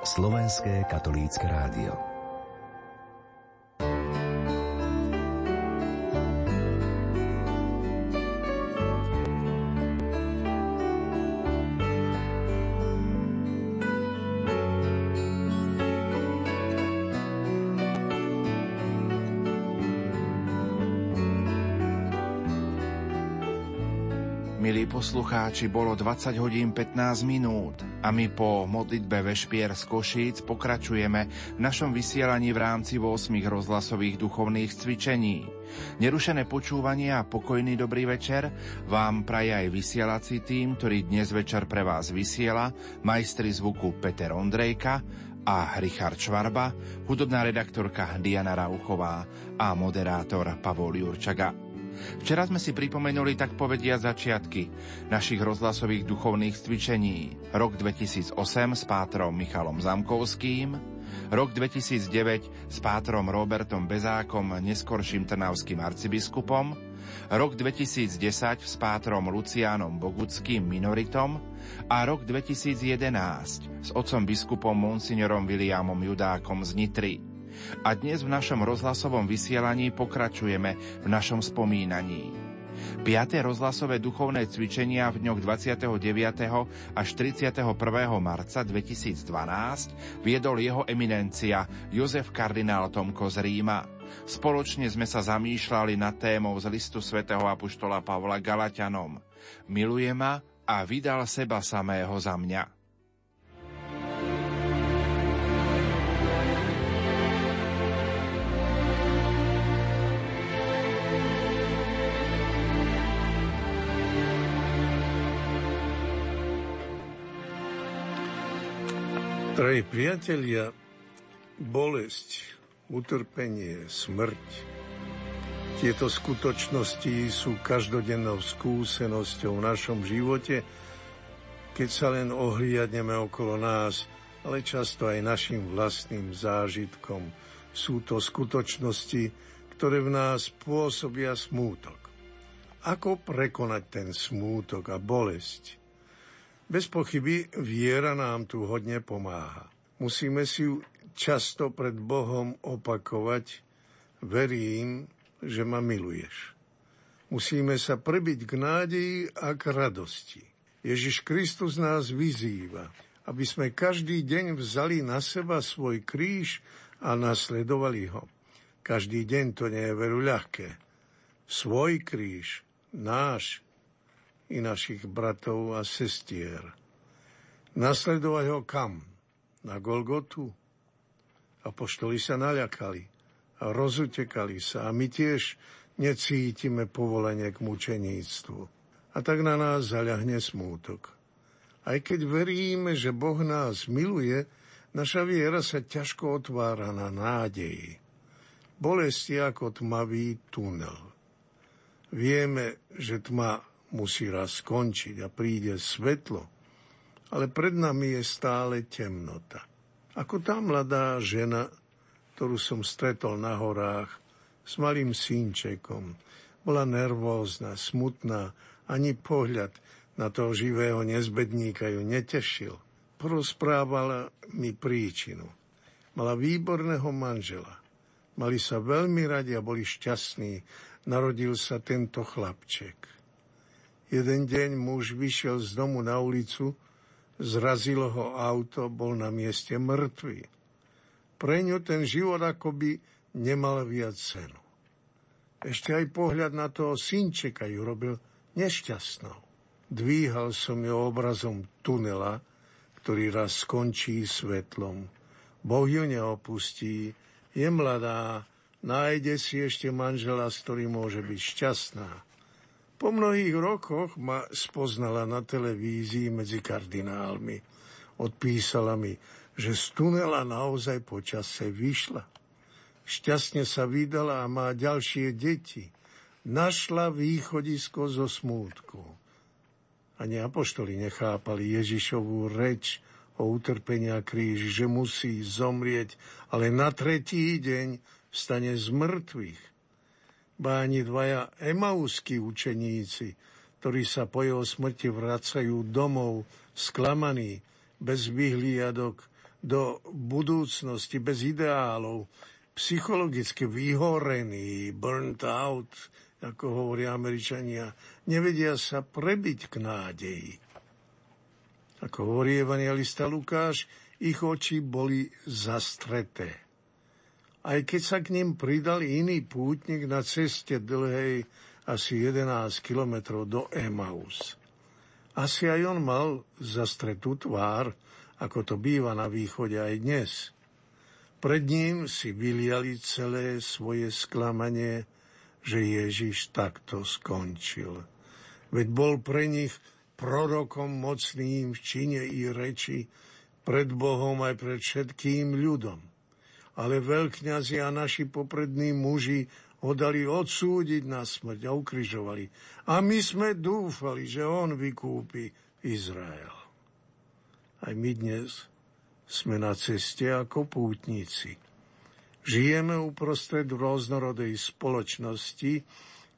Slovenské katolícke rádio. poslucháči, bolo 20 hodín 15 minút a my po modlitbe Vešpier z Košíc pokračujeme v našom vysielaní v rámci 8 rozhlasových duchovných cvičení. Nerušené počúvanie a pokojný dobrý večer vám praje aj vysielací tým, ktorý dnes večer pre vás vysiela, majstri zvuku Peter Ondrejka a Richard Švarba, hudobná redaktorka Diana Rauchová a moderátor Pavol Jurčaga. Včera sme si pripomenuli tak povedia začiatky našich rozhlasových duchovných cvičení. Rok 2008 s pátrom Michalom Zamkovským, rok 2009 s pátrom Robertom Bezákom, neskorším trnavským arcibiskupom, rok 2010 s pátrom Luciánom Boguckým minoritom a rok 2011 s otcom biskupom Monsignorom Williamom Judákom z Nitry. A dnes v našom rozhlasovom vysielaní pokračujeme v našom spomínaní. 5. rozhlasové duchovné cvičenia v dňoch 29. až 31. marca 2012 viedol jeho eminencia Jozef kardinál Tomko z Ríma. Spoločne sme sa zamýšľali nad témou z listu svätého Apoštola Pavla Galatianom. Miluje ma a vydal seba samého za mňa. Drahí priatelia, bolesť, utrpenie, smrť, tieto skutočnosti sú každodennou skúsenosťou v našom živote, keď sa len ohliadneme okolo nás, ale často aj našim vlastným zážitkom. Sú to skutočnosti, ktoré v nás pôsobia smútok. Ako prekonať ten smútok a bolesť? Bez pochyby viera nám tu hodne pomáha. Musíme si ju často pred Bohom opakovať, verím, že ma miluješ. Musíme sa prebiť k nádeji a k radosti. Ježiš Kristus nás vyzýva, aby sme každý deň vzali na seba svoj kríž a nasledovali ho. Každý deň to nie je veru ľahké. Svoj kríž, náš, i našich bratov a sestier. Nasledovať ho kam? Na Golgotu? Apoštoli sa naľakali a rozutekali sa a my tiež necítime povolenie k mučeníctvu. A tak na nás zaľahne smútok. Aj keď veríme, že Boh nás miluje, naša viera sa ťažko otvára na nádeji. Bolesť je ako tmavý tunel. Vieme, že tma musí raz skončiť a príde svetlo, ale pred nami je stále temnota. Ako tá mladá žena, ktorú som stretol na horách s malým synčekom, bola nervózna, smutná, ani pohľad na toho živého nezbedníka ju netešil. Porozprávala mi príčinu. Mala výborného manžela. Mali sa veľmi radi a boli šťastní. Narodil sa tento chlapček. Jeden deň muž vyšiel z domu na ulicu, zrazilo ho auto, bol na mieste mŕtvý. Pre ňu ten život akoby nemal viac cenu. Ešte aj pohľad na toho synčeka ju robil nešťastnou. Dvíhal som ju obrazom tunela, ktorý raz skončí svetlom. Boh ju neopustí, je mladá, nájde si ešte manžela, s ktorým môže byť šťastná. Po mnohých rokoch ma spoznala na televízii medzi kardinálmi. Odpísala mi, že z tunela naozaj počase vyšla. Šťastne sa vydala a má ďalšie deti. Našla východisko zo smútku. Ani apoštoli nechápali Ježišovú reč o utrpení a kríži, že musí zomrieť, ale na tretí deň vstane z mŕtvych ba ani dvaja emauskí učeníci, ktorí sa po jeho smrti vracajú domov sklamaní, bez vyhliadok, do budúcnosti bez ideálov, psychologicky vyhorený, burnt out, ako hovoria Američania, nevedia sa prebiť k nádeji. Ako hovorí evangelista Lukáš, ich oči boli zastreté. Aj keď sa k ním pridal iný pútnik na ceste dlhej asi 11 kilometrov do Emaus. Asi aj on mal zastretú tvár, ako to býva na východe aj dnes. Pred ním si vyliali celé svoje sklamanie, že Ježiš takto skončil. Veď bol pre nich prorokom mocným v čine i reči, pred Bohom aj pred všetkým ľudom. Ale veľkňazi a naši poprední muži ho dali odsúdiť na smrť a ukrižovali. A my sme dúfali, že on vykúpi Izrael. Aj my dnes sme na ceste ako pútnici. Žijeme uprostred rôznorodej spoločnosti,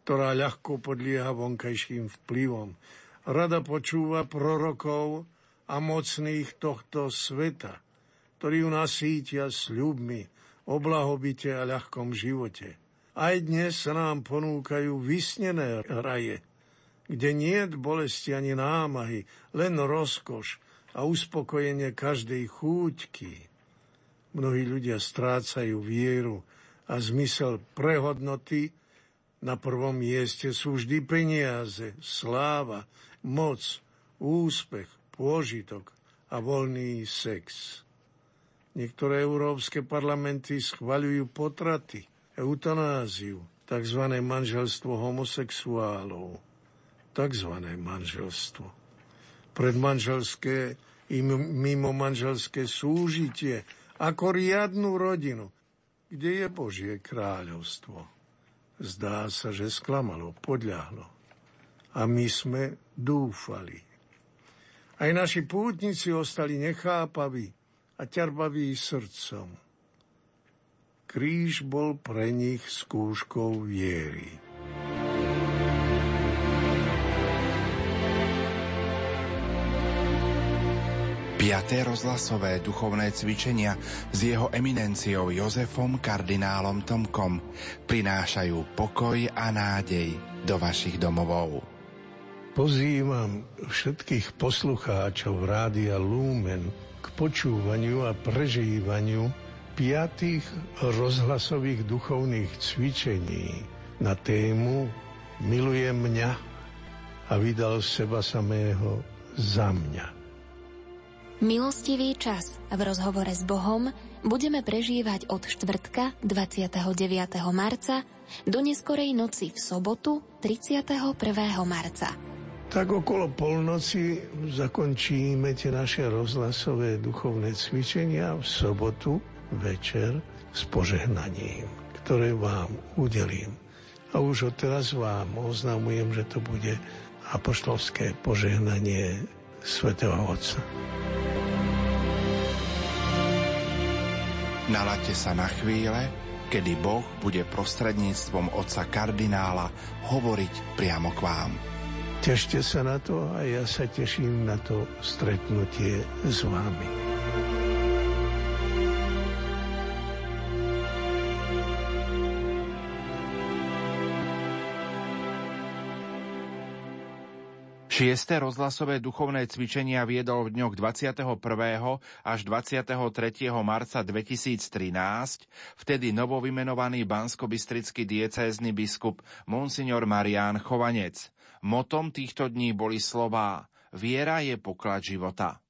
ktorá ľahko podlieha vonkajším vplyvom. Rada počúva prorokov a mocných tohto sveta, ktorí ju nasítia sľubmi o blahobite a ľahkom živote. Aj dnes sa nám ponúkajú vysnené raje, kde nie je bolesti ani námahy, len rozkoš a uspokojenie každej chúťky. Mnohí ľudia strácajú vieru a zmysel prehodnoty. Na prvom mieste sú vždy peniaze, sláva, moc, úspech, pôžitok a voľný sex. Niektoré európske parlamenty schvaľujú potraty, eutanáziu, tzv. manželstvo homosexuálov, tzv. manželstvo. Predmanželské i mimo manželské súžitie ako riadnu rodinu, kde je Božie kráľovstvo. Zdá sa, že sklamalo, podľahlo. A my sme dúfali. Aj naši pútnici ostali nechápaví a ťarbaví srdcom. Kríž bol pre nich skúškou viery. 5. rozhlasové duchovné cvičenia s jeho eminenciou Jozefom kardinálom Tomkom prinášajú pokoj a nádej do vašich domovov. Pozývam všetkých poslucháčov Rádia Lumen k počúvaniu a prežívaniu piatých rozhlasových duchovných cvičení na tému Milujem mňa a vydal seba samého za mňa. Milostivý čas v rozhovore s Bohom budeme prežívať od štvrtka 29. marca do neskorej noci v sobotu 31. marca. Tak okolo polnoci zakončíme tie naše rozhlasové duchovné cvičenia v sobotu večer s požehnaním, ktoré vám udelím. A už odteraz vám oznamujem, že to bude apoštolské požehnanie svätého Otca. Nalaďte sa na chvíle, kedy Boh bude prostredníctvom otca kardinála hovoriť priamo k vám. Tešte sa na to a ja sa teším na to stretnutie s vami. Šiesté rozhlasové duchovné cvičenia viedol v dňoch 21. až 23. marca 2013, vtedy novovymenovaný banskobistrický diecézny biskup Monsignor Marián Chovanec. Motom týchto dní boli slová Viera je poklad života.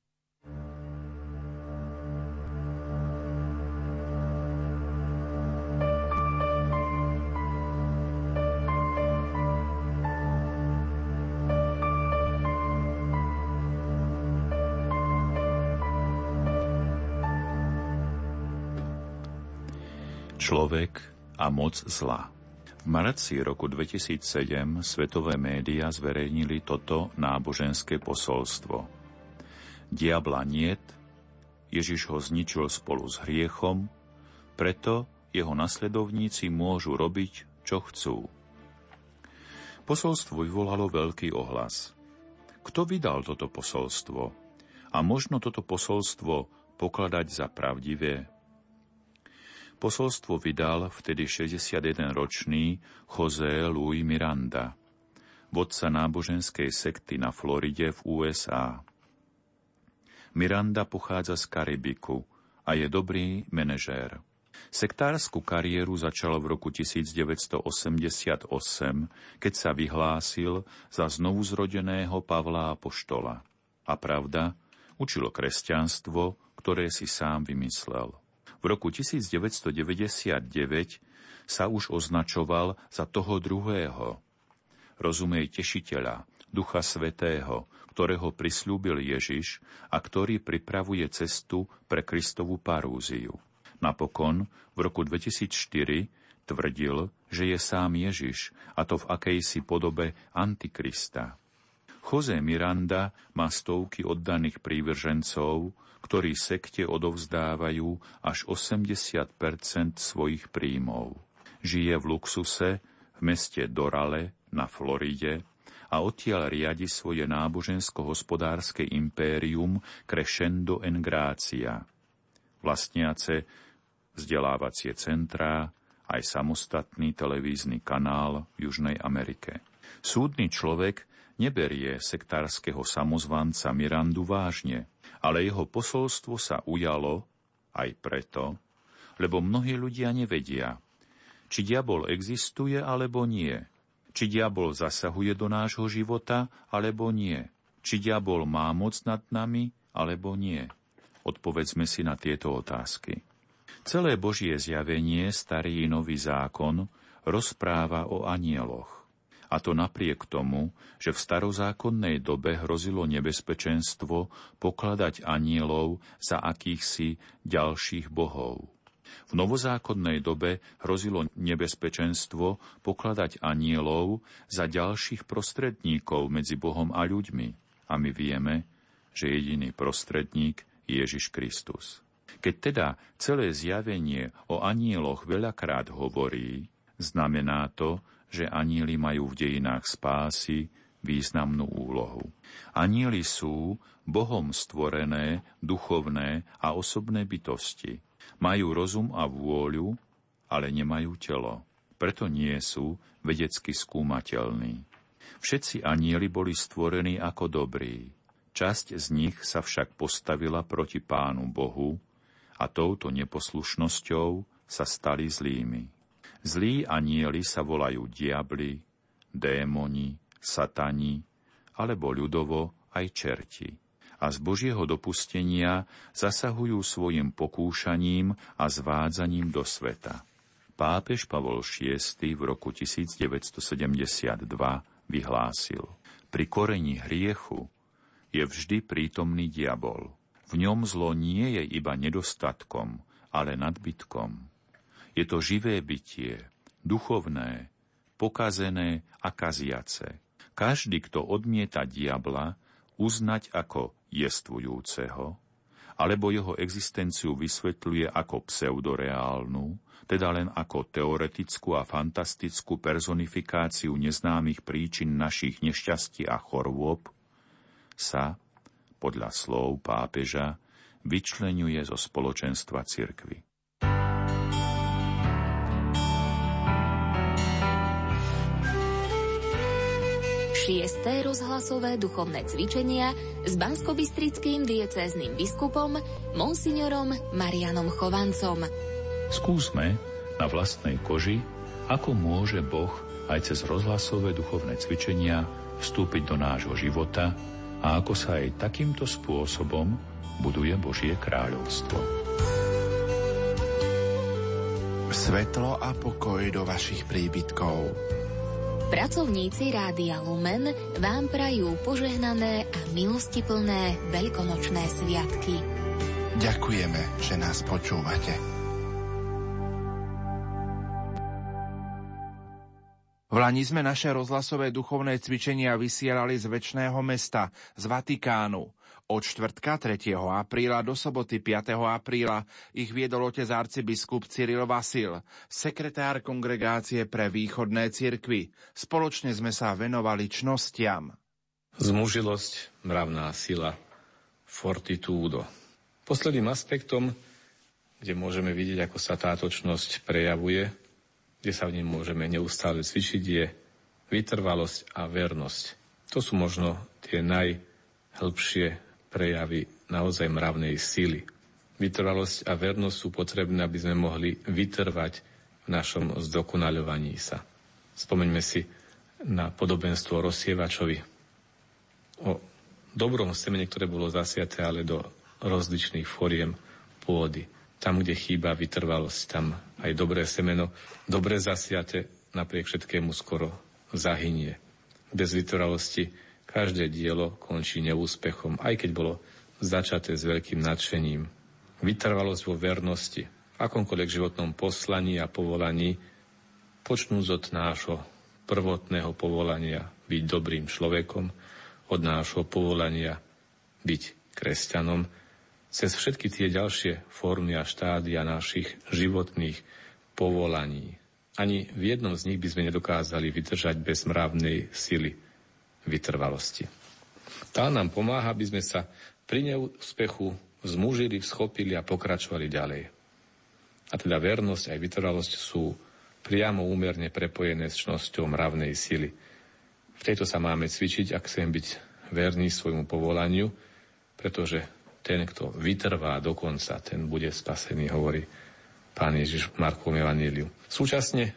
Človek a moc zla. V marci roku 2007 svetové médiá zverejnili toto náboženské posolstvo. Diabla niet, Ježiš ho zničil spolu s hriechom, preto jeho nasledovníci môžu robiť, čo chcú. Posolstvo vyvolalo veľký ohlas. Kto vydal toto posolstvo? A možno toto posolstvo pokladať za pravdivé? Posolstvo vydal vtedy 61-ročný José Luis Miranda, vodca náboženskej sekty na Floride v USA. Miranda pochádza z Karibiku a je dobrý manažér. Sektárskú kariéru začal v roku 1988, keď sa vyhlásil za znovuzrodeného Pavla Apoštola. A pravda, učilo kresťanstvo, ktoré si sám vymyslel. V roku 1999 sa už označoval za toho druhého. Rozumej tešiteľa, Ducha Svetého, ktorého prislúbil Ježiš a ktorý pripravuje cestu pre Kristovu parúziu. Napokon v roku 2004 tvrdil, že je sám Ježiš, a to v akejsi podobe Antikrista. Jose Miranda má stovky oddaných prívržencov, ktorí sekte odovzdávajú až 80 svojich príjmov. Žije v luxuse v meste Dorale na Floride a odtiaľ riadi svoje nábožensko-hospodárske impérium Crescendo en Gracia, vlastniace vzdelávacie centrá, aj samostatný televízny kanál v Južnej Amerike. Súdny človek neberie sektárskeho samozvanca Mirandu vážne ale jeho posolstvo sa ujalo aj preto, lebo mnohí ľudia nevedia, či diabol existuje alebo nie, či diabol zasahuje do nášho života alebo nie, či diabol má moc nad nami alebo nie. Odpovedzme si na tieto otázky. Celé Božie zjavenie, starý nový zákon, rozpráva o anieloch. A to napriek tomu, že v starozákonnej dobe hrozilo nebezpečenstvo pokladať anielov za akýchsi ďalších bohov. V novozákonnej dobe hrozilo nebezpečenstvo pokladať anielov za ďalších prostredníkov medzi Bohom a ľuďmi. A my vieme, že jediný prostredník je Ježiš Kristus. Keď teda celé zjavenie o anieloch veľakrát hovorí, znamená to, že anieli majú v dejinách spásy významnú úlohu. Anieli sú Bohom stvorené, duchovné a osobné bytosti. Majú rozum a vôľu, ale nemajú telo. Preto nie sú vedecky skúmateľní. Všetci anieli boli stvorení ako dobrí. Časť z nich sa však postavila proti Pánu Bohu a touto neposlušnosťou sa stali zlými. Zlí anieli sa volajú diabli, démoni, satani, alebo ľudovo aj čerti. A z Božieho dopustenia zasahujú svojim pokúšaním a zvádzaním do sveta. Pápež Pavol VI v roku 1972 vyhlásil Pri koreni hriechu je vždy prítomný diabol. V ňom zlo nie je iba nedostatkom, ale nadbytkom. Je to živé bytie, duchovné, pokazené a kaziace. Každý, kto odmieta diabla, uznať ako jestvujúceho, alebo jeho existenciu vysvetľuje ako pseudoreálnu, teda len ako teoretickú a fantastickú personifikáciu neznámych príčin našich nešťastí a chorôb, sa, podľa slov pápeža, vyčlenuje zo spoločenstva cirkvy. Šiesté rozhlasové duchovné cvičenia s banskobistrickým diecézným biskupom monsignorom Marianom Chovancom. Skúsme na vlastnej koži, ako môže Boh aj cez rozhlasové duchovné cvičenia vstúpiť do nášho života a ako sa aj takýmto spôsobom buduje Božie kráľovstvo. Svetlo a pokoj do vašich príbytkov. Pracovníci Rádia Lumen vám prajú požehnané a milostiplné veľkonočné sviatky. Ďakujeme, že nás počúvate. V Lani sme naše rozhlasové duchovné cvičenia vysielali z väčšného mesta, z Vatikánu. Od čtvrtka 3. apríla do soboty 5. apríla ich viedol otec arcibiskup Cyril Vasil, sekretár kongregácie pre východné cirkvy. Spoločne sme sa venovali čnostiam. Zmužilosť, mravná sila, fortitudo. Posledným aspektom, kde môžeme vidieť, ako sa táto čnosť prejavuje, kde sa v ním môžeme neustále cvičiť, je vytrvalosť a vernosť. To sú možno tie najhlbšie prejavy naozaj mravnej síly. Vytrvalosť a vernosť sú potrebné, aby sme mohli vytrvať v našom zdokonaľovaní sa. Spomeňme si na podobenstvo rozsievačovi o dobrom semene, ktoré bolo zasiaté ale do rozličných foriem pôdy. Tam, kde chýba vytrvalosť, tam aj dobré semeno, dobre zasiate, napriek všetkému skoro zahynie. Bez vytrvalosti každé dielo končí neúspechom, aj keď bolo začaté s veľkým nadšením. Vytrvalosť vo vernosti, akomkoľvek životnom poslaní a povolaní, počnúť od nášho prvotného povolania byť dobrým človekom, od nášho povolania byť kresťanom, cez všetky tie ďalšie formy a štádia našich životných povolaní. Ani v jednom z nich by sme nedokázali vydržať bez mravnej sily vytrvalosti. Tá nám pomáha, aby sme sa pri neúspechu zmužili, vschopili a pokračovali ďalej. A teda vernosť aj vytrvalosť sú priamo úmerne prepojené s čnosťou mravnej sily. V tejto sa máme cvičiť, ak chcem byť verný svojmu povolaniu, pretože ten, kto vytrvá do konca, ten bude spasený, hovorí pán Ježiš v Markovom Evaníliu. Súčasne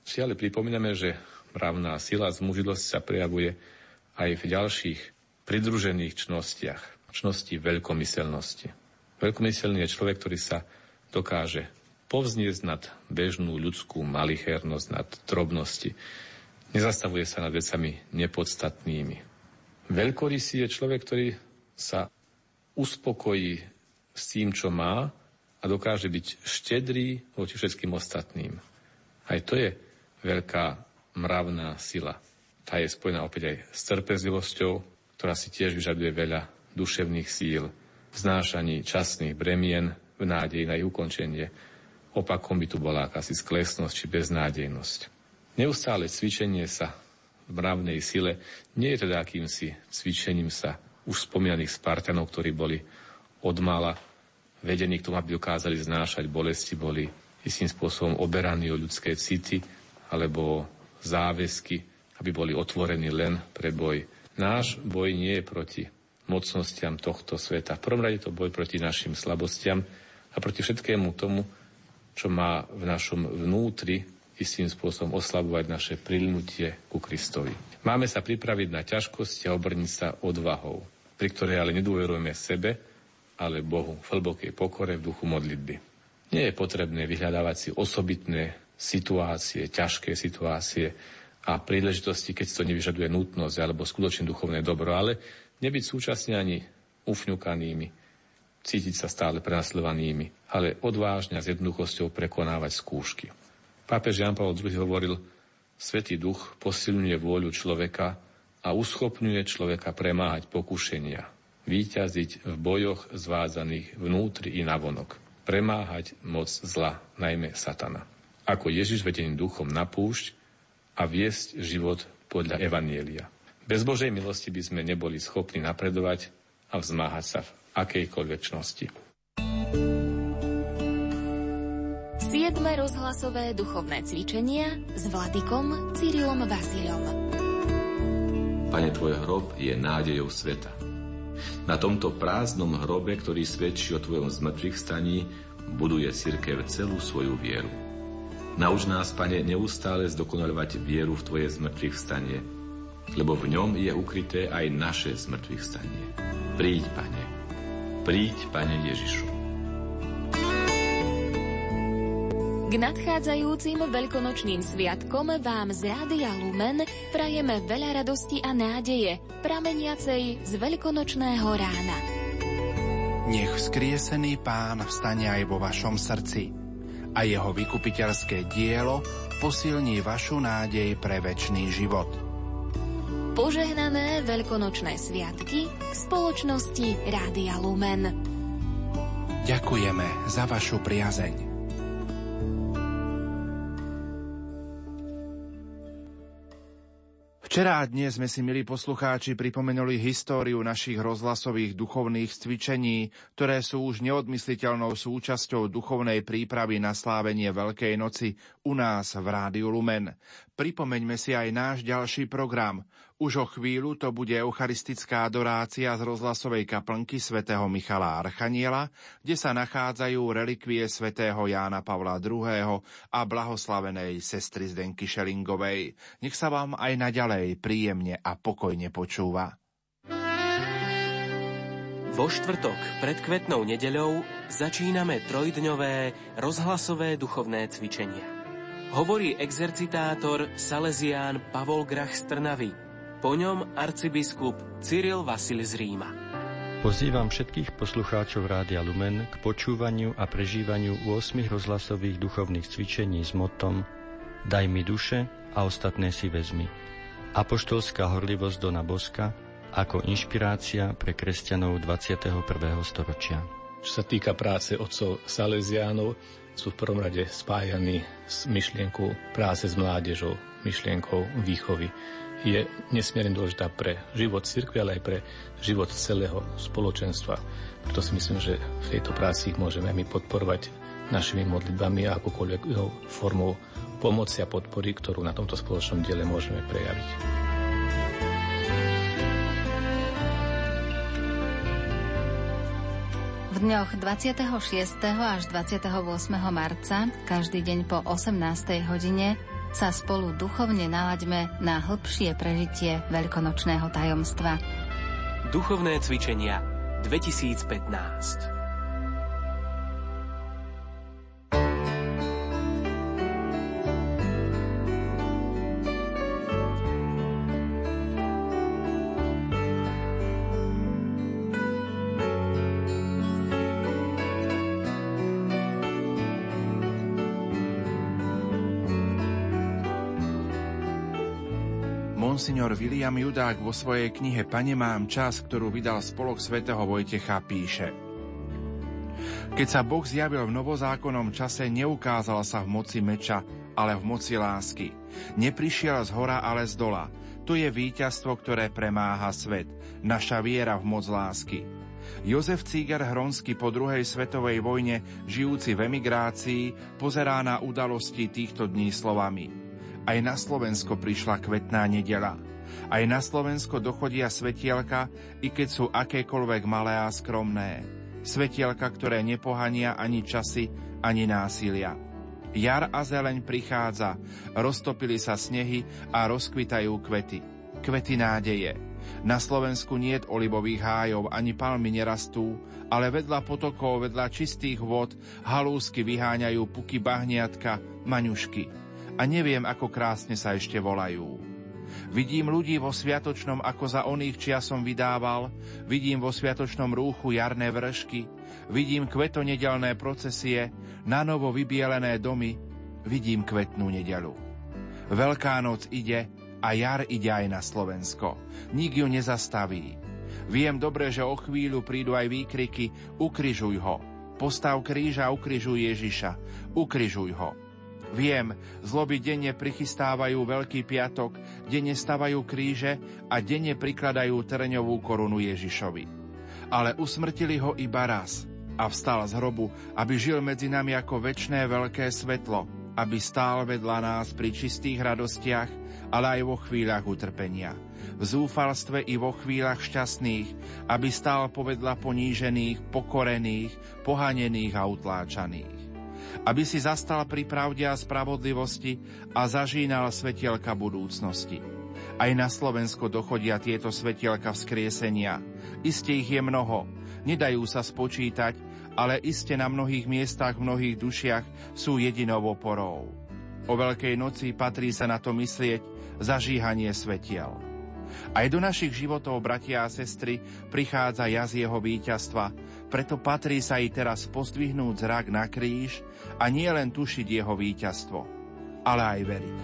si ale pripomíname, že mravná sila, zmužilosť sa prejavuje aj v ďalších pridružených čnostiach. Čnosti veľkomyselnosti. Veľkomyselný je človek, ktorý sa dokáže povzniesť nad bežnú ľudskú malichernosť, nad drobnosti. Nezastavuje sa nad vecami nepodstatnými. Veľkorysý je človek, ktorý sa uspokojí s tým, čo má a dokáže byť štedrý voči všetkým ostatným. Aj to je veľká mravná sila. Tá je spojená opäť aj s trpezlivosťou, ktorá si tiež vyžaduje veľa duševných síl, znášaní časných bremien v nádeji na ich ukončenie. Opakom by tu bola akási sklesnosť či beznádejnosť. Neustále cvičenie sa v mravnej sile nie je teda akýmsi cvičením sa už spomínaných Spartanov, ktorí boli od mala vedení k tomu, aby dokázali znášať bolesti, boli istým spôsobom oberaní o ľudské city alebo záväzky, aby boli otvorení len pre boj. Náš boj nie je proti mocnostiam tohto sveta. V prvom rade to boj proti našim slabostiam a proti všetkému tomu, čo má v našom vnútri istým spôsobom oslabovať naše prilnutie ku Kristovi. Máme sa pripraviť na ťažkosti a obrniť sa odvahou pri ktorej ale nedôverujeme sebe, ale Bohu v hlbokej pokore v duchu modlitby. Nie je potrebné vyhľadávať si osobitné situácie, ťažké situácie a príležitosti, keď to nevyžaduje nutnosť alebo skutočne duchovné dobro, ale nebyť súčasne ani ufňukanými, cítiť sa stále prenasledovanými, ale odvážne a s jednoduchosťou prekonávať skúšky. Pápež Jan Pavel II hovoril, Svetý duch posilňuje vôľu človeka a uschopňuje človeka premáhať pokušenia, výťaziť v bojoch zvádzaných vnútri i navonok, premáhať moc zla, najmä satana. Ako Ježiš vedený duchom na púšť a viesť život podľa Evanielia. Bez Božej milosti by sme neboli schopní napredovať a vzmáhať sa v akejkoľvek čnosti. 7. rozhlasové duchovné cvičenia s Vladikom Cyrilom Vasilom. Pane, Tvoj hrob je nádejou sveta. Na tomto prázdnom hrobe, ktorý svedčí o Tvojom zmrtvých staní, buduje cirkev celú svoju vieru. Nauč nás, Pane, neustále zdokonalovať vieru v Tvoje zmrtvých stanie, lebo v ňom je ukryté aj naše zmrtvých stanie. Príď, Pane. Príď, Pane Ježišu. K nadchádzajúcim veľkonočným sviatkom vám z Rádia Lumen prajeme veľa radosti a nádeje, prameniacej z veľkonočného rána. Nech vzkriesený pán vstane aj vo vašom srdci a jeho vykupiteľské dielo posilní vašu nádej pre väčší život. Požehnané veľkonočné sviatky v spoločnosti Rádia Lumen. Ďakujeme za vašu priazeň. Včera a dnes sme si, milí poslucháči, pripomenuli históriu našich rozhlasových duchovných cvičení, ktoré sú už neodmysliteľnou súčasťou duchovnej prípravy na slávenie Veľkej noci u nás v Rádiu Lumen. Pripomeňme si aj náš ďalší program. Už o chvíľu to bude eucharistická adorácia z rozhlasovej kaplnky svätého Michala Archaniela, kde sa nachádzajú relikvie svätého Jána Pavla II. a blahoslavenej sestry Zdenky Šelingovej. Nech sa vám aj naďalej príjemne a pokojne počúva. Vo štvrtok pred kvetnou nedeľou začíname trojdňové rozhlasové duchovné cvičenia. Hovorí exercitátor Salesián Pavol Grach z po ňom arcibiskup Cyril Vasil z Ríma. Pozývam všetkých poslucháčov Rádia Lumen k počúvaniu a prežívaniu 8 rozhlasových duchovných cvičení s motom Daj mi duše a ostatné si vezmi. Apoštolská horlivosť Dona Boska ako inšpirácia pre kresťanov 21. storočia. Čo sa týka práce otcov Salesiánov, sú v prvom rade spájani s myšlienkou práce s mládežou, myšlienkou výchovy je nesmierne dôležitá pre život cirkvi, ale aj pre život celého spoločenstva. Preto si myslím, že v tejto práci ich môžeme my podporovať našimi modlitbami a akúkoľvek formou pomoci a podpory, ktorú na tomto spoločnom diele môžeme prejaviť. V dňoch 26. až 28. marca, každý deň po 18. hodine, sa spolu duchovne nalaďme na hĺbšie prežitie veľkonočného tajomstva. Duchovné cvičenia 2015 Monsignor William Judák vo svojej knihe Pane mám čas, ktorú vydal spolok svätého Vojtecha, píše Keď sa Boh zjavil v novozákonnom čase, neukázal sa v moci meča, ale v moci lásky. Neprišiel z hora, ale z dola. To je víťazstvo, ktoré premáha svet. Naša viera v moc lásky. Jozef Cíger Hronsky po druhej svetovej vojne, žijúci v emigrácii, pozerá na udalosti týchto dní slovami – aj na Slovensko prišla kvetná nedela. Aj na Slovensko dochodia svetielka, i keď sú akékoľvek malé a skromné. Svetielka, ktoré nepohania ani časy, ani násilia. Jar a zeleň prichádza, roztopili sa snehy a rozkvitajú kvety. Kvety nádeje. Na Slovensku niet olivových hájov, ani palmy nerastú, ale vedľa potokov, vedľa čistých vod halúsky vyháňajú puky bahniatka, maňušky a neviem, ako krásne sa ešte volajú. Vidím ľudí vo sviatočnom, ako za oných čiasom vydával, vidím vo sviatočnom rúchu jarné vršky, vidím kvetonedelné procesie, na novo vybielené domy, vidím kvetnú nedelu. Veľká noc ide a jar ide aj na Slovensko. Nik ju nezastaví. Viem dobre, že o chvíľu prídu aj výkriky Ukrižuj ho. Postav kríža, ukrižuj Ježiša. Ukrižuj ho. Viem, zloby denne prichystávajú Veľký piatok, denne stavajú kríže a denne prikladajú trňovú korunu Ježišovi. Ale usmrtili ho iba raz a vstal z hrobu, aby žil medzi nami ako väčšné veľké svetlo, aby stál vedľa nás pri čistých radostiach, ale aj vo chvíľach utrpenia. V zúfalstve i vo chvíľach šťastných, aby stál povedla ponížených, pokorených, pohanených a utláčaných aby si zastal pri pravde a spravodlivosti a zažínal svetielka budúcnosti. Aj na Slovensko dochodia tieto svetielka vzkriesenia. Isté ich je mnoho, nedajú sa spočítať, ale iste na mnohých miestach, v mnohých dušiach sú jedinou oporou. O Veľkej noci patrí sa na to myslieť zažíhanie svetiel. Aj do našich životov, bratia a sestry, prichádza jaz jeho víťazstva, preto patrí sa i teraz pozdvihnúť zrak na kríž a nie len tušiť jeho víťazstvo, ale aj veriť.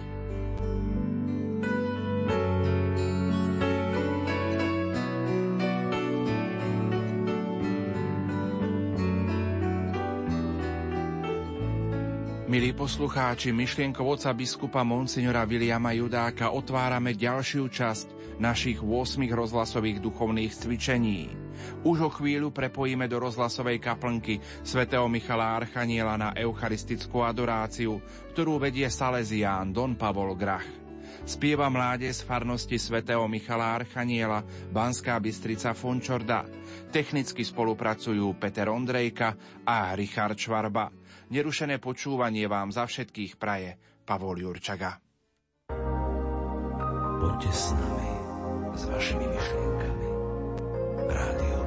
Milí poslucháči, myšlienkou oca biskupa Monsignora Viliama Judáka otvárame ďalšiu časť našich 8 rozhlasových duchovných cvičení. Už o chvíľu prepojíme do rozhlasovej kaplnky svätého Michala Archaniela na eucharistickú adoráciu, ktorú vedie Salesián Don Pavol Grach. Spieva mláde z farnosti svätého Michala Archaniela, Banská Bystrica Fončorda. Technicky spolupracujú Peter Ondrejka a Richard Švarba. Nerušené počúvanie vám za všetkých praje Pavol Jurčaga. Poďte s nami, s vašimi myšlienkami. Rádio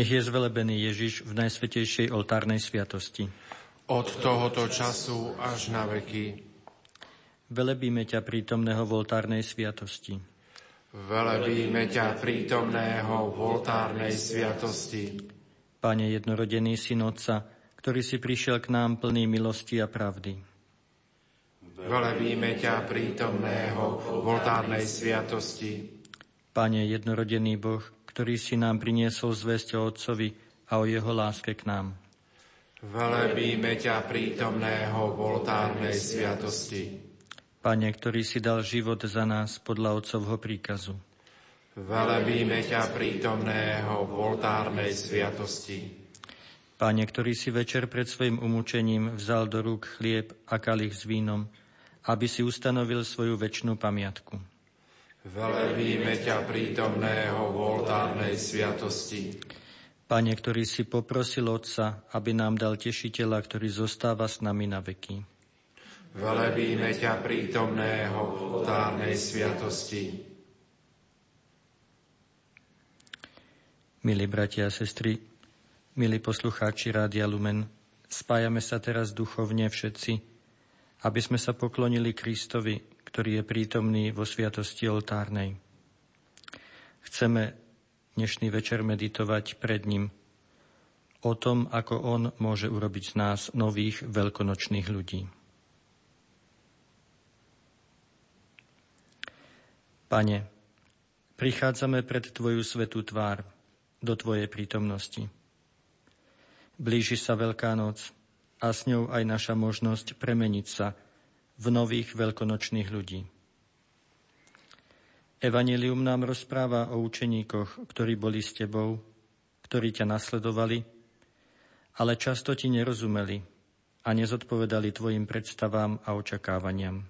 Nech je zvelebený Ježiš v najsvetejšej oltárnej sviatosti. Od tohoto času až na veky. Velebíme ťa prítomného v oltárnej sviatosti. Velebíme ťa prítomného v oltárnej sviatosti. Pane jednorodený syn Otca, ktorý si prišiel k nám plný milosti a pravdy. Velebíme ťa prítomného v oltárnej sviatosti. Pane jednorodený Boh, ktorý si nám priniesol zväzť o Otcovi a o jeho láske k nám. Velebíme ťa prítomného v oltárnej sviatosti. Pane, ktorý si dal život za nás podľa Otcovho príkazu. Velebíme ťa prítomného v oltárnej sviatosti. Pane, ktorý si večer pred svojim umúčením vzal do rúk chlieb a kalich s vínom, aby si ustanovil svoju väčšnú pamiatku. Velebíme ťa prítomného v oltárnej sviatosti. Pane, ktorý si poprosil Otca, aby nám dal tešiteľa, ktorý zostáva s nami na veky. Velebíme ťa prítomného v oltárnej sviatosti. Milí bratia a sestry, milí poslucháči Rádia Lumen, spájame sa teraz duchovne všetci, aby sme sa poklonili Kristovi, ktorý je prítomný vo sviatosti oltárnej. Chceme dnešný večer meditovať pred ním o tom, ako on môže urobiť z nás nových veľkonočných ľudí. Pane, prichádzame pred Tvoju svetú tvár, do Tvojej prítomnosti. Blíži sa Veľká noc a s ňou aj naša možnosť premeniť sa v nových veľkonočných ľudí. Evangelium nám rozpráva o učeníkoch, ktorí boli s tebou, ktorí ťa nasledovali, ale často ti nerozumeli a nezodpovedali tvojim predstavám a očakávaniam.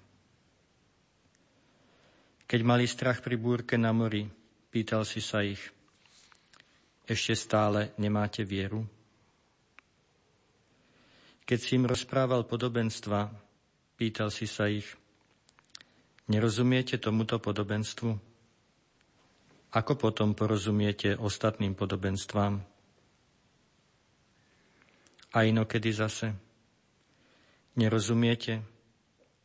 Keď mali strach pri búrke na mori, pýtal si sa ich, ešte stále nemáte vieru? Keď si im rozprával podobenstva, Pýtal si sa ich, nerozumiete tomuto podobenstvu? Ako potom porozumiete ostatným podobenstvám? A inokedy zase, nerozumiete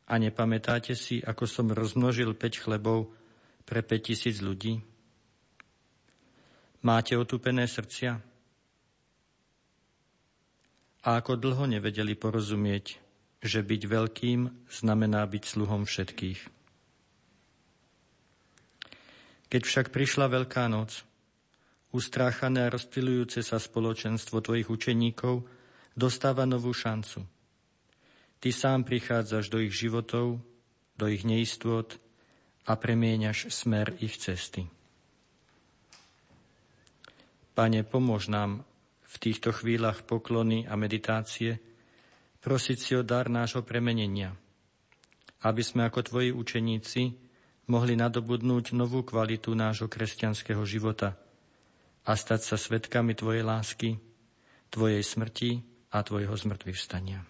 a nepamätáte si, ako som rozmnožil 5 chlebov pre 5 tisíc ľudí? Máte otupené srdcia? A ako dlho nevedeli porozumieť že byť veľkým znamená byť sluhom všetkých. Keď však prišla Veľká noc, ustráchané a rozptilujúce sa spoločenstvo tvojich učeníkov dostáva novú šancu. Ty sám prichádzaš do ich životov, do ich neistôt a premieňaš smer ich cesty. Pane, pomôž nám v týchto chvíľach poklony a meditácie, prosiť si o dar nášho premenenia, aby sme ako Tvoji učeníci mohli nadobudnúť novú kvalitu nášho kresťanského života a stať sa svetkami Tvojej lásky, Tvojej smrti a Tvojho zmrtvých vstania.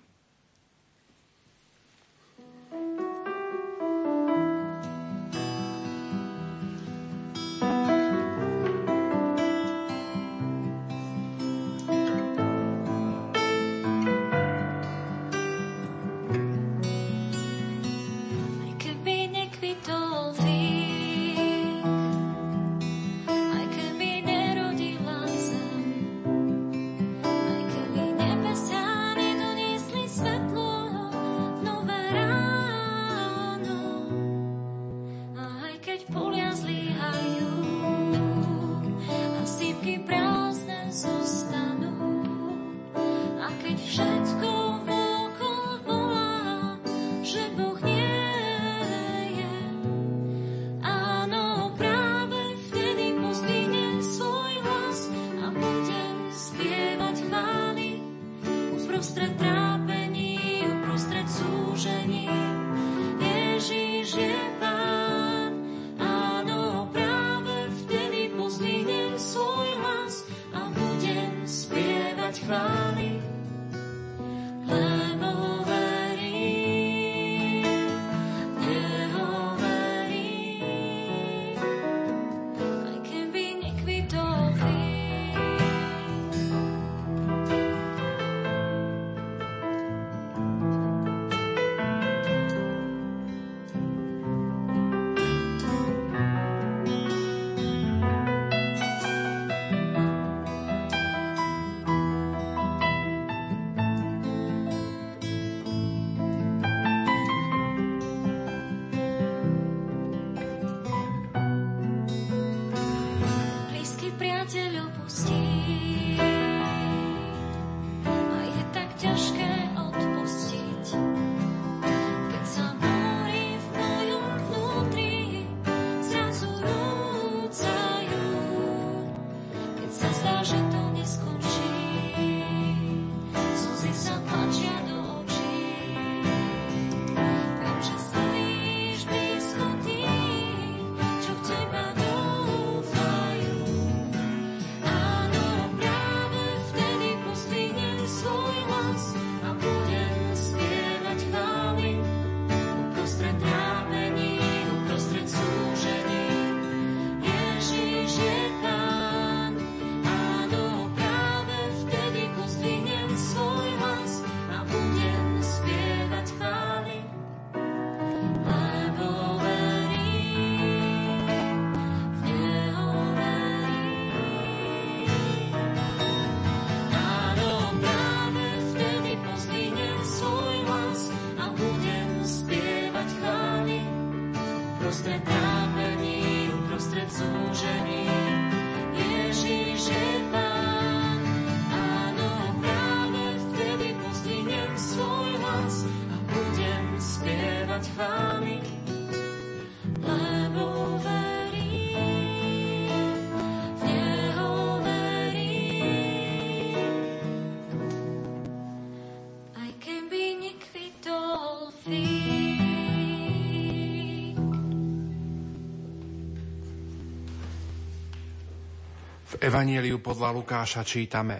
Evanieliu podľa Lukáša čítame.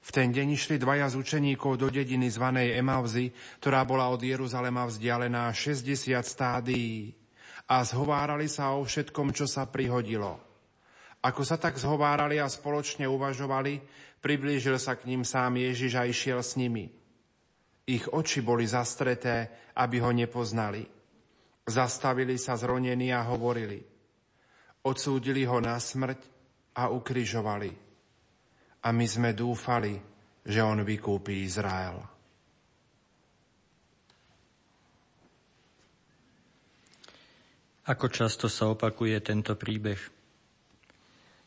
V ten deň išli dvaja z učeníkov do dediny zvanej Emavzy, ktorá bola od Jeruzalema vzdialená 60 stádií a zhovárali sa o všetkom, čo sa prihodilo. Ako sa tak zhovárali a spoločne uvažovali, priblížil sa k ním sám Ježiš a išiel s nimi. Ich oči boli zastreté, aby ho nepoznali. Zastavili sa zronení a hovorili. Odsúdili ho na smrť a ukrižovali. A my sme dúfali, že on vykúpi Izrael. Ako často sa opakuje tento príbeh.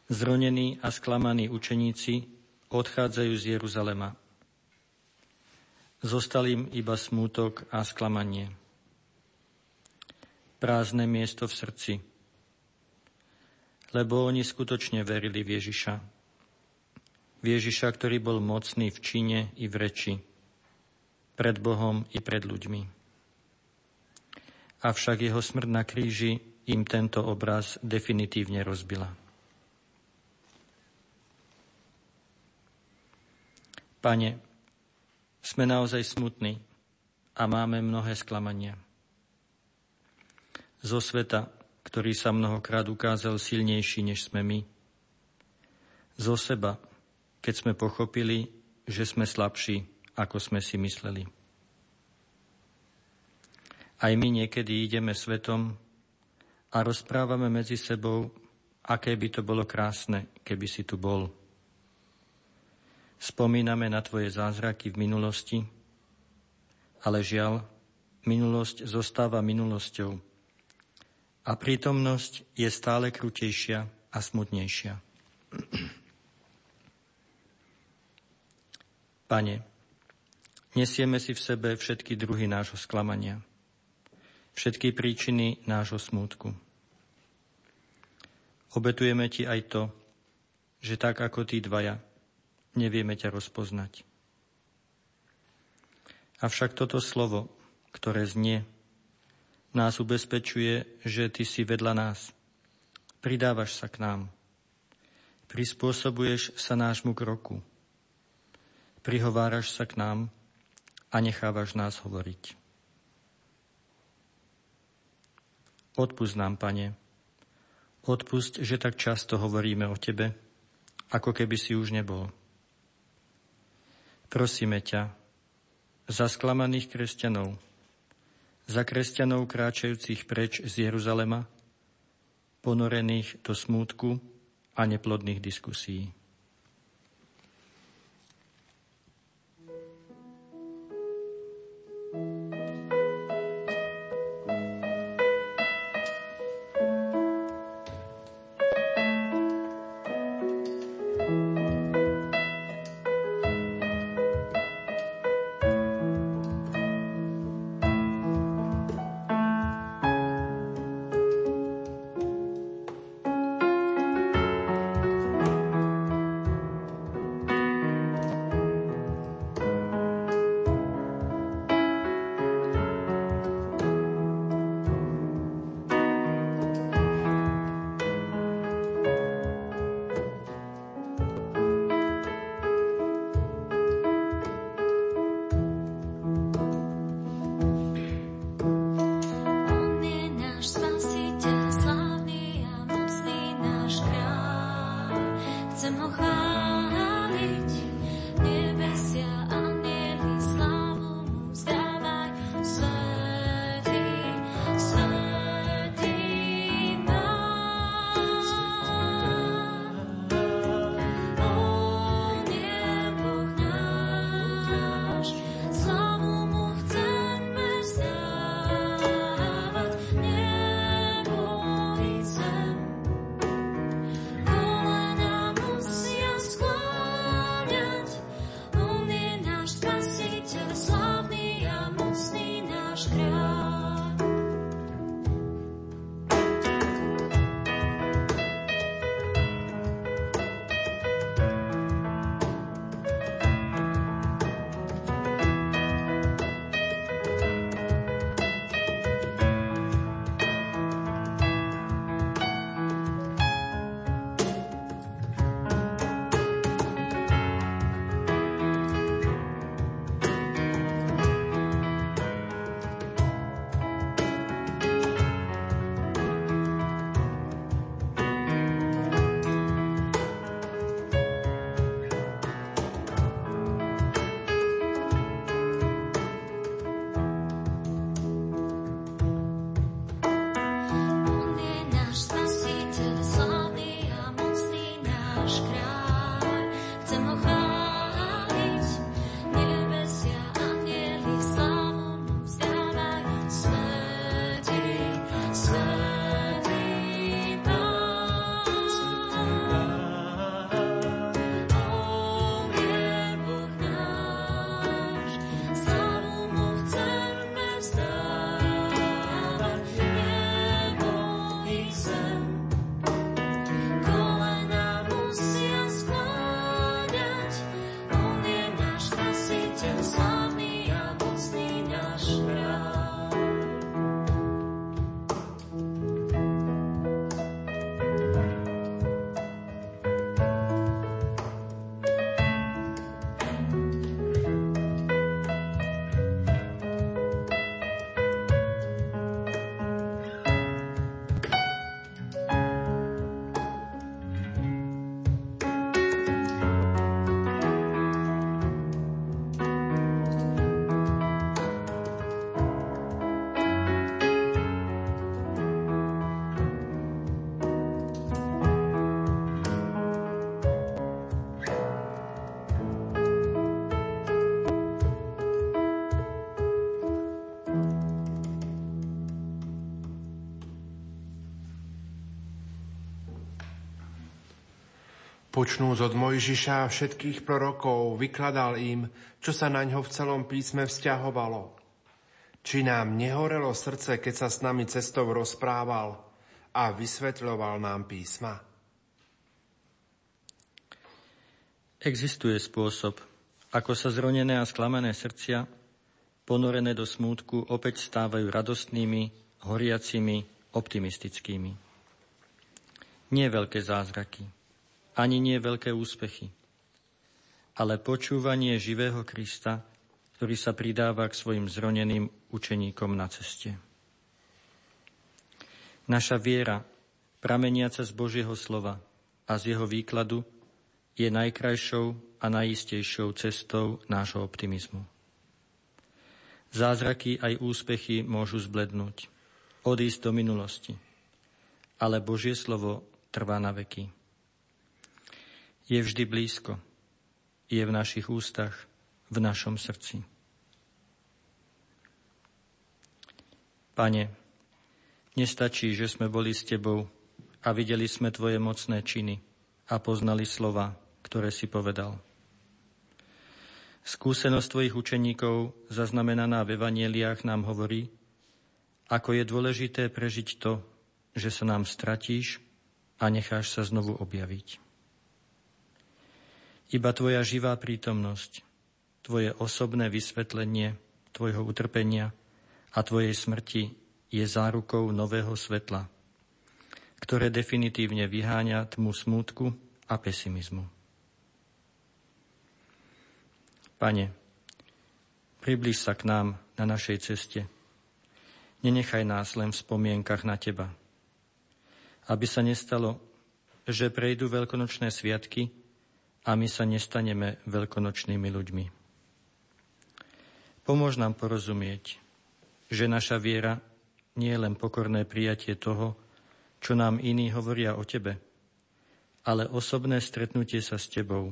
Zronení a sklamaní učeníci odchádzajú z Jeruzalema. Zostal im iba smútok a sklamanie. Prázdne miesto v srdci. Lebo oni skutočne verili v Ježiša. V Ježiša, ktorý bol mocný v čine i v reči. Pred Bohom i pred ľuďmi. Avšak jeho smrť na kríži im tento obraz definitívne rozbila. Pane, sme naozaj smutní a máme mnohé sklamania. Zo sveta, ktorý sa mnohokrát ukázal silnejší, než sme my. Zo seba, keď sme pochopili, že sme slabší, ako sme si mysleli. Aj my niekedy ideme svetom a rozprávame medzi sebou, aké by to bolo krásne, keby si tu bol. Spomíname na tvoje zázraky v minulosti, ale žiaľ, minulosť zostáva minulosťou a prítomnosť je stále krutejšia a smutnejšia. Pane, nesieme si v sebe všetky druhy nášho sklamania – všetky príčiny nášho smútku. Obetujeme ti aj to, že tak ako tí dvaja, nevieme ťa rozpoznať. Avšak toto slovo, ktoré znie, nás ubezpečuje, že ty si vedľa nás. Pridávaš sa k nám. Prispôsobuješ sa nášmu kroku. Prihováraš sa k nám a nechávaš nás hovoriť. Odpust nám, Pane. Odpust, že tak často hovoríme o Tebe, ako keby si už nebol. Prosíme ťa, za sklamaných kresťanov, za kresťanov kráčajúcich preč z Jeruzalema, ponorených do smútku a neplodných diskusí. Počnúc od Mojžiša a všetkých prorokov, vykladal im, čo sa na ňo v celom písme vzťahovalo. Či nám nehorelo srdce, keď sa s nami cestou rozprával a vysvetľoval nám písma? Existuje spôsob, ako sa zronené a sklamané srdcia, ponorené do smútku, opäť stávajú radostnými, horiacimi, optimistickými. Nie veľké zázraky, ani nie veľké úspechy, ale počúvanie živého Krista, ktorý sa pridáva k svojim zroneným učeníkom na ceste. Naša viera, prameniaca z Božieho slova a z jeho výkladu, je najkrajšou a najistejšou cestou nášho optimizmu. Zázraky aj úspechy môžu zblednúť, odísť do minulosti, ale Božie slovo trvá na veky je vždy blízko. Je v našich ústach, v našom srdci. Pane, nestačí, že sme boli s Tebou a videli sme Tvoje mocné činy a poznali slova, ktoré si povedal. Skúsenosť Tvojich učeníkov, zaznamenaná v Evanieliách, nám hovorí, ako je dôležité prežiť to, že sa nám stratíš a necháš sa znovu objaviť. Iba Tvoja živá prítomnosť, Tvoje osobné vysvetlenie Tvojho utrpenia a Tvojej smrti je zárukou nového svetla, ktoré definitívne vyháňa tmu smútku a pesimizmu. Pane, približ sa k nám na našej ceste. Nenechaj nás len v spomienkach na Teba. Aby sa nestalo, že prejdú veľkonočné sviatky a my sa nestaneme veľkonočnými ľuďmi. Pomôž nám porozumieť, že naša viera nie je len pokorné prijatie toho, čo nám iní hovoria o Tebe, ale osobné stretnutie sa s Tebou,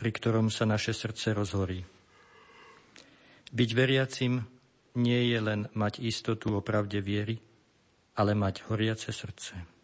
pri ktorom sa naše srdce rozhorí. Byť veriacim nie je len mať istotu o pravde viery, ale mať horiace srdce.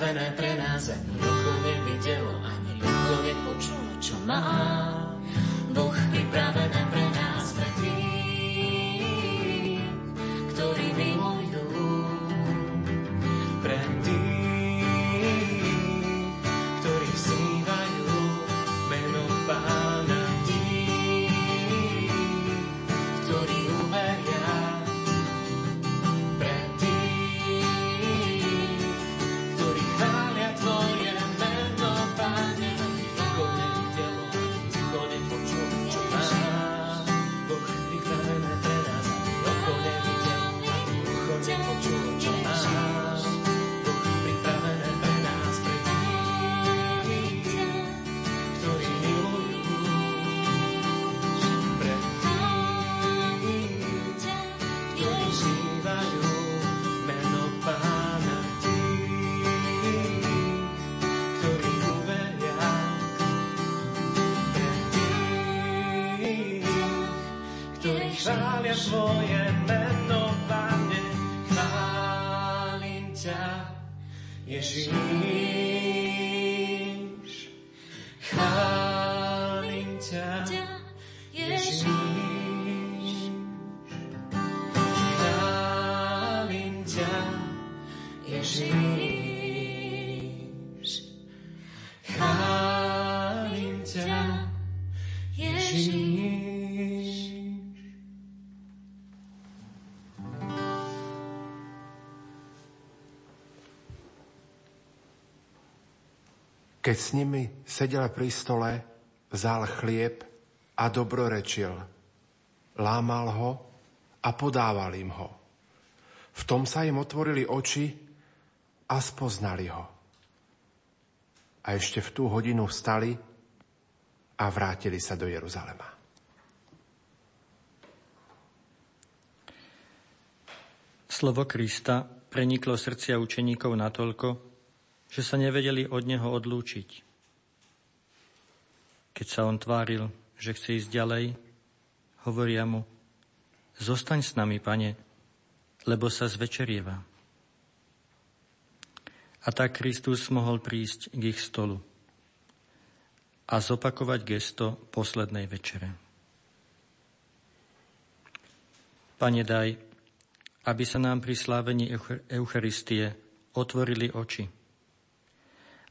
Pripravené pre nás ani oko nevidelo, ani oko nepočulo, čo má Keď s nimi sedel pri stole, vzal chlieb a dobrorečil. Lámal ho a podával im ho. V tom sa im otvorili oči a spoznali ho. A ešte v tú hodinu vstali a vrátili sa do Jeruzalema. Slovo Krista preniklo srdcia učeníkov natoľko, že sa nevedeli od neho odlúčiť. Keď sa on tváril, že chce ísť ďalej, hovoria mu, zostaň s nami, pane, lebo sa zvečerieva. A tak Kristus mohol prísť k ich stolu a zopakovať gesto poslednej večere. Pane, daj, aby sa nám pri slávení Eucharistie otvorili oči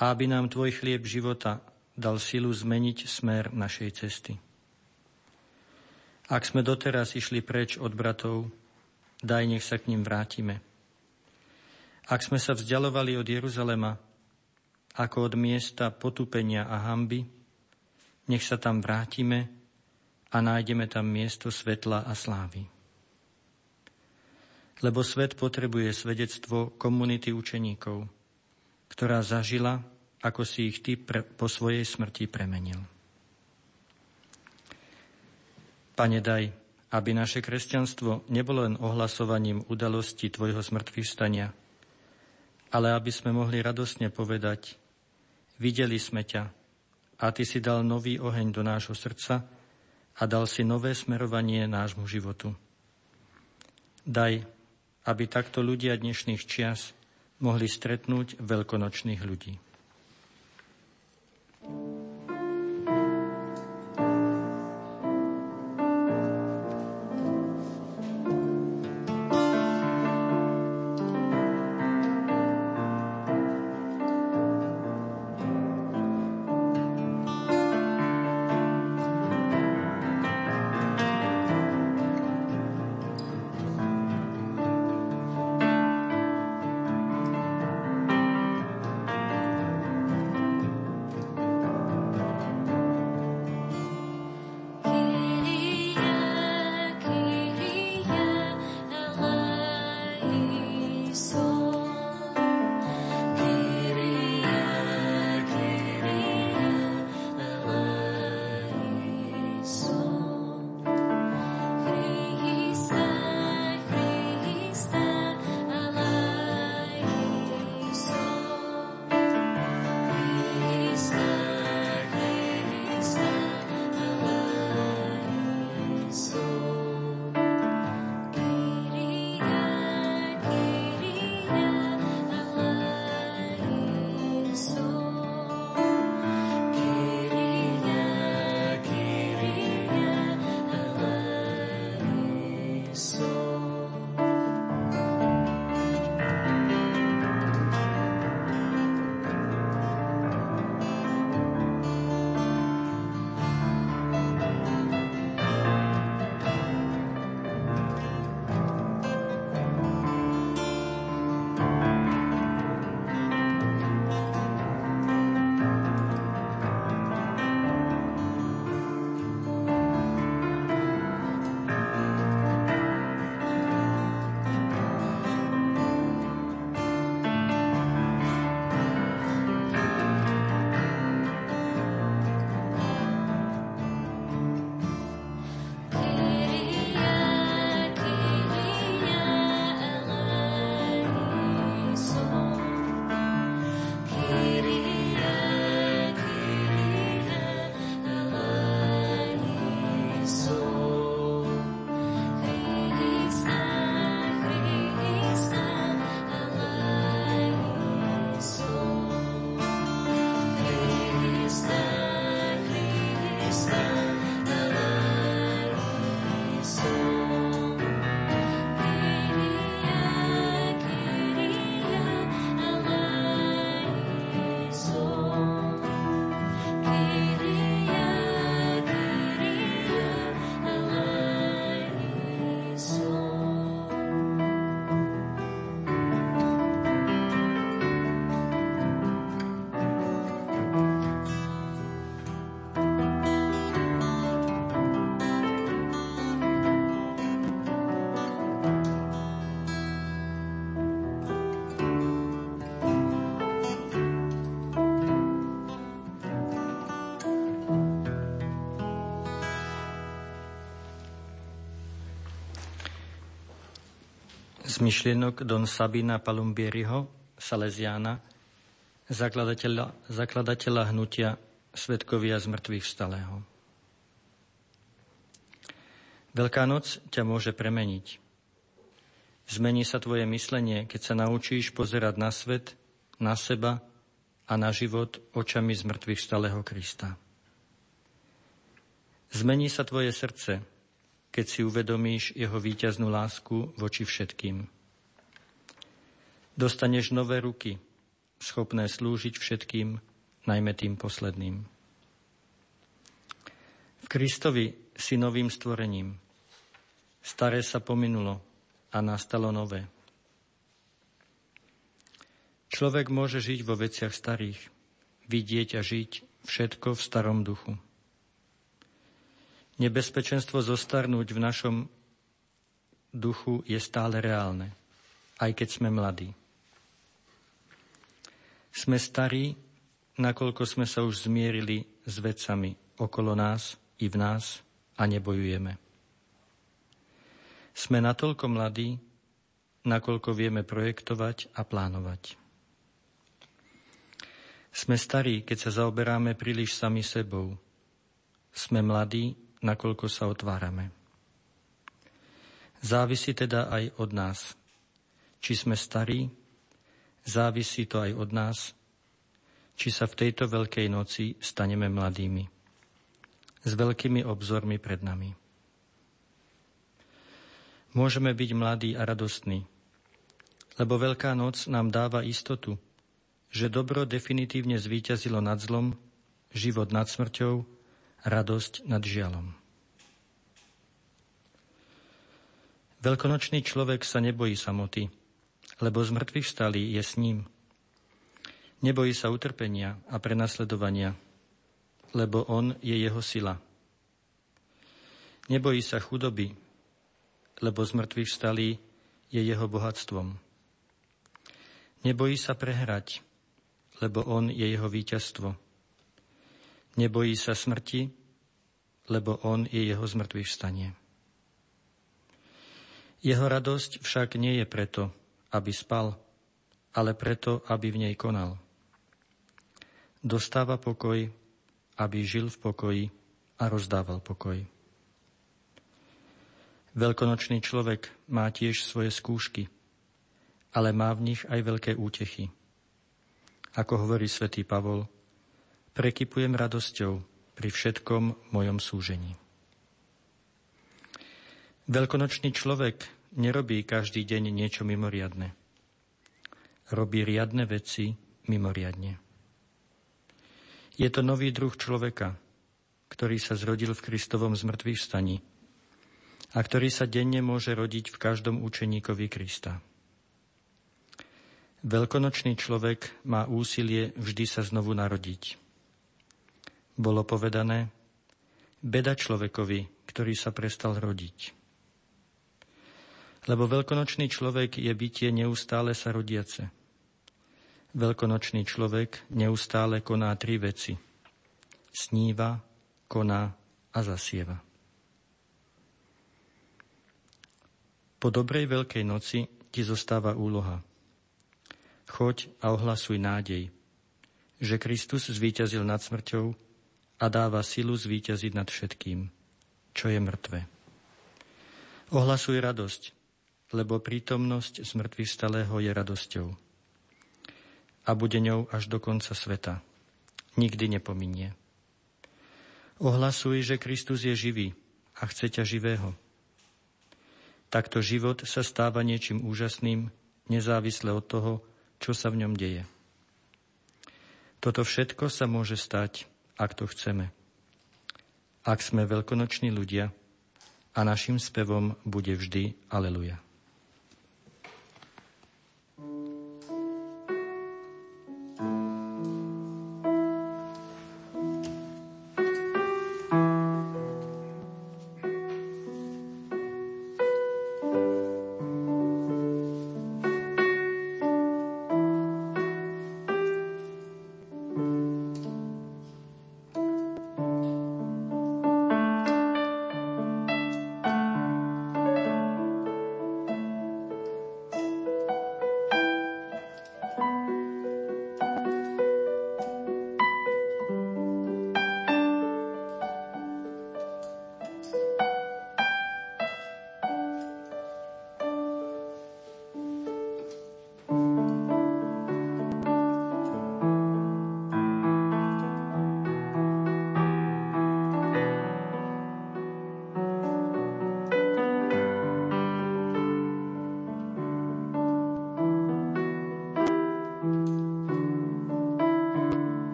a aby nám Tvoj chlieb života dal silu zmeniť smer našej cesty. Ak sme doteraz išli preč od bratov, daj nech sa k ním vrátime. Ak sme sa vzdialovali od Jeruzalema, ako od miesta potupenia a hamby, nech sa tam vrátime a nájdeme tam miesto svetla a slávy. Lebo svet potrebuje svedectvo komunity učeníkov, ktorá zažila, ako si ich ty pre, po svojej smrti premenil. Pane, daj, aby naše kresťanstvo nebolo len ohlasovaním udalosti Tvojho smrtvých stania, ale aby sme mohli radosne povedať, videli sme ťa a Ty si dal nový oheň do nášho srdca a dal si nové smerovanie nášmu životu. Daj, aby takto ľudia dnešných čias mohli stretnúť veľkonočných ľudí. Z myšlienok Don Sabina Palumbieriho, Salesiána, zakladateľa, zakladateľa hnutia Svetkovia z mŕtvych vstalého. Veľká noc ťa môže premeniť. Zmení sa tvoje myslenie, keď sa naučíš pozerať na svet, na seba a na život očami z mŕtvych vstalého Krista. Zmení sa tvoje srdce, keď si uvedomíš jeho víťaznú lásku voči všetkým. Dostaneš nové ruky, schopné slúžiť všetkým, najmä tým posledným. V Kristovi si novým stvorením. Staré sa pominulo a nastalo nové. Človek môže žiť vo veciach starých, vidieť a žiť všetko v starom duchu. Nebezpečenstvo zostarnúť v našom duchu je stále reálne, aj keď sme mladí. Sme starí, nakoľko sme sa už zmierili s vecami okolo nás i v nás a nebojujeme. Sme natoľko mladí, nakoľko vieme projektovať a plánovať. Sme starí, keď sa zaoberáme príliš sami sebou. Sme mladí, nakoľko sa otvárame. Závisí teda aj od nás. Či sme starí, závisí to aj od nás, či sa v tejto veľkej noci staneme mladými. S veľkými obzormi pred nami. Môžeme byť mladí a radostní, lebo Veľká noc nám dáva istotu, že dobro definitívne zvíťazilo nad zlom, život nad smrťou radosť nad žialom. Veľkonočný človek sa nebojí samoty, lebo z mŕtvych vstalý je s ním. Nebojí sa utrpenia a prenasledovania, lebo on je jeho sila. Nebojí sa chudoby, lebo z mŕtvych vstalý je jeho bohatstvom. Nebojí sa prehrať, lebo on je jeho víťazstvo. Nebojí sa smrti, lebo on je jeho zmrtvých vstanie. Jeho radosť však nie je preto, aby spal, ale preto, aby v nej konal. Dostáva pokoj, aby žil v pokoji a rozdával pokoj. Veľkonočný človek má tiež svoje skúšky, ale má v nich aj veľké útechy. Ako hovorí svätý Pavol, prekypujem radosťou pri všetkom mojom súžení. Veľkonočný človek nerobí každý deň niečo mimoriadne. Robí riadne veci mimoriadne. Je to nový druh človeka, ktorý sa zrodil v Kristovom zmrtvých staní a ktorý sa denne môže rodiť v každom učeníkovi Krista. Veľkonočný človek má úsilie vždy sa znovu narodiť. Bolo povedané, beda človekovi, ktorý sa prestal rodiť. Lebo veľkonočný človek je bytie neustále sa rodiace. Veľkonočný človek neustále koná tri veci. Sníva, koná a zasieva. Po dobrej veľkej noci ti zostáva úloha – Choď a ohlasuj nádej, že Kristus zvíťazil nad smrťou a dáva silu zvíťaziť nad všetkým, čo je mŕtve. Ohlasuj radosť, lebo prítomnosť smrtvy stalého je radosťou. A bude ňou až do konca sveta. Nikdy nepominie. Ohlasuj, že Kristus je živý a chce ťa živého. Takto život sa stáva niečím úžasným, nezávisle od toho, čo sa v ňom deje. Toto všetko sa môže stať, ak to chceme. Ak sme veľkonoční ľudia a našim spevom bude vždy Aleluja.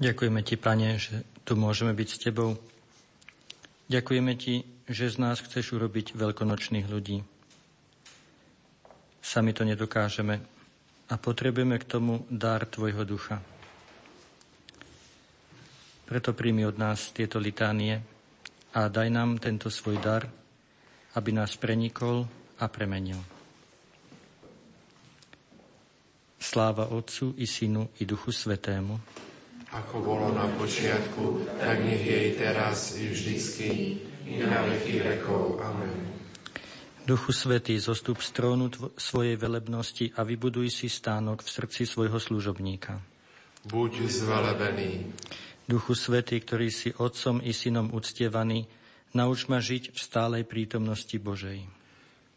Ďakujeme Ti, Pane, že tu môžeme byť s Tebou. Ďakujeme Ti, že z nás chceš urobiť veľkonočných ľudí. Sami to nedokážeme a potrebujeme k tomu dar Tvojho ducha. Preto príjmi od nás tieto litánie a daj nám tento svoj dar, aby nás prenikol a premenil. Sláva Otcu i Synu i Duchu Svetému. Ako bolo na počiatku, tak nech jej teraz i vždycky, i na veky vekov. Amen. Duchu Svetý, zostup z trónu tvo- svojej velebnosti a vybuduj si stánok v srdci svojho služobníka. Buď zvelebený. Duchu Svetý, ktorý si Otcom i Synom uctievaný, nauč ma žiť v stálej prítomnosti Božej.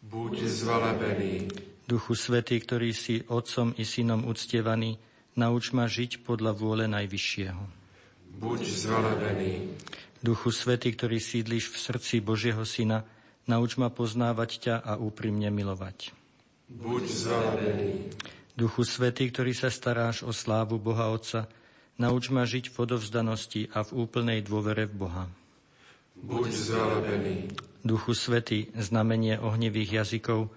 Buď zvelebený. Duchu Svetý, ktorý si Otcom i Synom uctievaný, nauč ma žiť podľa vôle Najvyššieho. Buď zvelebený. Duchu Svetý, ktorý sídliš v srdci Božieho Syna, nauč ma poznávať ťa a úprimne milovať. Buď zvelebený. Duchu Svetý, ktorý sa staráš o slávu Boha Otca, nauč ma žiť v odovzdanosti a v úplnej dôvere v Boha. Buď zvelebený. Duchu Svetý, znamenie ohnivých jazykov,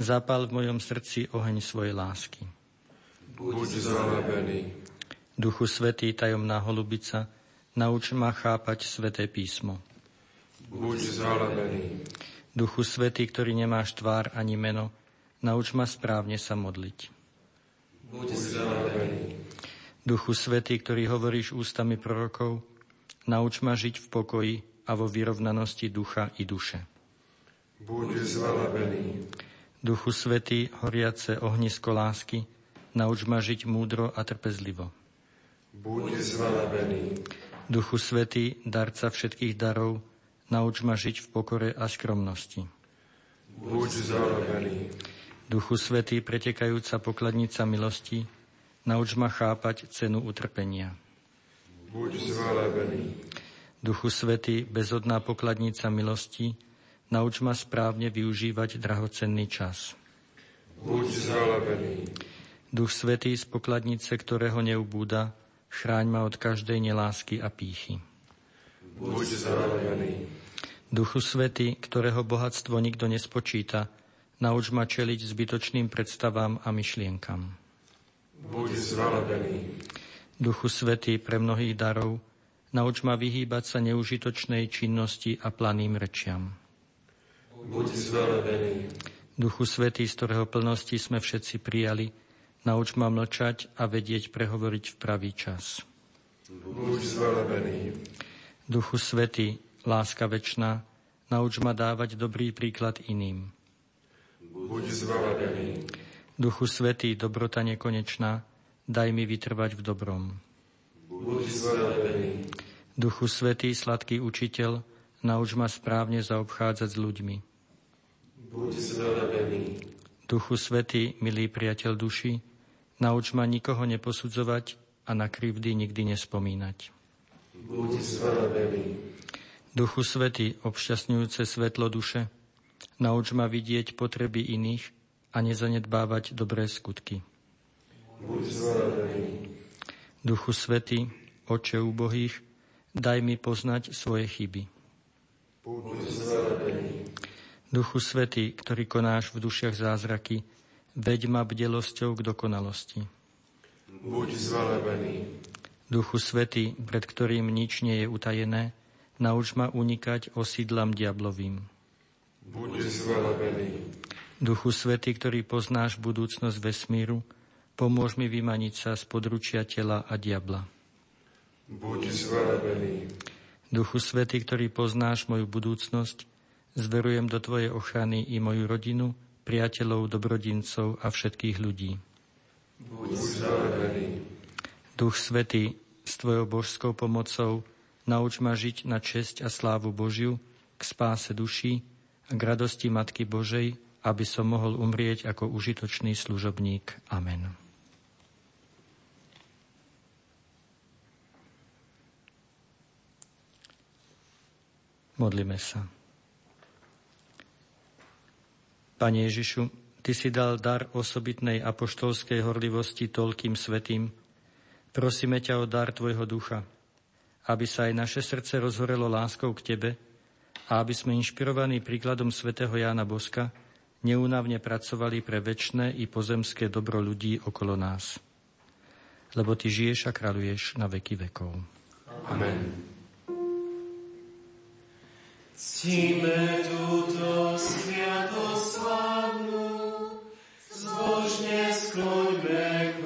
zapal v mojom srdci oheň svojej lásky. Buď zvelebený. Duchu Svetý, tajomná holubica, nauč ma chápať sveté písmo. Buď zvelebený. Duchu Svetý, ktorý nemáš tvár ani meno, nauč ma správne sa modliť. Buď zvelebený. Duchu Svetý, ktorý hovoríš ústami prorokov, nauč ma žiť v pokoji a vo vyrovnanosti ducha i duše. Buď zvelebený. Duchu Svetý, horiace ohnisko lásky, nauč ma žiť múdro a trpezlivo. Buď zvelebený. Duchu Svetý, darca všetkých darov, nauč ma žiť v pokore a skromnosti. Buď zvelebený. Duchu Svetý, pretekajúca pokladnica milosti, nauč ma chápať cenu utrpenia. Buď zvelebený. Duchu Svetý, bezodná pokladnica milosti, nauč ma správne využívať drahocenný čas. Buď zvelebený. Duch Svetý z pokladnice, ktorého neubúda, chráň ma od každej nelásky a pýchy. Buď zvelebený. Duchu Svetý, ktorého bohatstvo nikto nespočíta, nauč ma čeliť zbytočným predstavám a myšlienkam. Buď zvelebený. Duchu Svetý pre mnohých darov, nauč ma vyhýbať sa neužitočnej činnosti a planým rečiam. Buď zvelebený. Duchu Svetý, z ktorého plnosti sme všetci prijali, nauč ma mlčať a vedieť prehovoriť v pravý čas. Buď zvelebený. Duchu Svetý, láska večná, nauč ma dávať dobrý príklad iným. Buď zvelebený. Duchu Svetý, dobrota nekonečná, daj mi vytrvať v dobrom. Buď zvelebený. Duchu Svetý, sladký učiteľ, nauč ma správne zaobchádzať s ľuďmi. Buď zvelebený. Duchu Svetý, milý priateľ duši, nauč ma nikoho neposudzovať a na krivdy nikdy nespomínať. Buď zvelebený. Duchu Svetý, obšťastňujúce svetlo duše, nauč ma vidieť potreby iných a nezanedbávať dobré skutky. Buď zvelebený. Duchu Svetý, oče ubohých, daj mi poznať svoje chyby. Buď zvelebený. Duchu Svetý, ktorý konáš v dušiach zázraky, veď ma bdelosťou k dokonalosti. Buď zvelebený. Duchu Svetý, pred ktorým nič nie je utajené, nauč ma unikať osídlam diablovým. Buď zvelebený. Duchu Svetý, ktorý poznáš budúcnosť vesmíru, pomôž mi vymaniť sa z područia tela a diabla. Buď zvelebený. Duchu Svetý, ktorý poznáš moju budúcnosť, zverujem do Tvojej ochrany i moju rodinu, priateľov, dobrodincov a všetkých ľudí. Buď. Duch Svetý, s Tvojou božskou pomocou nauč ma žiť na česť a slávu Božiu, k spáse duší a k radosti Matky Božej, aby som mohol umrieť ako užitočný služobník. Amen. Modlíme sa. Pane Ježišu, Ty si dal dar osobitnej apoštolskej horlivosti toľkým svetým, Prosíme ťa o dar Tvojho ducha, aby sa aj naše srdce rozhorelo láskou k Tebe a aby sme inšpirovaní príkladom svätého Jána Boska neúnavne pracovali pre väčšné i pozemské dobro ľudí okolo nás. Lebo Ty žiješ a kráľuješ na veky vekov. Amen. Ctíme túto sviatoslavnú, zbožne skloňme kolena,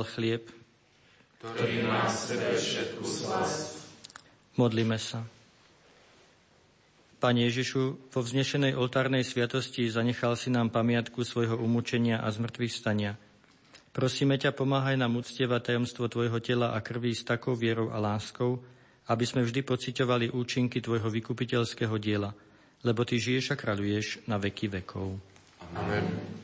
dal chlieb, Ktorý má v sebe všetku slasť. Modlíme sa. Pane Ježišu, vo vznešenej oltárnej sviatosti zanechal si nám pamiatku svojho umúčenia a zmrtvých stania. Prosíme ťa, pomáhaj nám uctievať tajomstvo Tvojho tela a krví s takou vierou a láskou, aby sme vždy pociťovali účinky Tvojho vykupiteľského diela, lebo Ty žiješ a kráľuješ na veky vekov. Amen.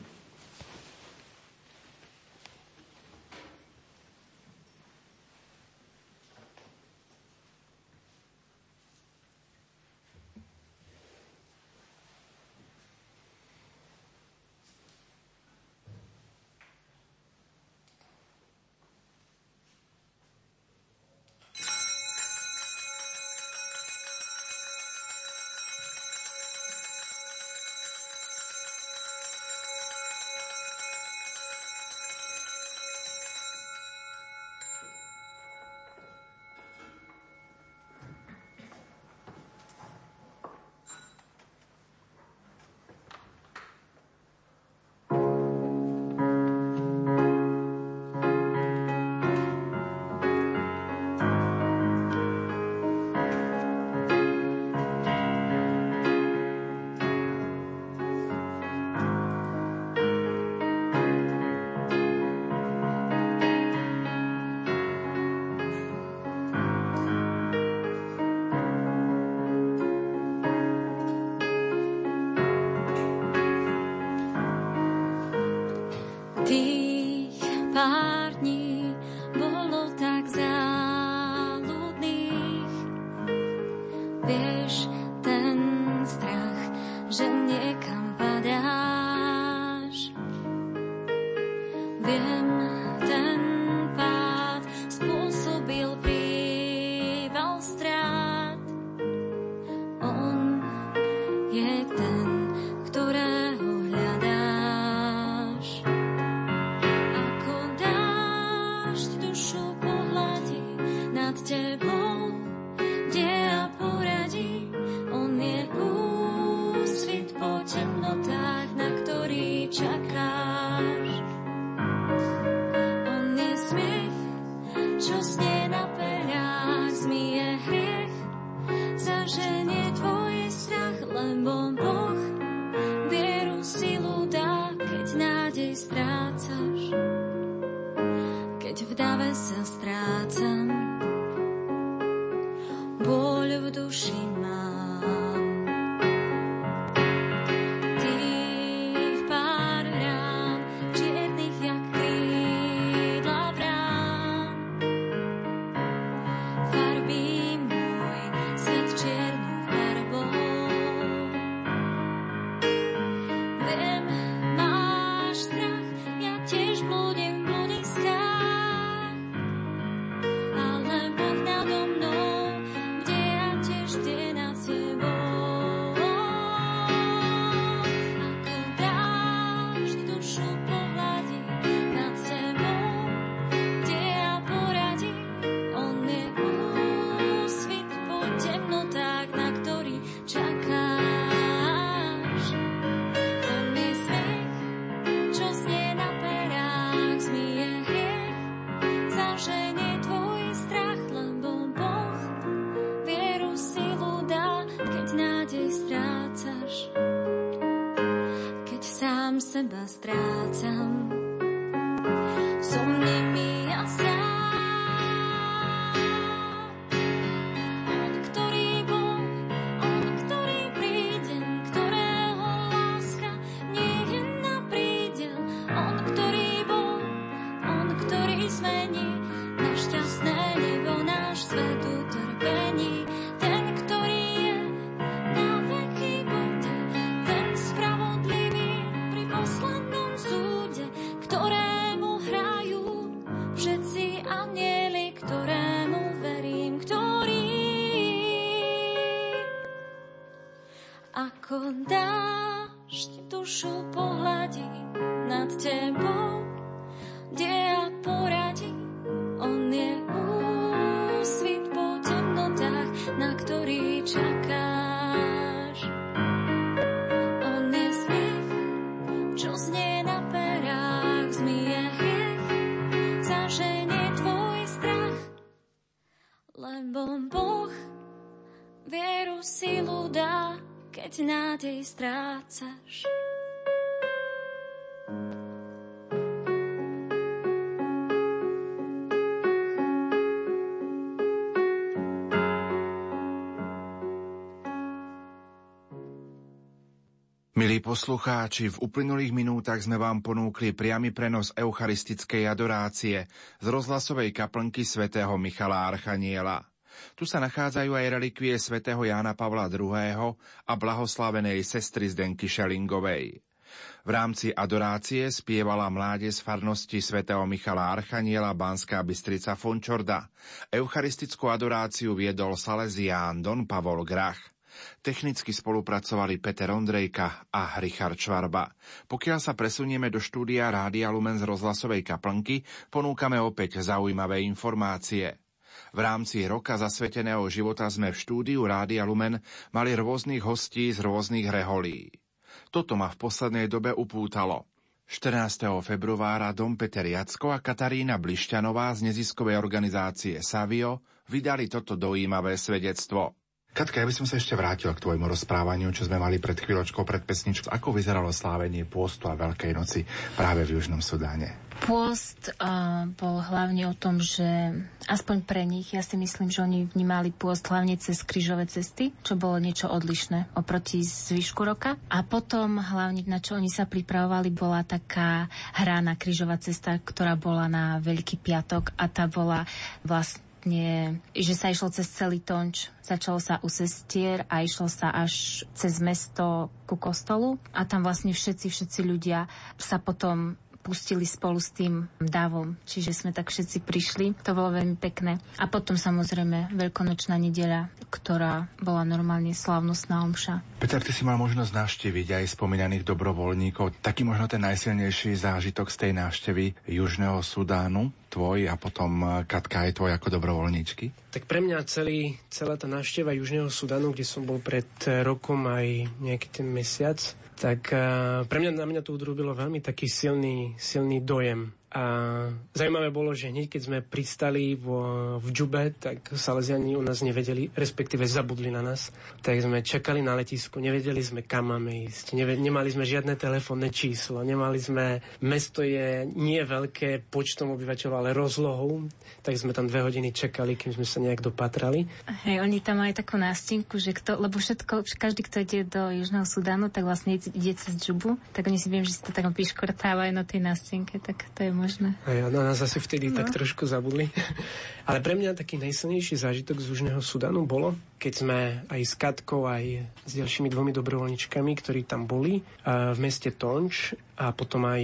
Seba strácam. Nádej strácaš. Milí poslucháči, v uplynulých minútach sme vám ponúkli priamy prenos eucharistickej adorácie z rozhlasovej kaplnky svätého Michala Archaniela. Tu sa nachádzajú aj relikvie svätého Jána Pavla II. a blahoslavenej sestry Zdenky Šelingovej. V rámci adorácie spievala mláde z farnosti svätého Michala Archaniela Banská Bystrica Fončorda. Eucharistickú adoráciu viedol Salesián Don Pavol Grach. Technicky spolupracovali Peter Ondrejka a Richard Čvarba. Pokiaľ sa presunieme do štúdia Rádia Lumen z rozhlasovej kaplnky, ponúkame opäť zaujímavé informácie. V rámci roka zasveteného života sme v štúdiu Rádia Lumen mali rôznych hostí z rôznych reholí. Toto ma v poslednej dobe upútalo. 14. februára Dom Peter Jacko a Katarína Blišťanová z neziskovej organizácie Savio vydali toto dojímavé svedectvo. Katka, ja by som sa ešte vrátil k tvojmu rozprávaniu, čo sme mali pred chvíľočkou, pred pesničkou. Ako vyzeralo slávenie pôstu a Veľkej noci práve v Južnom Sudáne? Pôst uh, bol hlavne o tom, že aspoň pre nich, ja si myslím, že oni vnímali pôst hlavne cez krížové cesty, čo bolo niečo odlišné oproti zvyšku roka. A potom hlavne, na čo oni sa pripravovali, bola taká hra na krížová cesta, ktorá bola na Veľký piatok a tá bola vlastne vlastne, že sa išlo cez celý Tonč. Začalo sa u sestier a išlo sa až cez mesto ku kostolu a tam vlastne všetci, všetci ľudia sa potom pustili spolu s tým davom. Čiže sme tak všetci prišli. To bolo veľmi pekné. A potom samozrejme Veľkonočná nedeľa, ktorá bola normálne slavnostná omša. Peter, ty si mal možnosť navštíviť aj spomínaných dobrovoľníkov. Taký možno ten najsilnejší zážitok z tej návštevy Južného Sudánu, tvoj a potom Katka aj tvoj ako dobrovoľníčky? Tak pre mňa celý, celá tá návšteva Južného Sudanu, kde som bol pred rokom aj nejaký ten mesiac, tak uh, pre mňa na mňa to udrobilo veľmi taký silný, silný dojem. A zaujímavé bolo, že hneď keď sme pristali vo, v Džube, tak Salesiani u nás nevedeli, respektíve zabudli na nás. Tak sme čakali na letisku, nevedeli sme kam máme ísť, neve, nemali sme žiadne telefónne číslo, nemali sme, mesto je nie veľké počtom obyvateľov, ale rozlohou, tak sme tam dve hodiny čakali, kým sme sa nejak dopatrali. Hej, oni tam majú takú nástenku, že kto, lebo všetko, každý, kto ide do Južného Sudánu, tak vlastne ide cez Džubu, tak oni si viem, že si to tak piškortávajú na tej nástenke, tak to je možné. A ja na nás asi vtedy no. tak trošku zabudli. Ale pre mňa taký najsilnejší zážitok z Južného Sudanu bolo, keď sme aj s Katkou, aj s ďalšími dvomi dobrovoľničkami, ktorí tam boli v meste Tonč a potom aj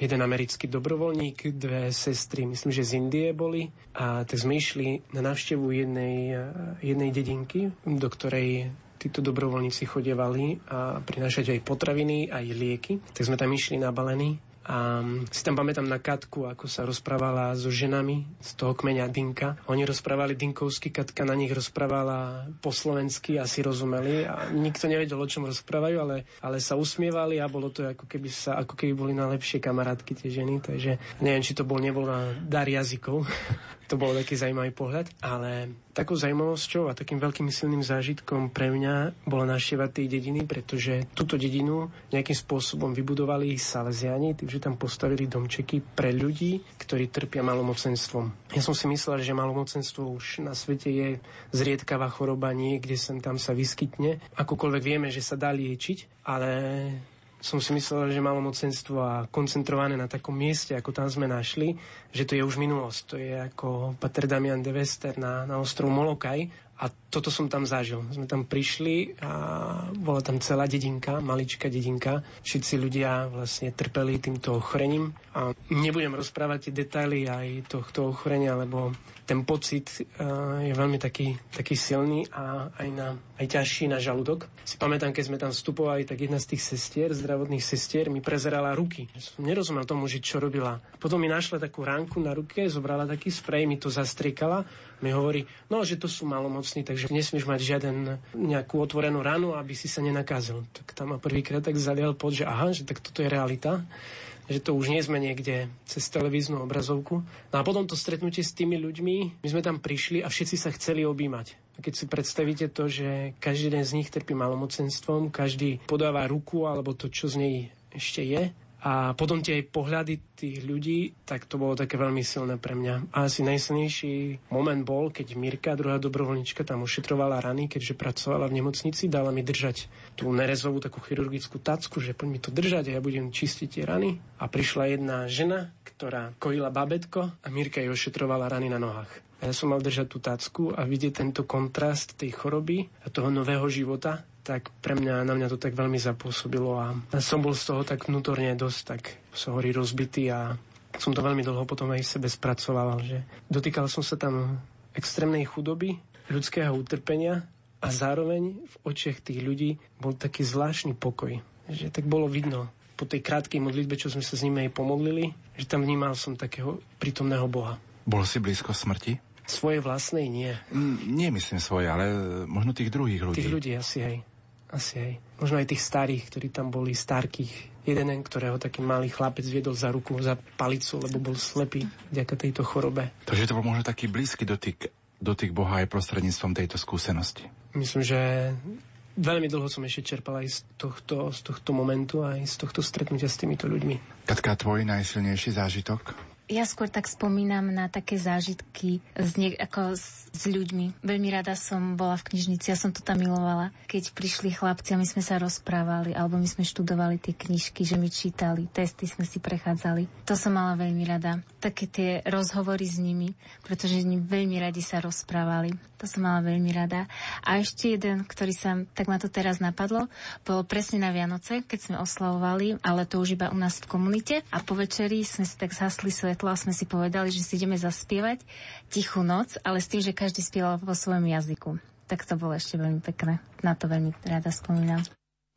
jeden americký dobrovoľník, dve sestry, myslím, že z Indie boli. A tak sme išli na návštevu jednej, jednej dedinky, do ktorej títo dobrovoľníci chodievali a prinášať aj potraviny, aj lieky. Tak sme tam išli nabalení a si tam pamätám na Katku, ako sa rozprávala so ženami z toho kmeňa Dinka. Oni rozprávali dinkovsky, Katka na nich rozprávala po slovensky, asi rozumeli a nikto nevedel, o čom rozprávajú, ale, ale sa usmievali a bolo to ako keby, sa, ako keby boli najlepšie kamarátky tie ženy, takže neviem, či to bol nebol na dar jazykov. to bol taký zaujímavý pohľad, ale takou zaujímavosťou a takým veľkým silným zážitkom pre mňa bola návšteva tej dediny, pretože túto dedinu nejakým spôsobom vybudovali Salesiani, tým, tam postavili domčeky pre ľudí, ktorí trpia malomocenstvom. Ja som si myslel, že malomocenstvo už na svete je zriedkavá choroba, niekde sem tam sa vyskytne. Akokoľvek vieme, že sa dá liečiť, ale som si myslel, že malomocenstvo a koncentrované na takom mieste, ako tam sme našli, že to je už minulosť. To je ako Pater Damian de Wester na, na ostrov Molokaj a toto som tam zažil. Sme tam prišli a bola tam celá dedinka, maličká dedinka. Všetci ľudia vlastne trpeli týmto ochorením. A nebudem rozprávať tie detaily aj tohto ochorenia, lebo ten pocit uh, je veľmi taký, taký silný a aj, na, aj ťažší na žalúdok. Si pamätám, keď sme tam vstupovali, tak jedna z tých sestier, zdravotných sestier, mi prezerala ruky. Som nerozumel tomu, že čo robila. Potom mi našla takú ránku na ruke, zobrala taký sprej, mi to zastriekala mi hovorí, no, že to sú malomocní, takže nesmieš mať žiaden nejakú otvorenú ranu, aby si sa nenakázil. Tak tam ma prvýkrát tak zalial pod, že aha, že tak toto je realita že to už nie sme niekde cez televíznu obrazovku. No a potom to stretnutie s tými ľuďmi, my sme tam prišli a všetci sa chceli objímať. A keď si predstavíte to, že každý jeden z nich trpí malomocenstvom, každý podáva ruku alebo to, čo z nej ešte je, a potom tie pohľady tých ľudí, tak to bolo také veľmi silné pre mňa. A asi najsilnejší moment bol, keď Mirka, druhá dobrovoľnička, tam ošetrovala rany, keďže pracovala v nemocnici, dala mi držať tú nerezovú takú chirurgickú tacku, že poď mi to držať a ja budem čistiť tie rany. A prišla jedna žena, ktorá kojila babetko a Mirka jej ošetrovala rany na nohách. A ja som mal držať tú tacku a vidieť tento kontrast tej choroby a toho nového života, tak pre mňa, na mňa to tak veľmi zapôsobilo a som bol z toho tak vnútorne dosť tak sa rozbitý a som to veľmi dlho potom aj sebe spracoval, že dotýkal som sa tam extrémnej chudoby, ľudského utrpenia a zároveň v očiach tých ľudí bol taký zvláštny pokoj. Že tak bolo vidno po tej krátkej modlitbe, čo sme sa s nimi aj pomodlili, že tam vnímal som takého prítomného Boha. Bol si blízko smrti? Svoje vlastnej nie. Mm, nie myslím svoje, ale možno tých druhých ľudí. Tých ľudí asi aj. Asi aj. Možno aj tých starých, ktorí tam boli, starkých. Jeden, ktorého taký malý chlapec viedol za ruku, za palicu, lebo bol slepý vďaka tejto chorobe. Takže to bol možno taký blízky dotyk, dotyk Boha aj prostredníctvom tejto skúsenosti. Myslím, že veľmi dlho som ešte čerpal aj z tohto, z tohto momentu, aj z tohto stretnutia s týmito ľuďmi. Katka, tvoj najsilnejší zážitok? Ja skôr tak spomínam na také zážitky s, nie, ako s, s ľuďmi. Veľmi rada som bola v knižnici, ja som to tam milovala. Keď prišli chlapci a my sme sa rozprávali, alebo my sme študovali tie knižky, že my čítali, testy sme si prechádzali. To som mala veľmi rada. Také tie rozhovory s nimi, pretože oni veľmi radi sa rozprávali. To som mala veľmi rada. A ešte jeden, ktorý sa, tak ma to teraz napadlo, bol presne na Vianoce, keď sme oslavovali, ale to už iba u nás v komunite. A po večeri sme si tak zhasli svetlo a sme si povedali, že si ideme zaspievať Tichú noc, ale s tým, že každý spieval vo svojom jazyku. Tak to bolo ešte veľmi pekné. Na to veľmi rada spomínam.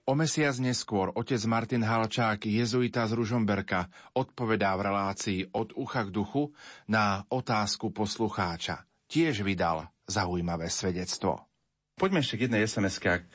O mesiac neskôr otec Martin Halčák, jezuita z Ružomberka, odpovedá v relácii od ucha k duchu na otázku poslucháča. Tiež vydal zaujímavé svedectvo. Poďme ešte k jednej sms ak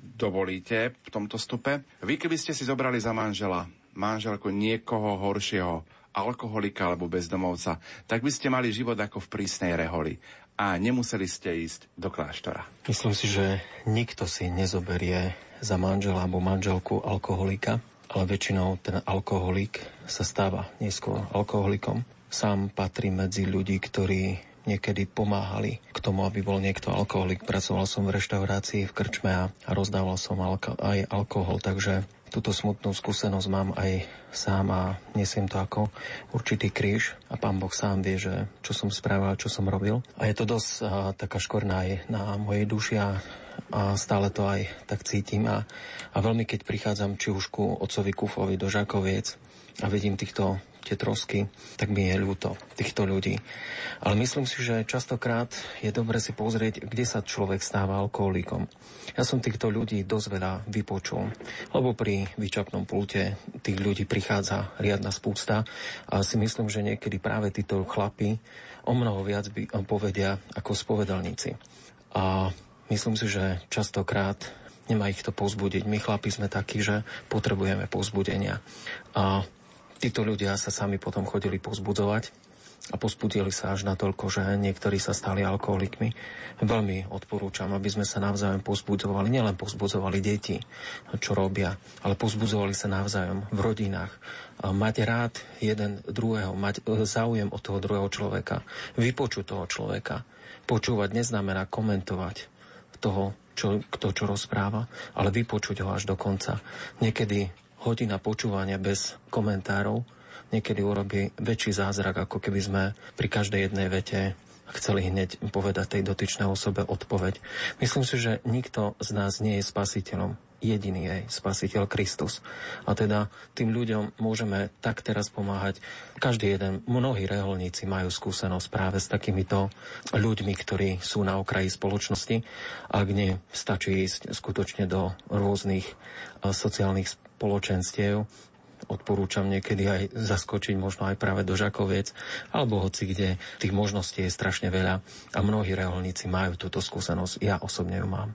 dovolíte v tomto stupe. Vy, keby ste si zobrali za manžela, manželku niekoho horšieho, alkoholika alebo bezdomovca, tak by ste mali život ako v prísnej reholi a nemuseli ste ísť do kláštora. Myslím si, že nikto si nezoberie za manžela alebo manželku alkoholika, ale väčšinou ten alkoholik sa stáva neskôr alkoholikom. Sám patrí medzi ľudí, ktorí niekedy pomáhali k tomu, aby bol niekto alkoholik. Pracoval som v reštaurácii v krčme a rozdával som alko- aj alkohol, takže túto smutnú skúsenosť mám aj sám a nesiem to ako určitý kríž a pán Boh sám vie, že čo som spravil čo som robil. A je to dosť a, taká škorná aj na mojej duši a, a stále to aj tak cítim a, a veľmi keď prichádzam či už ku otcovi Kufovi do Žakoviec a vidím týchto tie trosky, tak mi je ľúto týchto ľudí. Ale myslím si, že častokrát je dobre si pozrieť, kde sa človek stáva alkoholikom. Ja som týchto ľudí dosť veľa vypočul, lebo pri vyčapnom pulte tých ľudí prichádza riadna spústa a si myslím, že niekedy práve títo chlapi o mnoho viac by povedia ako spovedalníci. A myslím si, že častokrát nemá ich to pozbudiť. My chlapi sme takí, že potrebujeme pozbudenia. A títo ľudia sa sami potom chodili pozbudzovať a pospudili sa až natoľko, že niektorí sa stali alkoholikmi. Veľmi odporúčam, aby sme sa navzájom pozbudzovali, nielen pozbudzovali deti, čo robia, ale pozbudzovali sa navzájom v rodinách. Mať rád jeden druhého, mať e, záujem od toho druhého človeka, vypočuť toho človeka. Počúvať neznamená komentovať toho, čo, kto čo rozpráva, ale vypočuť ho až do konca. Niekedy hodina počúvania bez komentárov niekedy urobí väčší zázrak, ako keby sme pri každej jednej vete chceli hneď povedať tej dotyčnej osobe odpoveď. Myslím si, že nikto z nás nie je spasiteľom. Jediný je spasiteľ Kristus. A teda tým ľuďom môžeme tak teraz pomáhať. Každý jeden, mnohí reholníci majú skúsenosť práve s takýmito ľuďmi, ktorí sú na okraji spoločnosti. Ak nie, stačí ísť skutočne do rôznych eh, sociálnych spoločenstiev, odporúčam niekedy aj zaskočiť možno aj práve do Žakoviec alebo hoci kde tých možností je strašne veľa a mnohí reholníci majú túto skúsenosť. Ja osobne ju mám.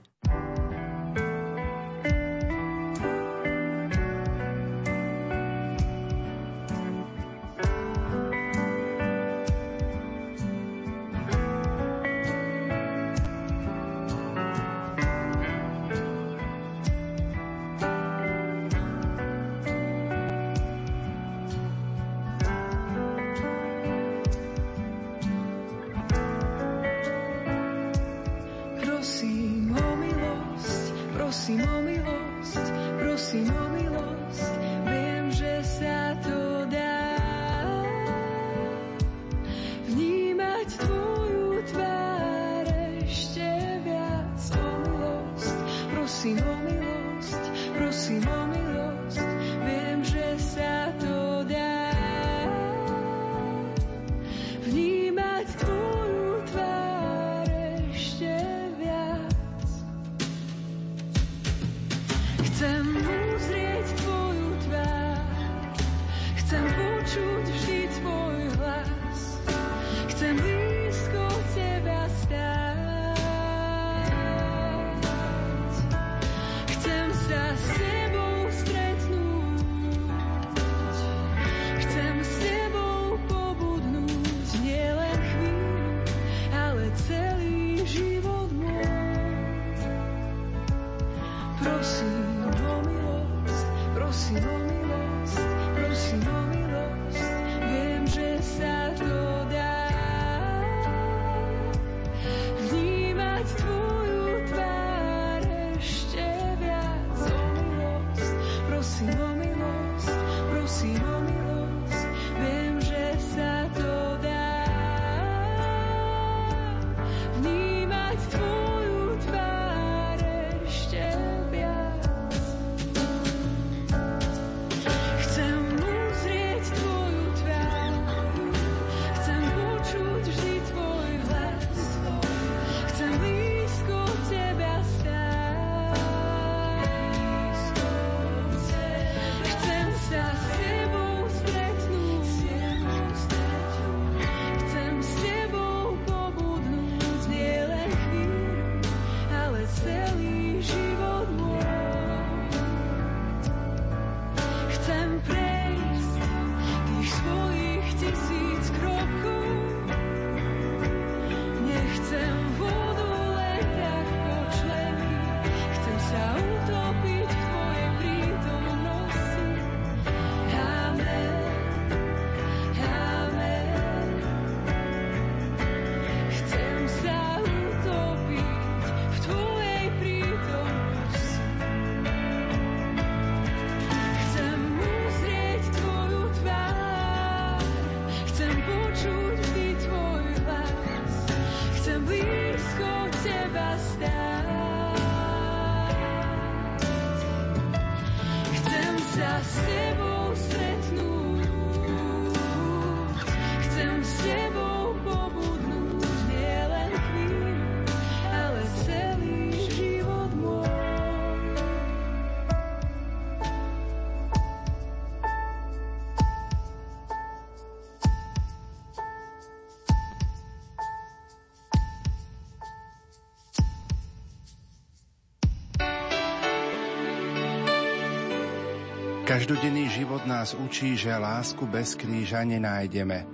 Učí, že lásku bez kríža nenájdeme.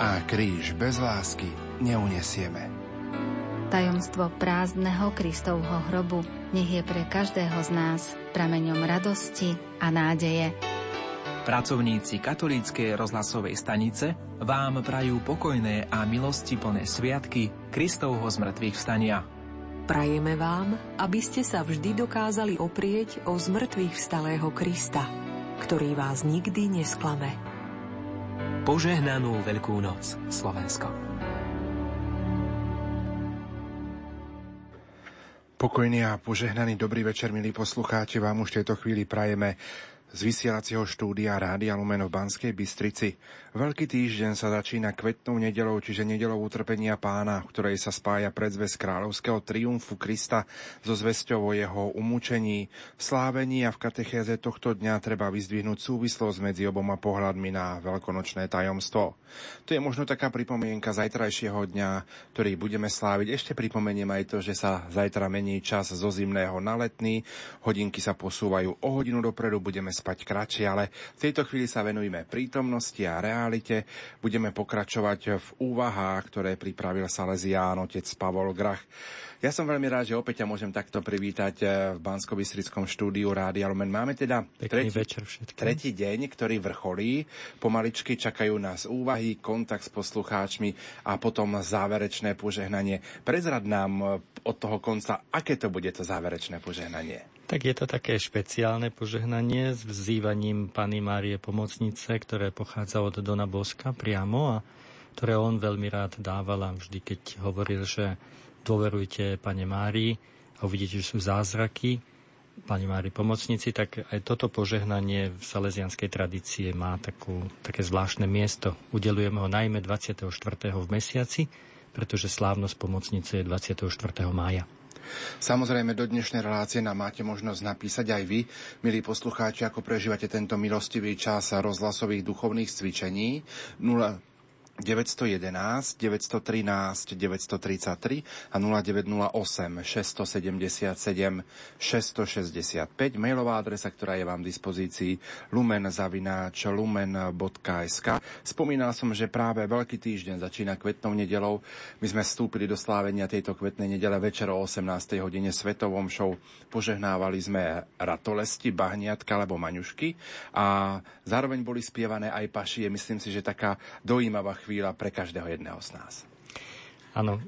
a kríž bez lásky neunesieme. Tajomstvo prázdneho Kristovho hrobu nech je pre každého z nás prameňom radosti a nádeje. Pracovníci katolíckej rozhlasovej stanice vám prajú pokojné a milosti plné sviatky Kristovho zmrtvých vstania. Prajeme vám, aby ste sa vždy dokázali oprieť o zmrtvých vstalého Krista, ktorý vás nikdy nesklame. Požehnanú Veľkú noc, Slovensko. Pokojný a požehnaný dobrý večer, milí poslucháči, vám už v tejto chvíli prajeme z vysielacieho štúdia Rádia Lumen v Banskej Bystrici. Veľký týždeň sa začína kvetnou nedelou, čiže nedelou utrpenia pána, v ktorej sa spája predzvesť kráľovského triumfu Krista so zväzťou o jeho umúčení. V slávení a v katechéze tohto dňa treba vyzdvihnúť súvislosť medzi oboma pohľadmi na veľkonočné tajomstvo. To je možno taká pripomienka zajtrajšieho dňa, ktorý budeme sláviť. Ešte pripomeniem aj to, že sa zajtra mení čas zo zimného na letný. Hodinky sa posúvajú o hodinu dopredu, budeme spať kratšie, ale v tejto chvíli sa venujeme prítomnosti a realite. Budeme pokračovať v úvahách, ktoré pripravil Salesián otec Pavol Grach. Ja som veľmi rád, že opäť ťa môžem takto privítať eh, v bansko štúdiu Rádia Lumen. Máme teda tretí, večer tretí deň, ktorý vrcholí. Pomaličky čakajú nás úvahy, kontakt s poslucháčmi a potom záverečné požehnanie. Prezrad nám eh, od toho konca, aké to bude to záverečné požehnanie. Tak je to také špeciálne požehnanie s vzývaním Pany Márie Pomocnice, ktoré pochádza od Dona Boska priamo a ktoré on veľmi rád dávala vždy, keď hovoril, že dôverujte Pane Márii a uvidíte, že sú zázraky Pani Mári pomocnici, tak aj toto požehnanie v salesianskej tradície má takú, také zvláštne miesto. Udelujeme ho najmä 24. v mesiaci, pretože slávnosť pomocnice je 24. mája. Samozrejme, do dnešnej relácie nám máte možnosť napísať aj vy, milí poslucháči, ako prežívate tento milostivý čas rozhlasových duchovných cvičení. 0, 911 913 933 a 0908 677 665 mailová adresa, ktorá je vám v dispozícii lumen.lumen.sk Spomínal som, že práve Veľký týždeň začína kvetnou nedelou. My sme vstúpili do slávenia tejto kvetnej nedele večer o 18. hodine svetovom show. Požehnávali sme ratolesti, bahniatka alebo maňušky a zároveň boli spievané aj pašie. Myslím si, že taká dojímavá chvíľa chvíľa pre každého jedného z nás. Áno,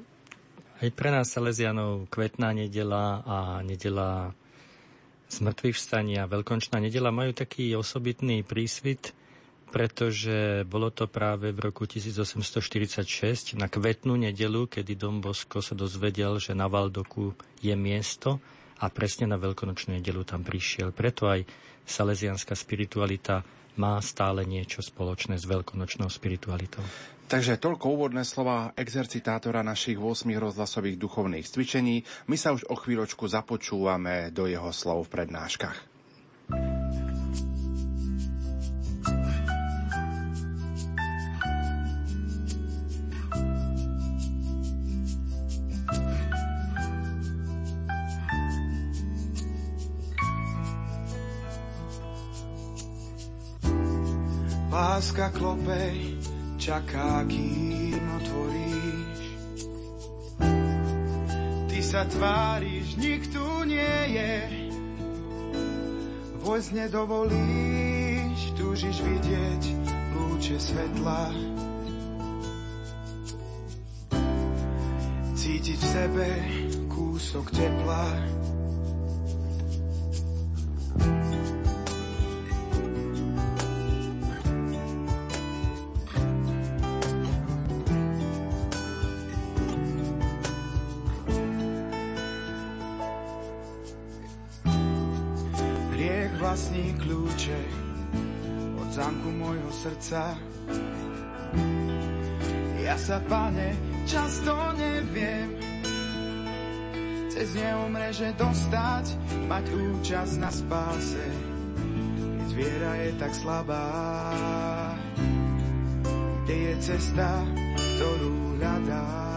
aj pre nás Salesianov kvetná nedela a nedela zmrtvých vstania, veľkončná nedela majú taký osobitný prísvit, pretože bolo to práve v roku 1846 na kvetnú nedelu, kedy Dom Bosko sa dozvedel, že na Valdoku je miesto a presne na veľkonočnú nedelu tam prišiel. Preto aj salesianská spiritualita má stále niečo spoločné s veľkonočnou spiritualitou. Takže toľko úvodné slova exercitátora našich 8 rozhlasových duchovných cvičení. My sa už o chvíľočku započúvame do jeho slov v prednáškach. Láska klope, čaká, kým otvoríš. Ty sa tváriš, nikto nie je. Vojsť nedovolíš, túžiš vidieť lúče svetla. Cítiť v sebe kúsok tepla. Kľúče od zámku môjho srdca. Ja sa, pane, často neviem cez neho mreže dostať, mať účasť na spáse, keď viera je tak slabá. Kde je cesta, ktorú hľadám?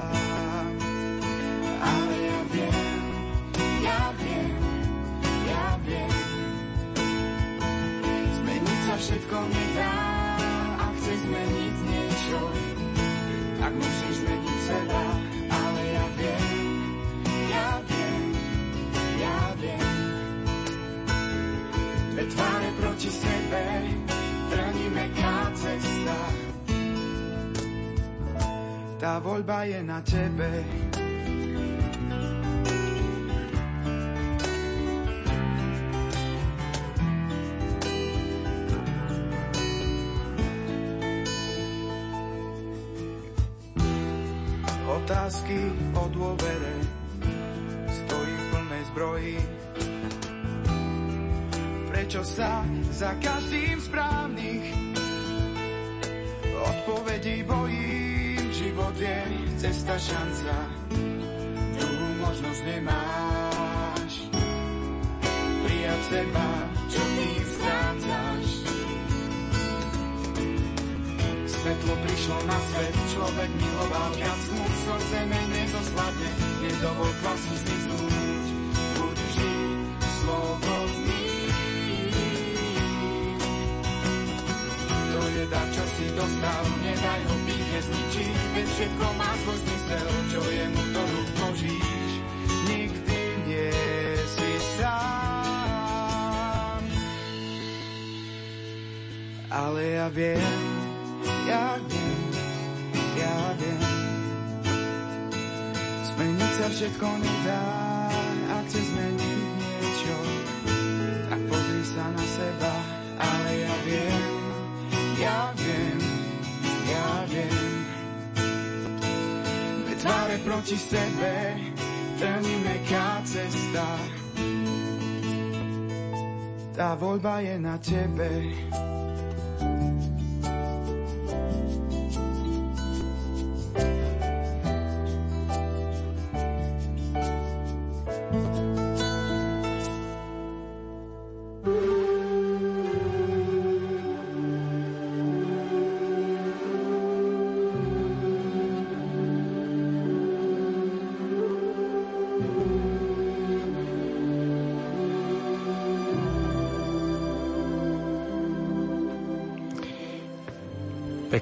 Tá voľba je na tebe. Otázky o dôvere stojí v plnej zbroji. Prečo sa za každým správnych cesta, šanca, druhú možnosť nemáš. Prijať seba, čo tým strácaš. Svetlo prišlo na svet, človek miloval viac mu srdce menej zosladne, nedovol klasu zmiznúť, buď vždy slobodný. To je dar, čo si dostal, nedaj ho byť, nezničí, veď všetko má ja viem, ja viem, ja viem, Zmeniť sa všetko nedá, ak chce zmeniť niečo, tak pozri sa na seba, ale ja viem, ja viem, ja viem. Veď tváre proti sebe, veľmi meká cesta. Tá voľba je na tebe.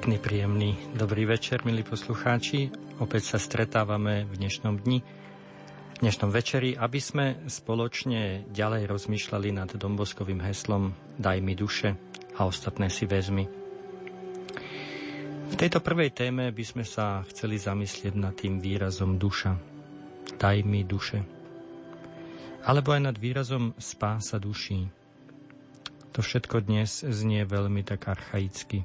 Pekný, príjemný, dobrý večer, milí poslucháči. Opäť sa stretávame v dnešnom dni, v dnešnom večeri, aby sme spoločne ďalej rozmýšľali nad domboskovým heslom Daj mi duše a ostatné si vezmi. V tejto prvej téme by sme sa chceli zamyslieť nad tým výrazom duša. Daj mi duše. Alebo aj nad výrazom spása duší. To všetko dnes znie veľmi tak archaicky.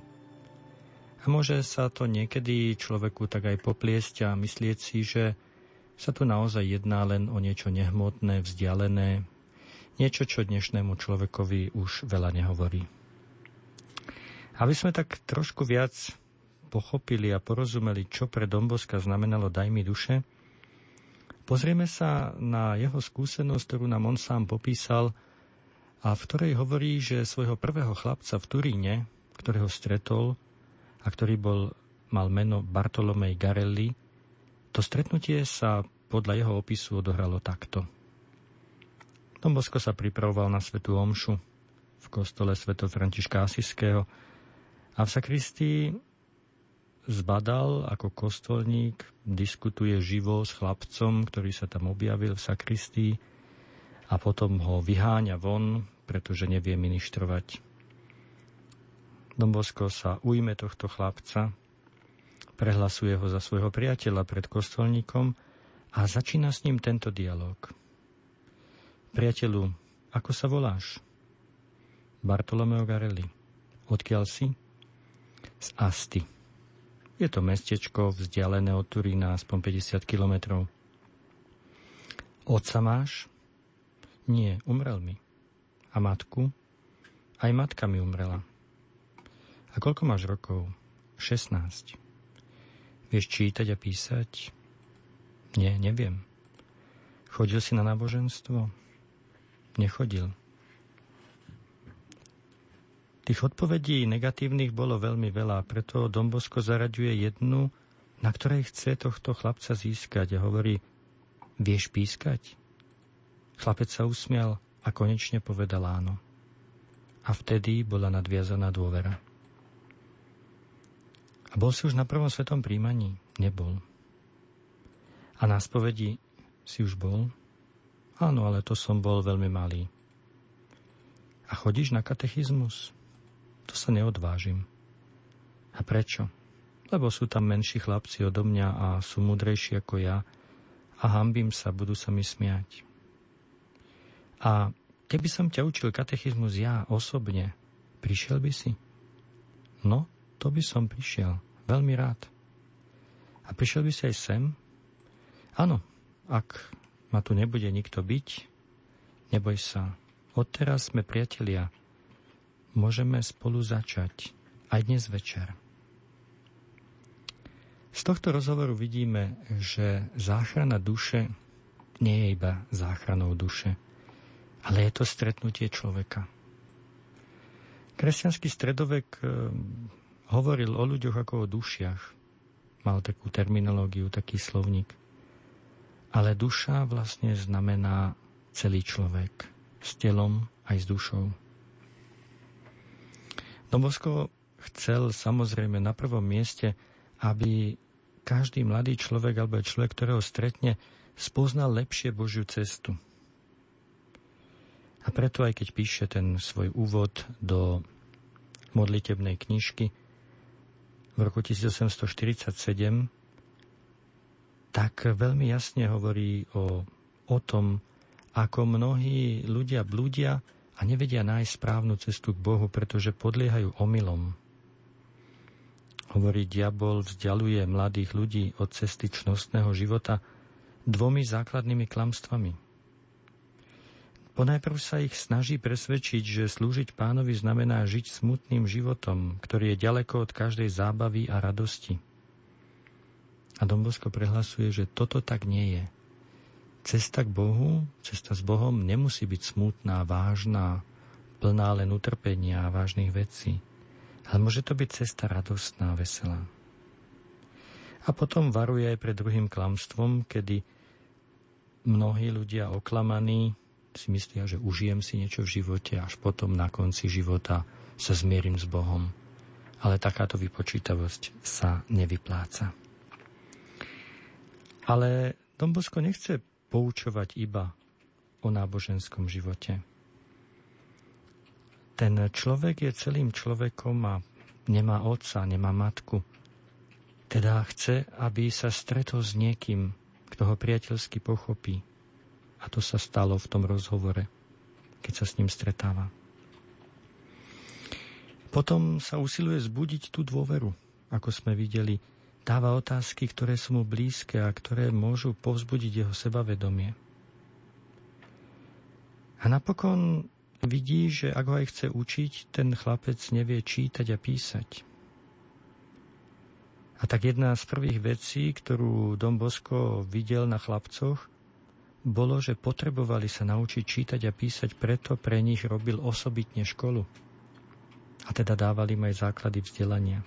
A môže sa to niekedy človeku tak aj popliesť a myslieť si, že sa tu naozaj jedná len o niečo nehmotné, vzdialené, niečo, čo dnešnému človekovi už veľa nehovorí. Aby sme tak trošku viac pochopili a porozumeli, čo pre Domboska znamenalo Daj mi duše, pozrieme sa na jeho skúsenosť, ktorú nám on sám popísal a v ktorej hovorí, že svojho prvého chlapca v Turíne, ktorého stretol, a ktorý bol, mal meno Bartolomej Garelli, to stretnutie sa podľa jeho opisu odohralo takto. Don Bosco sa pripravoval na svetú omšu v kostole sv. Františka Asiského a v sakristii zbadal ako kostolník, diskutuje živo s chlapcom, ktorý sa tam objavil v sakristii a potom ho vyháňa von, pretože nevie ministrovať. Don Bosco sa ujme tohto chlapca, prehlasuje ho za svojho priateľa pred kostolníkom a začína s ním tento dialog. Priateľu, ako sa voláš? Bartolomeo Garelli. Odkiaľ si? Z Asti. Je to mestečko vzdialené od Turína aspoň 50 kilometrov. Otca máš? Nie, umrel mi. A matku? Aj matka mi umrela. A koľko máš rokov? 16. Vieš čítať a písať? Nie, neviem. Chodil si na náboženstvo? Nechodil. Tých odpovedí negatívnych bolo veľmi veľa, preto Dombosko zaraďuje jednu, na ktorej chce tohto chlapca získať a hovorí, vieš pískať? Chlapec sa usmial a konečne povedal áno. A vtedy bola nadviazaná dôvera. A bol si už na prvom svetom príjmaní? Nebol. A na spovedi si už bol? Áno, ale to som bol veľmi malý. A chodíš na katechizmus? To sa neodvážim. A prečo? lebo sú tam menší chlapci odo mňa a sú mudrejší ako ja a hambím sa, budú sa mi smiať. A keby som ťa učil katechizmus ja osobne, prišiel by si? No, to by som prišiel. Veľmi rád. A prišiel by si aj sem? Áno, ak ma tu nebude nikto byť, neboj sa. Odteraz sme priatelia. Môžeme spolu začať. Aj dnes večer. Z tohto rozhovoru vidíme, že záchrana duše nie je iba záchranou duše, ale je to stretnutie človeka. Kresťanský stredovek hovoril o ľuďoch ako o dušiach. Mal takú terminológiu, taký slovník. Ale duša vlastne znamená celý človek. S telom aj s dušou. Dobosko chcel samozrejme na prvom mieste, aby každý mladý človek alebo človek, ktorého stretne, spoznal lepšie Božiu cestu. A preto aj keď píše ten svoj úvod do modlitebnej knižky v roku 1847, tak veľmi jasne hovorí o, o tom, ako mnohí ľudia blúdia a nevedia nájsť správnu cestu k Bohu, pretože podliehajú omylom. Hovorí, diabol vzdialuje mladých ľudí od cesty čnostného života dvomi základnými klamstvami. Ponajprv sa ich snaží presvedčiť, že slúžiť pánovi znamená žiť smutným životom, ktorý je ďaleko od každej zábavy a radosti. A Dombosko prehlasuje, že toto tak nie je. Cesta k Bohu, cesta s Bohom nemusí byť smutná, vážna, plná len utrpenia a vážnych vecí. Ale môže to byť cesta radostná, veselá. A potom varuje aj pred druhým klamstvom, kedy mnohí ľudia oklamaní si myslia, že užijem si niečo v živote, až potom na konci života sa zmierim s Bohom. Ale takáto vypočítavosť sa nevypláca. Ale Dombosko nechce poučovať iba o náboženskom živote ten človek je celým človekom a nemá otca, nemá matku. Teda chce, aby sa stretol s niekým, kto ho priateľsky pochopí. A to sa stalo v tom rozhovore, keď sa s ním stretáva. Potom sa usiluje zbudiť tú dôveru, ako sme videli. Dáva otázky, ktoré sú mu blízke a ktoré môžu povzbudiť jeho sebavedomie. A napokon vidí, že ak ho aj chce učiť, ten chlapec nevie čítať a písať. A tak jedna z prvých vecí, ktorú Dom Bosko videl na chlapcoch, bolo, že potrebovali sa naučiť čítať a písať, preto pre nich robil osobitne školu. A teda dávali im aj základy vzdelania.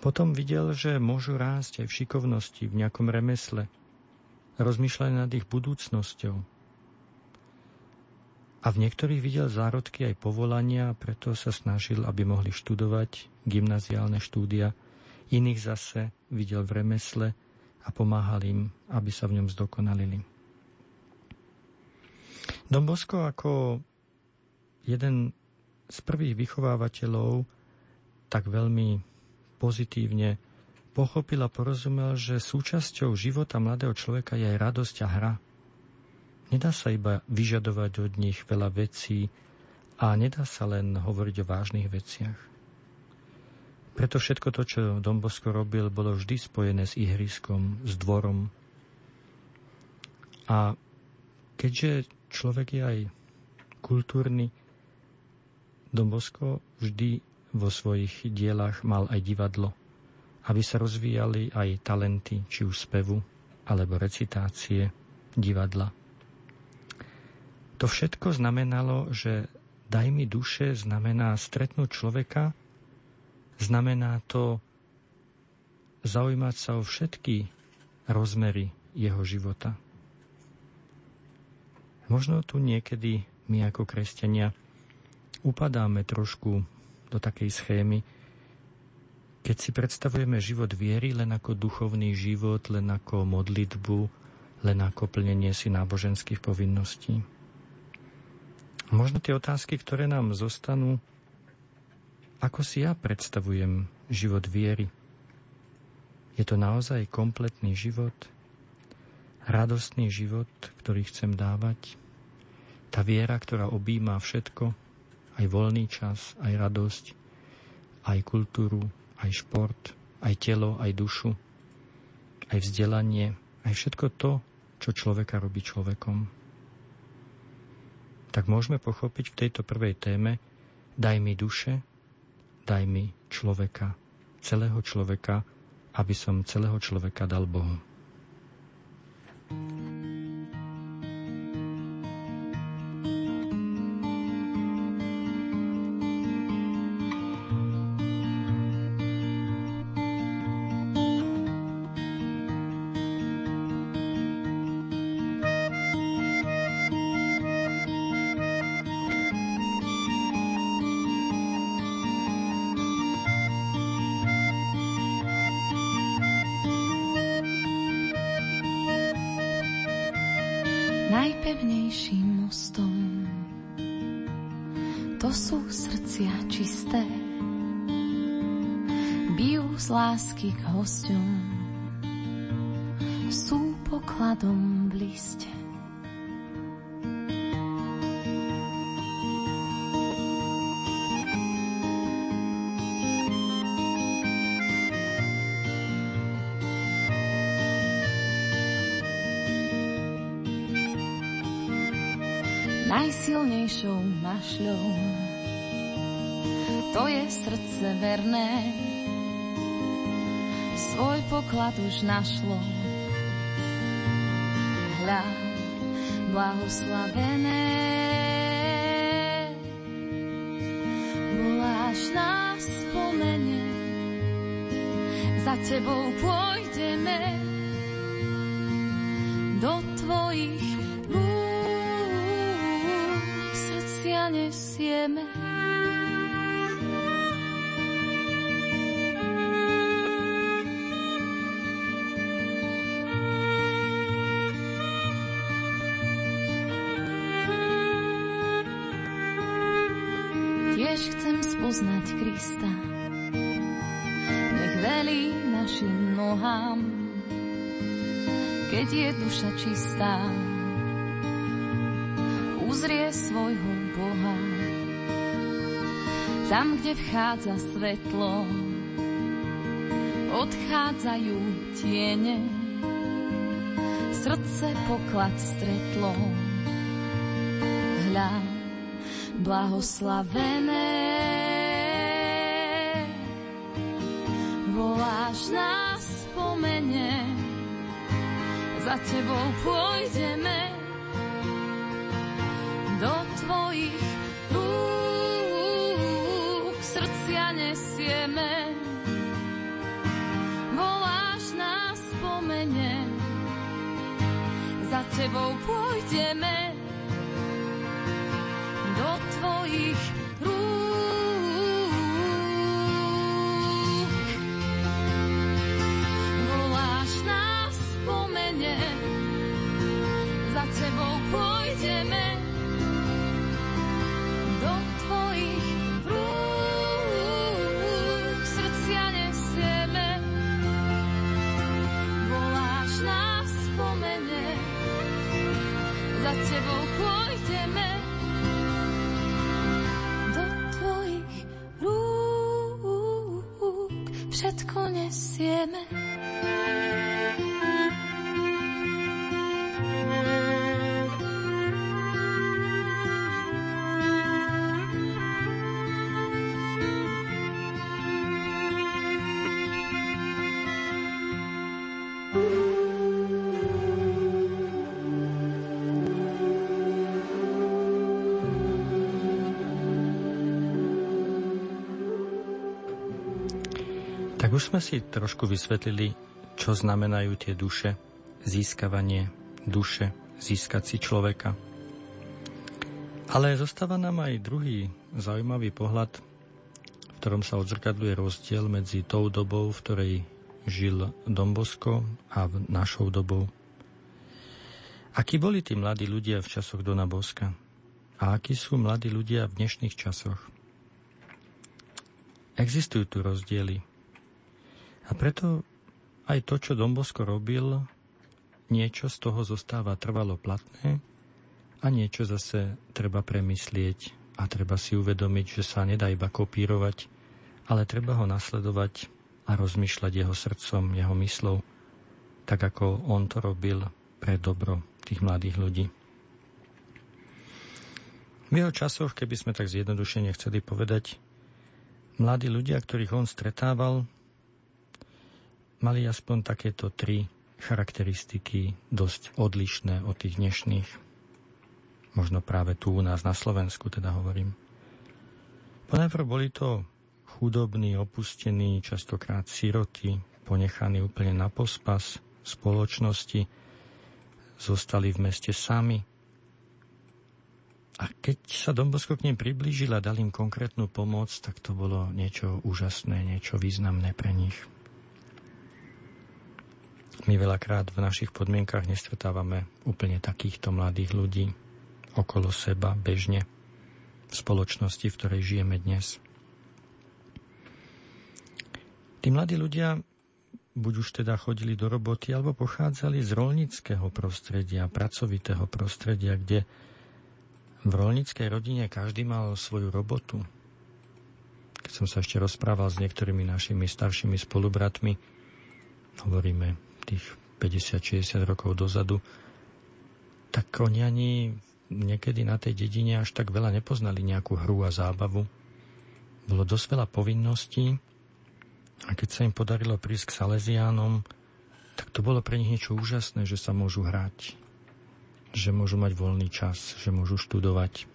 Potom videl, že môžu rásť aj v šikovnosti, v nejakom remesle, rozmýšľali nad ich budúcnosťou, a v niektorých videl zárodky aj povolania, preto sa snažil, aby mohli študovať gymnaziálne štúdia. Iných zase videl v remesle a pomáhal im, aby sa v ňom zdokonalili. Don Bosco ako jeden z prvých vychovávateľov tak veľmi pozitívne pochopil a porozumel, že súčasťou života mladého človeka je aj radosť a hra – Nedá sa iba vyžadovať od nich veľa vecí a nedá sa len hovoriť o vážnych veciach. Preto všetko to, čo Dombosko robil, bolo vždy spojené s ihriskom, s dvorom. A keďže človek je aj kultúrny, Dombosko vždy vo svojich dielach mal aj divadlo, aby sa rozvíjali aj talenty, či už spevu, alebo recitácie, divadla. To všetko znamenalo, že daj mi duše znamená stretnúť človeka, znamená to zaujímať sa o všetky rozmery jeho života. Možno tu niekedy my ako kresťania upadáme trošku do takej schémy, keď si predstavujeme život viery len ako duchovný život, len ako modlitbu, len ako plnenie si náboženských povinností. Možno tie otázky, ktoré nám zostanú, Ako si ja predstavujem život viery? Je to naozaj kompletný život, radostný život, ktorý chcem dávať? Tá viera, ktorá objíma všetko, aj voľný čas, aj radosť, aj kultúru, aj šport, aj telo, aj dušu, aj vzdelanie, aj všetko to, čo človeka robí človekom. Tak môžeme pochopiť v tejto prvej téme daj mi duše, daj mi človeka, celého človeka, aby som celého človeka dal Bohu. Hosťom sú pokladom v liste. Najsilnejšou mašľou to je srdce verné, svoj poklad už našlo. Hľa, blahoslavené, voláš nás spomene, za tebou pôjdeme do tvojich rúk, srdcia nesieme. Krista. Nech velí našim nohám, keď je duša čistá, uzrie svojho Boha. Tam, kde vchádza svetlo, odchádzajú tiene, srdce poklad stretlo. Hľa, blahoslavené za tebou pôjdeme. Do tvojich rúk, srdcia nesieme. Voláš nás spomene, za tebou pôjdeme už sme si trošku vysvetlili, čo znamenajú tie duše, získavanie duše, získať si človeka. Ale zostáva nám aj druhý zaujímavý pohľad, v ktorom sa odzrkadluje rozdiel medzi tou dobou, v ktorej žil Dombosko a v našou dobou. Akí boli tí mladí ľudia v časoch Dona Boska? A akí sú mladí ľudia v dnešných časoch? Existujú tu rozdiely. A preto aj to, čo Dombosko robil, niečo z toho zostáva trvalo platné a niečo zase treba premyslieť a treba si uvedomiť, že sa nedá iba kopírovať, ale treba ho nasledovať a rozmýšľať jeho srdcom, jeho myslou, tak ako on to robil pre dobro tých mladých ľudí. V jeho časoch, keby sme tak zjednodušene chceli povedať, mladí ľudia, ktorých on stretával, mali aspoň takéto tri charakteristiky dosť odlišné od tých dnešných. Možno práve tu u nás na Slovensku teda hovorím. Ponajprv boli to chudobní, opustení, častokrát siroty, ponechaní úplne na pospas spoločnosti, zostali v meste sami, a keď sa Dombosko k nim priblížil a dal im konkrétnu pomoc, tak to bolo niečo úžasné, niečo významné pre nich. My veľakrát v našich podmienkach nestretávame úplne takýchto mladých ľudí okolo seba bežne v spoločnosti, v ktorej žijeme dnes. Tí mladí ľudia buď už teda chodili do roboty, alebo pochádzali z rolnického prostredia, pracovitého prostredia, kde v rolníckej rodine každý mal svoju robotu. Keď som sa ešte rozprával s niektorými našimi staršími spolubratmi, hovoríme tých 50-60 rokov dozadu, tak oni ani niekedy na tej dedine až tak veľa nepoznali nejakú hru a zábavu. Bolo dosť veľa povinností a keď sa im podarilo prísť k Salesiánom, tak to bolo pre nich niečo úžasné, že sa môžu hrať, že môžu mať voľný čas, že môžu študovať.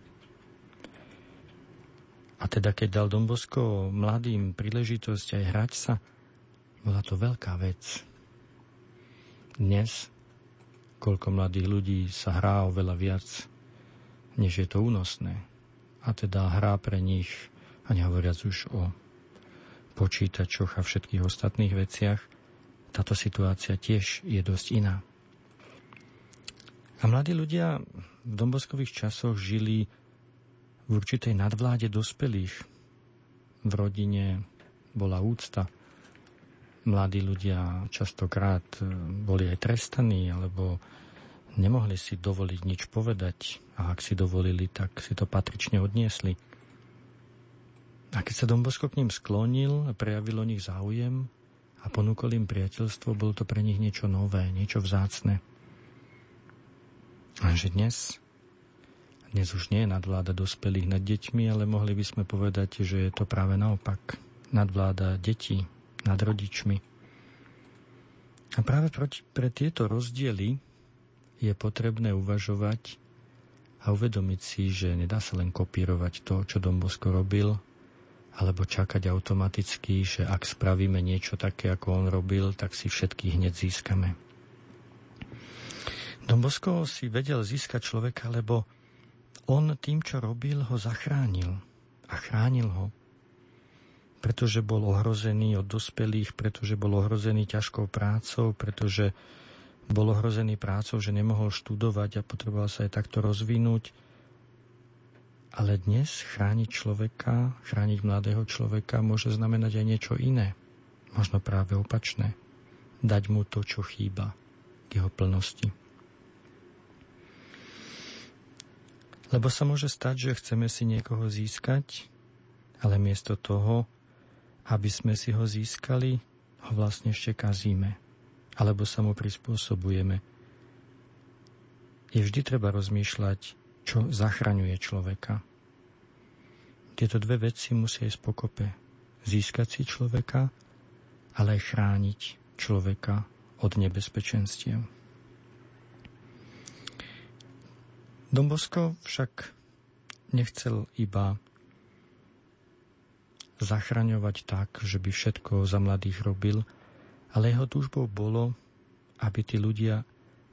A teda keď dal Dombosko mladým príležitosť aj hrať sa, bola to veľká vec. Dnes, koľko mladých ľudí sa hrá oveľa viac, než je to únosné. A teda hrá pre nich, a nehovoriac už o počítačoch a všetkých ostatných veciach, táto situácia tiež je dosť iná. A mladí ľudia v domboskových časoch žili v určitej nadvláde dospelých. V rodine bola úcta. Mladí ľudia častokrát e, boli aj trestaní, alebo nemohli si dovoliť nič povedať. A ak si dovolili, tak si to patrične odniesli. A keď sa Dombosko k ním sklonil a prejavil o nich záujem a ponúkol im priateľstvo, bolo to pre nich niečo nové, niečo vzácne. Lenže dnes, dnes už nie je nadvláda dospelých nad deťmi, ale mohli by sme povedať, že je to práve naopak. Nadvláda detí nad rodičmi. A práve pre tieto rozdiely je potrebné uvažovať a uvedomiť si, že nedá sa len kopírovať to, čo Dombosko robil, alebo čakať automaticky, že ak spravíme niečo také, ako on robil, tak si všetkých hneď získame. Don si vedel získať človeka, lebo on tým, čo robil, ho zachránil. A chránil ho. Pretože bol ohrozený od dospelých, pretože bol ohrozený ťažkou prácou, pretože bol ohrozený prácou, že nemohol študovať a potreboval sa aj takto rozvinúť. Ale dnes chrániť človeka, chrániť mladého človeka môže znamenať aj niečo iné. Možno práve opačné. Dať mu to, čo chýba k jeho plnosti. Lebo sa môže stať, že chceme si niekoho získať, ale miesto toho, aby sme si ho získali, ho vlastne ešte kazíme. Alebo sa mu prispôsobujeme. Je vždy treba rozmýšľať, čo zachraňuje človeka. Tieto dve veci musia ísť pokope. Získať si človeka, ale aj chrániť človeka od nebezpečenstiev. Dombosko však nechcel iba zachraňovať tak, že by všetko za mladých robil, ale jeho túžbou bolo, aby tí ľudia,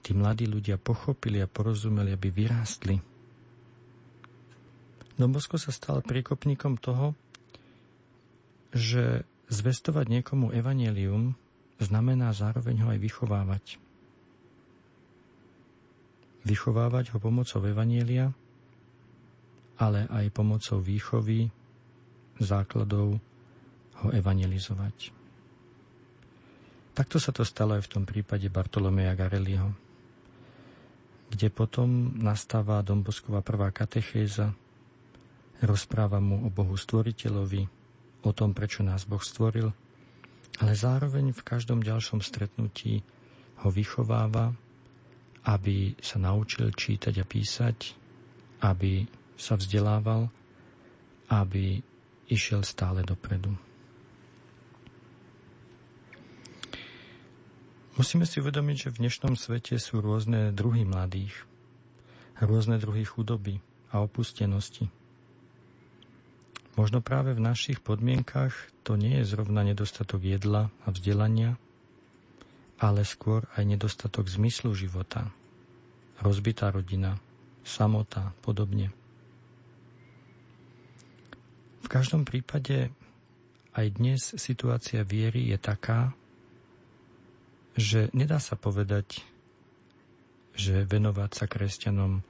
tí mladí ľudia pochopili a porozumeli, aby vyrástli. Dombosko sa stal priekopníkom toho, že zvestovať niekomu evanelium znamená zároveň ho aj vychovávať vychovávať ho pomocou Evanielia, ale aj pomocou výchovy, základov ho evangelizovať. Takto sa to stalo aj v tom prípade Bartolomeja Gareliho, kde potom nastáva Domboskova prvá katechéza, rozpráva mu o Bohu stvoriteľovi, o tom, prečo nás Boh stvoril, ale zároveň v každom ďalšom stretnutí ho vychováva, aby sa naučil čítať a písať, aby sa vzdelával, aby išiel stále dopredu. Musíme si uvedomiť, že v dnešnom svete sú rôzne druhy mladých, rôzne druhy chudoby a opustenosti. Možno práve v našich podmienkach to nie je zrovna nedostatok jedla a vzdelania, ale skôr aj nedostatok zmyslu života, rozbitá rodina, samota, podobne. Každom prípade aj dnes situácia viery je taká, že nedá sa povedať, že venovať sa kresťanom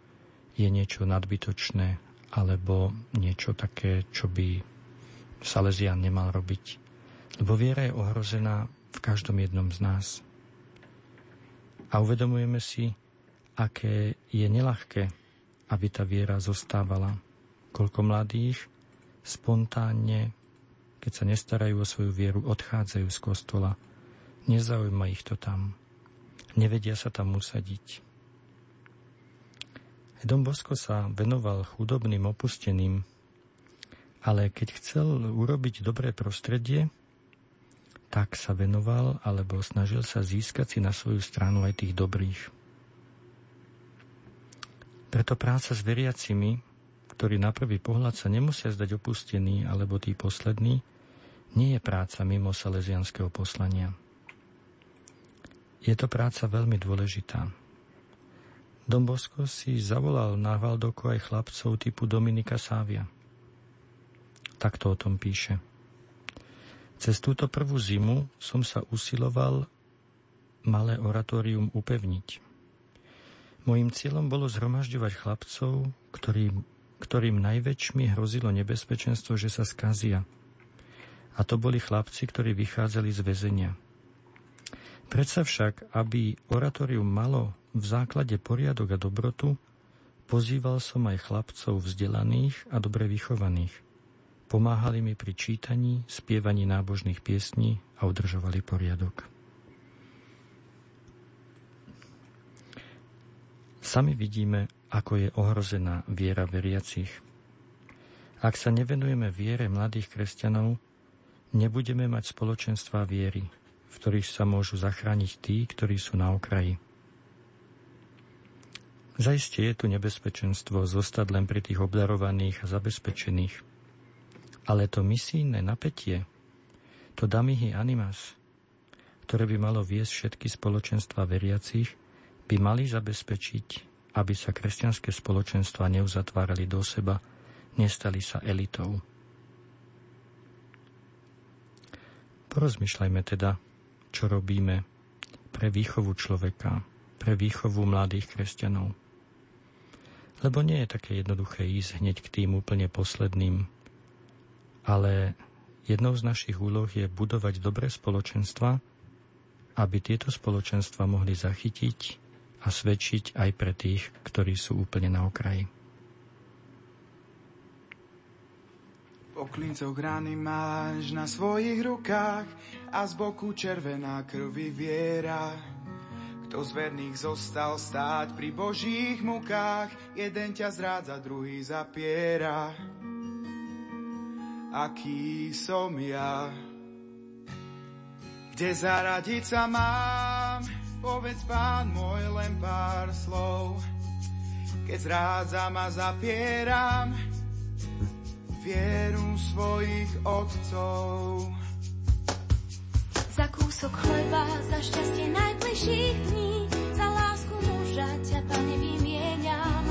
je niečo nadbytočné alebo niečo také, čo by Salesian nemal robiť. Lebo viera je ohrozená v každom jednom z nás. A uvedomujeme si, aké je nelahké, aby tá viera zostávala. Koľko mladých spontánne, keď sa nestarajú o svoju vieru, odchádzajú z kostola. Nezaujíma ich to tam. Nevedia sa tam usadiť Dom Bosko sa venoval chudobným opusteným, ale keď chcel urobiť dobré prostredie, tak sa venoval alebo snažil sa získať si na svoju stranu aj tých dobrých. Preto práca s veriacimi, ktorí na prvý pohľad sa nemusia zdať opustení alebo tí poslední, nie je práca mimo salesianského poslania. Je to práca veľmi dôležitá. Dom Bosko si zavolal na Valdoku aj chlapcov typu Dominika Sávia. Takto o tom píše. Cez túto prvú zimu som sa usiloval malé oratórium upevniť. Mojím cieľom bolo zhromažďovať chlapcov, ktorým, ktorým najväčšmi hrozilo nebezpečenstvo, že sa skazia. A to boli chlapci, ktorí vychádzali z väzenia. Predsa však, aby oratórium malo v základe poriadok a dobrotu, pozýval som aj chlapcov vzdelaných a dobre vychovaných. Pomáhali mi pri čítaní, spievaní nábožných piesní a udržovali poriadok. Sami vidíme, ako je ohrozená viera veriacich. Ak sa nevenujeme viere mladých kresťanov, nebudeme mať spoločenstva viery, v ktorých sa môžu zachrániť tí, ktorí sú na okraji. Zajistie je tu nebezpečenstvo zostať len pri tých obdarovaných a zabezpečených. Ale to misijné napätie, to damihy animas, ktoré by malo viesť všetky spoločenstva veriacich, by mali zabezpečiť, aby sa kresťanské spoločenstva neuzatvárali do seba, nestali sa elitou. Porozmýšľajme teda, čo robíme pre výchovu človeka, pre výchovu mladých kresťanov. Lebo nie je také jednoduché ísť hneď k tým úplne posledným. Ale jednou z našich úloh je budovať dobré spoločenstva, aby tieto spoločenstva mohli zachytiť a svedčiť aj pre tých, ktorí sú úplne na okraji. Po klincoch rány máš na svojich rukách a z boku červená krv vyviera. Kto z verných zostal stáť pri Božích mukách, jeden ťa zrádza, druhý zapiera. Aký som ja? Kde zaradiť sa mám? Povedz pán môj len pár slov. Keď zrádzam a zapieram vieru svojich otcov. Za kúsok chleba, za šťastie najbližších dní, za lásku muža ťa, pane, vymieniam.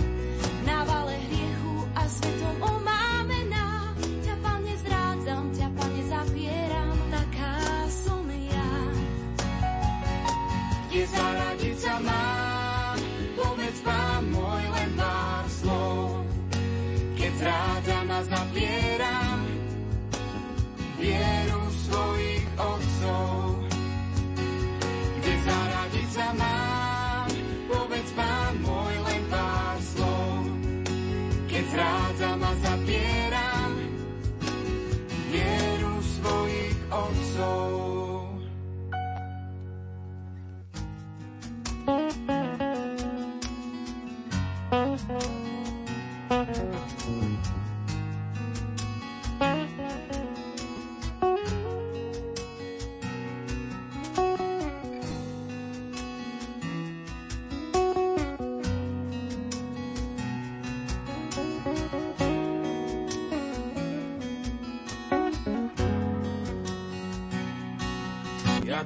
Na vale hriechu a svetom omámená, Kde zaradiť sa mám, povedz pán môj len pár slov. Keď zrádzam a zapieram, vieru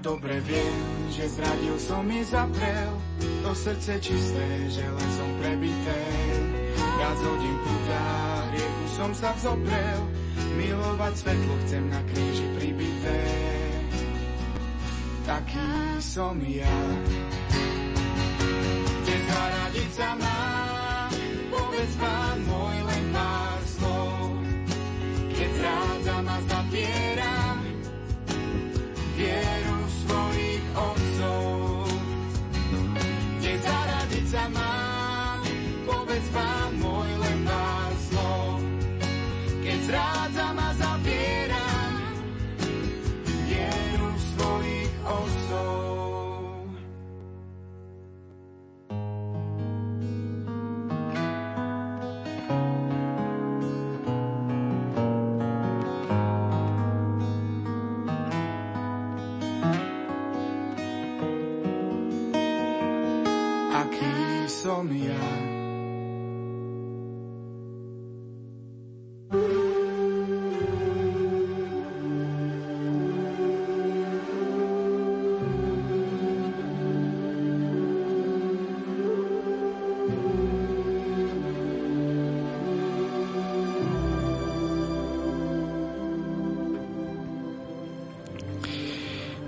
dobre viem, že zradil som mi zaprel. To srdce čisté, železom prebité. Viac hodím putá, rieku som sa vzoprel. Milovať svetlo chcem na kríži pribité. Taký som ja. Kde zaradiť sa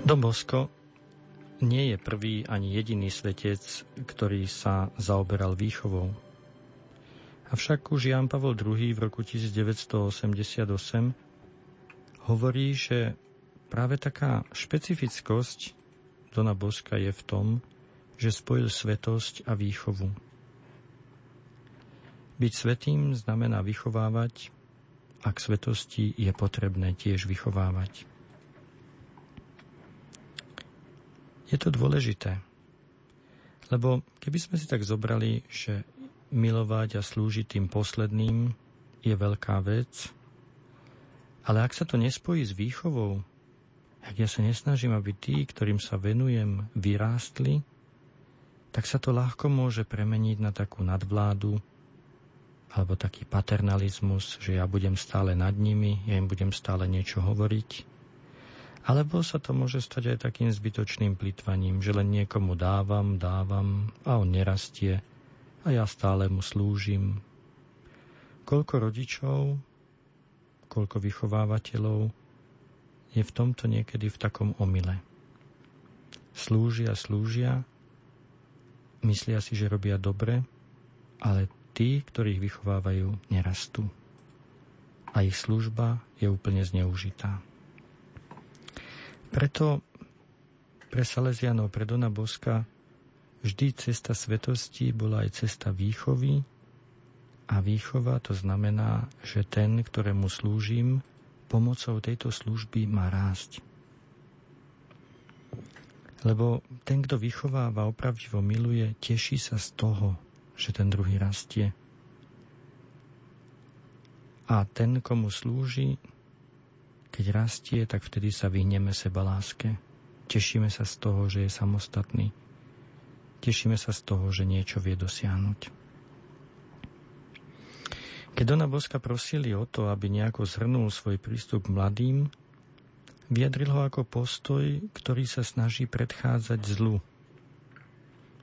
Don nie je prvý ani jediný svetec, ktorý sa zaoberal výchovou. Avšak už Jan Pavel II v roku 1988 hovorí, že práve taká špecifickosť Dona Boska je v tom, že spojil svetosť a výchovu. Byť svetým znamená vychovávať a k svetosti je potrebné tiež vychovávať. Je to dôležité, lebo keby sme si tak zobrali, že milovať a slúžiť tým posledným je veľká vec, ale ak sa to nespojí s výchovou, ak ja sa nesnažím, aby tí, ktorým sa venujem, vyrástli, tak sa to ľahko môže premeniť na takú nadvládu alebo taký paternalizmus, že ja budem stále nad nimi, ja im budem stále niečo hovoriť. Alebo sa to môže stať aj takým zbytočným plitvaním, že len niekomu dávam, dávam a on nerastie a ja stále mu slúžim. Koľko rodičov, koľko vychovávateľov je v tomto niekedy v takom omyle. Slúžia, slúžia, myslia si, že robia dobre, ale tí, ktorých vychovávajú, nerastú. A ich služba je úplne zneužitá. Preto pre Salesianov, pre Dona Boska vždy cesta svetosti bola aj cesta výchovy a výchova to znamená, že ten, ktorému slúžim, pomocou tejto služby má rásť. Lebo ten, kto vychováva, opravdivo miluje, teší sa z toho, že ten druhý rastie. A ten, komu slúži, keď rastie, tak vtedy sa vyhneme seba láske. Tešíme sa z toho, že je samostatný. Tešíme sa z toho, že niečo vie dosiahnuť. Keď Dona Boska prosili o to, aby nejako zhrnul svoj prístup k mladým, vyjadril ho ako postoj, ktorý sa snaží predchádzať zlu,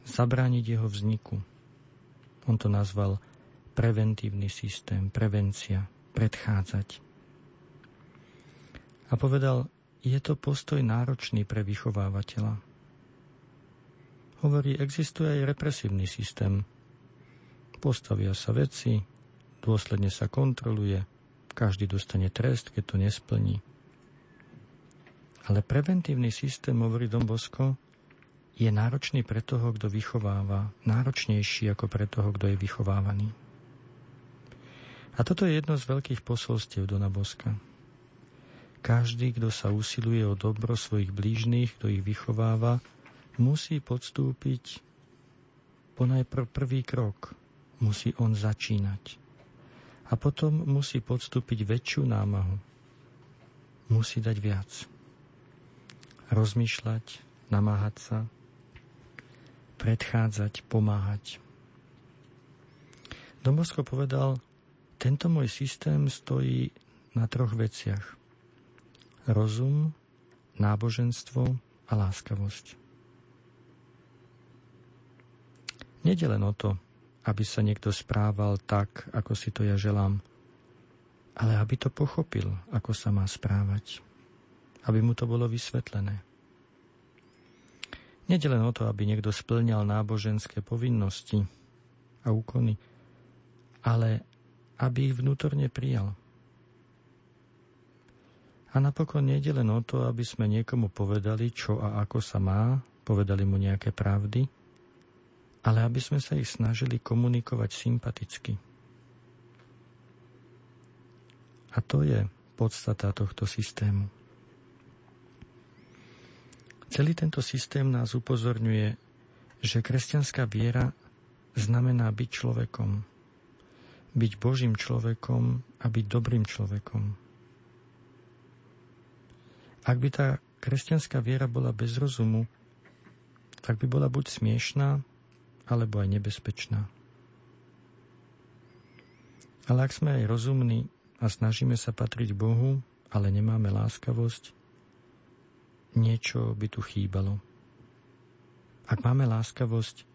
zabrániť jeho vzniku. On to nazval preventívny systém, prevencia, predchádzať. A povedal, je to postoj náročný pre vychovávateľa. Hovorí, existuje aj represívny systém. Postavia sa veci, dôsledne sa kontroluje, každý dostane trest, keď to nesplní. Ale preventívny systém, hovorí Don Bosco, je náročný pre toho, kto vychováva, náročnejší ako pre toho, kto je vychovávaný. A toto je jedno z veľkých posolstiev Dona Boska. Každý, kto sa usiluje o dobro svojich blížnych, kto ich vychováva, musí podstúpiť ponajprv prvý krok. Musí on začínať. A potom musí podstúpiť väčšiu námahu. Musí dať viac. Rozmýšľať, namáhať sa, predchádzať, pomáhať. Domosko povedal, tento môj systém stojí na troch veciach. Rozum, náboženstvo a láskavosť. Nede len o to, aby sa niekto správal tak, ako si to ja želám, ale aby to pochopil, ako sa má správať. Aby mu to bolo vysvetlené. Nede len o to, aby niekto splňal náboženské povinnosti a úkony, ale aby ich vnútorne prijal. A napokon nejde len o to, aby sme niekomu povedali, čo a ako sa má, povedali mu nejaké pravdy, ale aby sme sa ich snažili komunikovať sympaticky. A to je podstata tohto systému. Celý tento systém nás upozorňuje, že kresťanská viera znamená byť človekom. Byť Božím človekom a byť dobrým človekom. Ak by tá kresťanská viera bola bez rozumu, tak by bola buď smiešná, alebo aj nebezpečná. Ale ak sme aj rozumní a snažíme sa patriť Bohu, ale nemáme láskavosť, niečo by tu chýbalo. Ak máme láskavosť,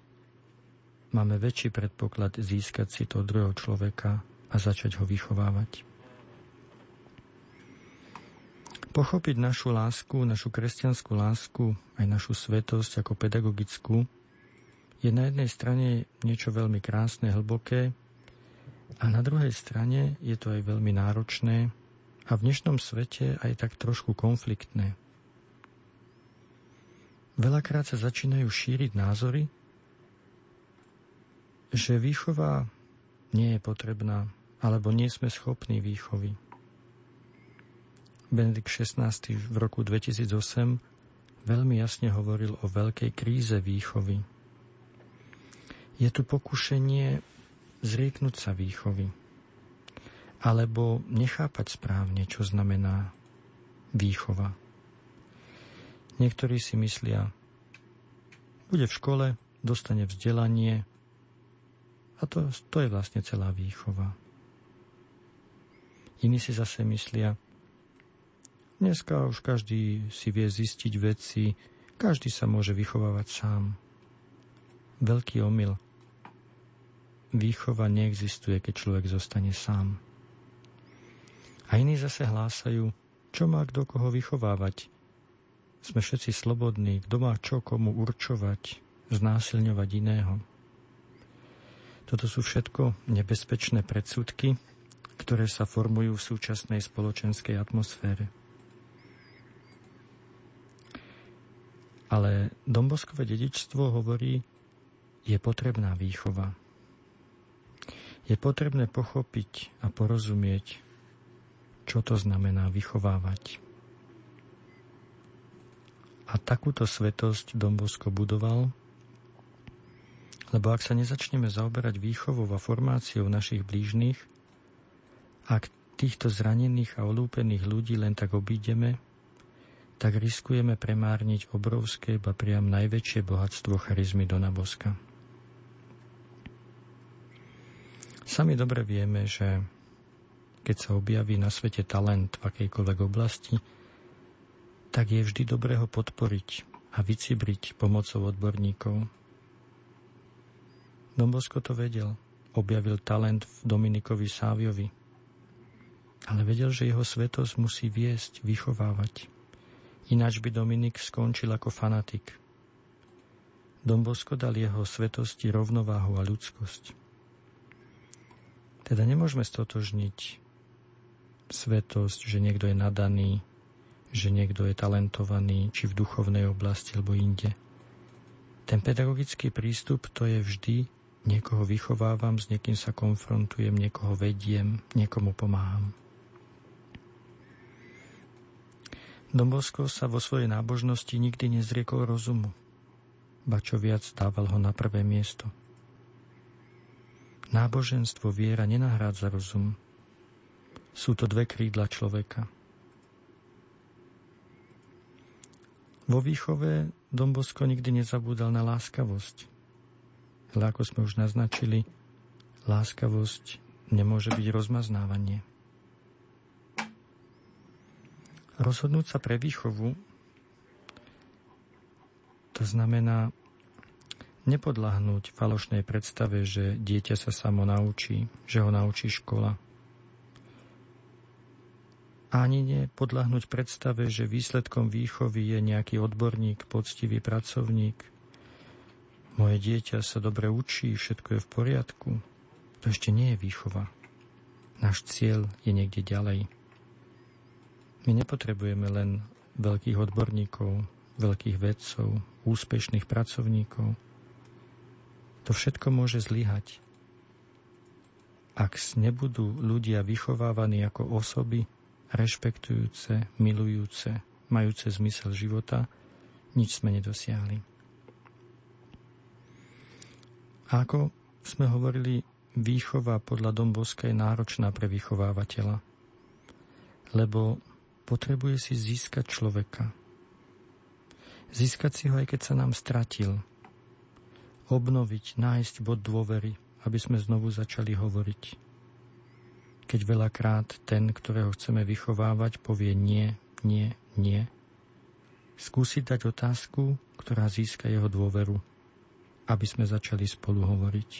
máme väčší predpoklad získať si to druhého človeka a začať ho vychovávať. Pochopiť našu lásku, našu kresťanskú lásku, aj našu svetosť ako pedagogickú, je na jednej strane niečo veľmi krásne, hlboké a na druhej strane je to aj veľmi náročné a v dnešnom svete aj tak trošku konfliktné. Veľakrát sa začínajú šíriť názory, že výchova nie je potrebná, alebo nie sme schopní výchovy. Benedikt XVI v roku 2008 veľmi jasne hovoril o veľkej kríze výchovy je tu pokušenie zrieknúť sa výchovy alebo nechápať správne, čo znamená výchova. Niektorí si myslia, bude v škole, dostane vzdelanie a to, to je vlastne celá výchova. Iní si zase myslia, dneska už každý si vie zistiť veci, každý sa môže vychovávať sám. Veľký omyl – výchova neexistuje, keď človek zostane sám. A iní zase hlásajú, čo má kto koho vychovávať. Sme všetci slobodní, kto má čo komu určovať, znásilňovať iného. Toto sú všetko nebezpečné predsudky, ktoré sa formujú v súčasnej spoločenskej atmosfére. Ale Domboskové dedičstvo hovorí, je potrebná výchova je potrebné pochopiť a porozumieť, čo to znamená vychovávať. A takúto svetosť Dombosko budoval, lebo ak sa nezačneme zaoberať výchovou a formáciou našich blížnych, ak týchto zranených a olúpených ľudí len tak obídeme, tak riskujeme premárniť obrovské, ba priam najväčšie bohatstvo charizmy Dona Boska. Sami dobre vieme, že keď sa objaví na svete talent v akejkoľvek oblasti, tak je vždy dobré ho podporiť a vycibriť pomocou odborníkov. Dombosko to vedel. Objavil talent v Dominikovi Sáviovi. Ale vedel, že jeho svetosť musí viesť, vychovávať. Ináč by Dominik skončil ako fanatik. Dombosko dal jeho svetosti rovnováhu a ľudskosť. Teda nemôžeme stotožniť svetosť, že niekto je nadaný, že niekto je talentovaný, či v duchovnej oblasti alebo inde. Ten pedagogický prístup to je vždy niekoho vychovávam, s niekým sa konfrontujem, niekoho vediem, niekomu pomáham. Dombosko sa vo svojej nábožnosti nikdy nezriekol rozumu, ba čo viac dával ho na prvé miesto – Náboženstvo viera nenahrádza rozum. Sú to dve krídla človeka. Vo výchove Dombosko nikdy nezabúdal na láskavosť. Ale ako sme už naznačili, láskavosť nemôže byť rozmaznávanie. Rozhodnúť sa pre výchovu To znamená nepodlahnúť falošnej predstave, že dieťa sa samo naučí, že ho naučí škola. Ani nepodlahnúť predstave, že výsledkom výchovy je nejaký odborník, poctivý pracovník. Moje dieťa sa dobre učí, všetko je v poriadku. To ešte nie je výchova. Náš cieľ je niekde ďalej. My nepotrebujeme len veľkých odborníkov, veľkých vedcov, úspešných pracovníkov. To všetko môže zlyhať. Ak nebudú ľudia vychovávaní ako osoby, rešpektujúce, milujúce, majúce zmysel života, nič sme nedosiahli. A ako sme hovorili, výchova podľa Domboska je náročná pre vychovávateľa, lebo potrebuje si získať človeka. Získať si ho aj keď sa nám stratil. Obnoviť, nájsť bod dôvery, aby sme znovu začali hovoriť. Keď veľakrát ten, ktorého chceme vychovávať, povie nie, nie, nie, skúsiť dať otázku, ktorá získa jeho dôveru, aby sme začali spolu hovoriť.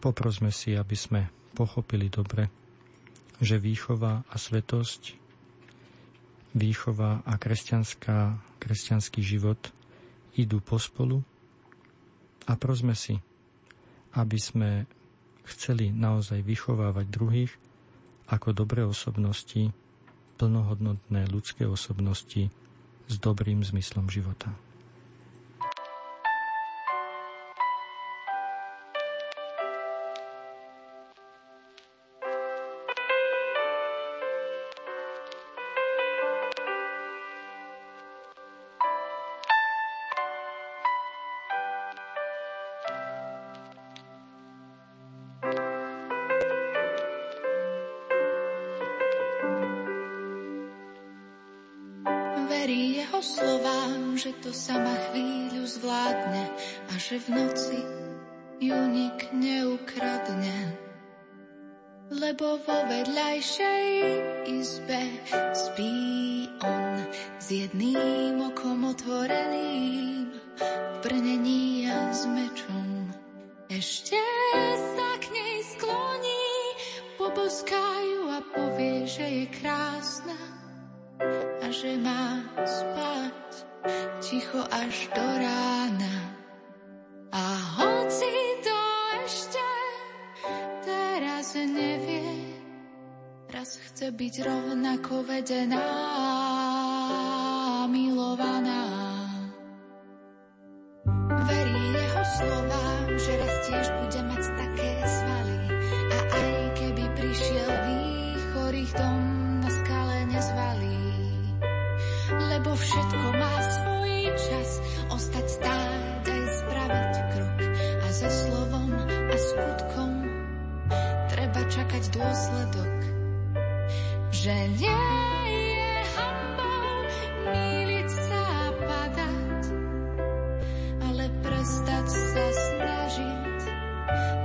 Poprosme si, aby sme pochopili dobre, že výchova a svetosť, výchova a kresťanská, kresťanský život idú pospolu a prosme si, aby sme chceli naozaj vychovávať druhých ako dobré osobnosti, plnohodnotné ľudské osobnosti s dobrým zmyslom života.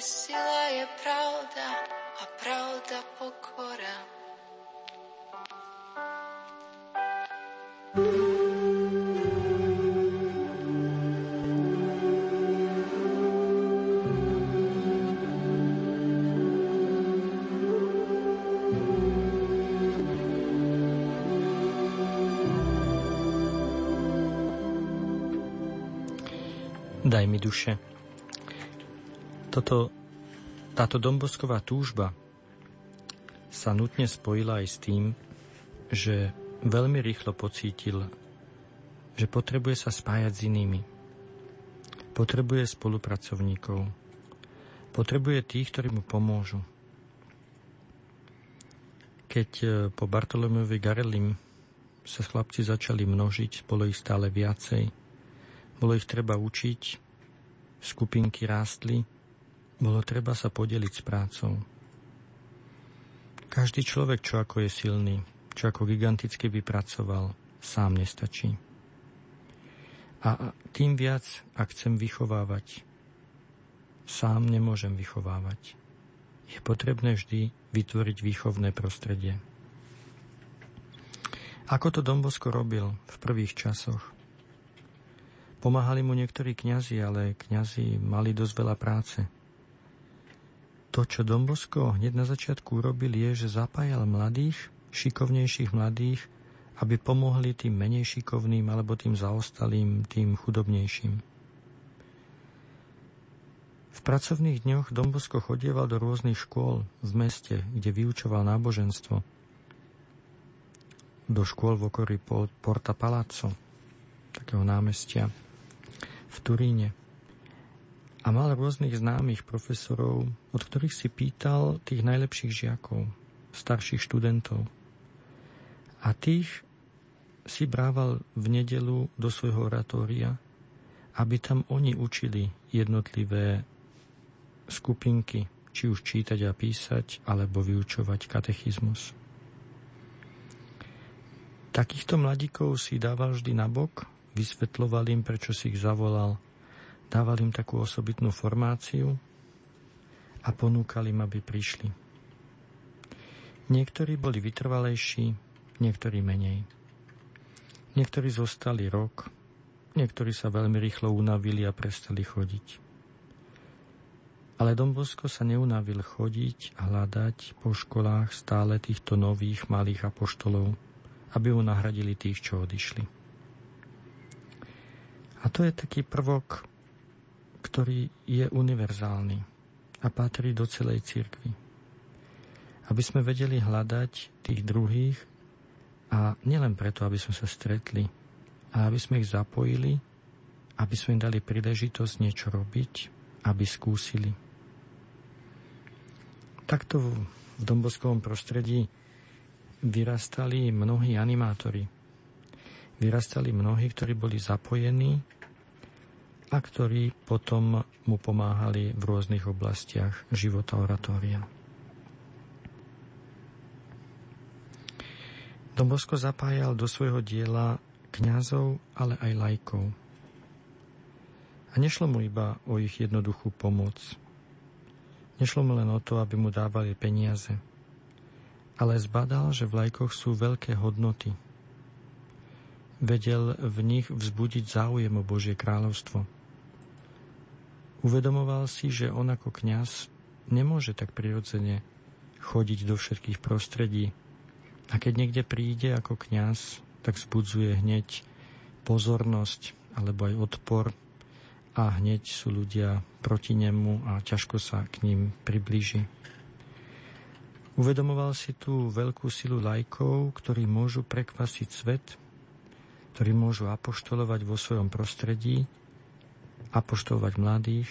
Sila je pravda a pravda pokora. Daj mi duše. Toto, táto dombosková túžba sa nutne spojila aj s tým, že veľmi rýchlo pocítil, že potrebuje sa spájať s inými. Potrebuje spolupracovníkov. Potrebuje tých, ktorí mu pomôžu. Keď e, po Bartolomeovi Garelim sa chlapci začali množiť, bolo ich stále viacej, bolo ich treba učiť, skupinky rástli, bolo treba sa podeliť s prácou. Každý človek, čo ako je silný, čo ako giganticky vypracoval, sám nestačí. A tým viac, ak chcem vychovávať, sám nemôžem vychovávať. Je potrebné vždy vytvoriť výchovné prostredie. Ako to Dombosko robil v prvých časoch? Pomáhali mu niektorí kňazi, ale kňazi mali dosť veľa práce. To, čo Dombosko hneď na začiatku urobil, je, že zapájal mladých, šikovnejších mladých, aby pomohli tým menej šikovným alebo tým zaostalým, tým chudobnejším. V pracovných dňoch Dombosko chodieval do rôznych škôl v meste, kde vyučoval náboženstvo. Do škôl v okolí Porta Palazzo, takého námestia v Turíne. A mal rôznych známych profesorov, od ktorých si pýtal tých najlepších žiakov, starších študentov. A tých si brával v nedelu do svojho oratória, aby tam oni učili jednotlivé skupinky, či už čítať a písať, alebo vyučovať katechizmus. Takýchto mladíkov si dával vždy nabok vysvetloval im, prečo si ich zavolal, dával im takú osobitnú formáciu a ponúkal im, aby prišli. Niektorí boli vytrvalejší, niektorí menej. Niektorí zostali rok, niektorí sa veľmi rýchlo unavili a prestali chodiť. Ale Dombosko sa neunavil chodiť a hľadať po školách stále týchto nových malých apoštolov, aby mu nahradili tých, čo odišli. A to je taký prvok, ktorý je univerzálny a patrí do celej cirkvi. Aby sme vedeli hľadať tých druhých a nielen preto, aby sme sa stretli, ale aby sme ich zapojili, aby sme im dali príležitosť niečo robiť, aby skúsili. Takto v domboskovom prostredí vyrastali mnohí animátori, vyrastali mnohí, ktorí boli zapojení a ktorí potom mu pomáhali v rôznych oblastiach života oratória. Dombosko zapájal do svojho diela kňazov, ale aj lajkov. A nešlo mu iba o ich jednoduchú pomoc. Nešlo mu len o to, aby mu dávali peniaze. Ale zbadal, že v lajkoch sú veľké hodnoty – vedel v nich vzbudiť záujem o Božie kráľovstvo. Uvedomoval si, že on ako kňaz nemôže tak prirodzene chodiť do všetkých prostredí. A keď niekde príde ako kňaz, tak vzbudzuje hneď pozornosť alebo aj odpor a hneď sú ľudia proti nemu a ťažko sa k ním priblíži. Uvedomoval si tú veľkú silu lajkov, ktorí môžu prekvasiť svet ktorí môžu apoštolovať vo svojom prostredí, apoštolovať mladých,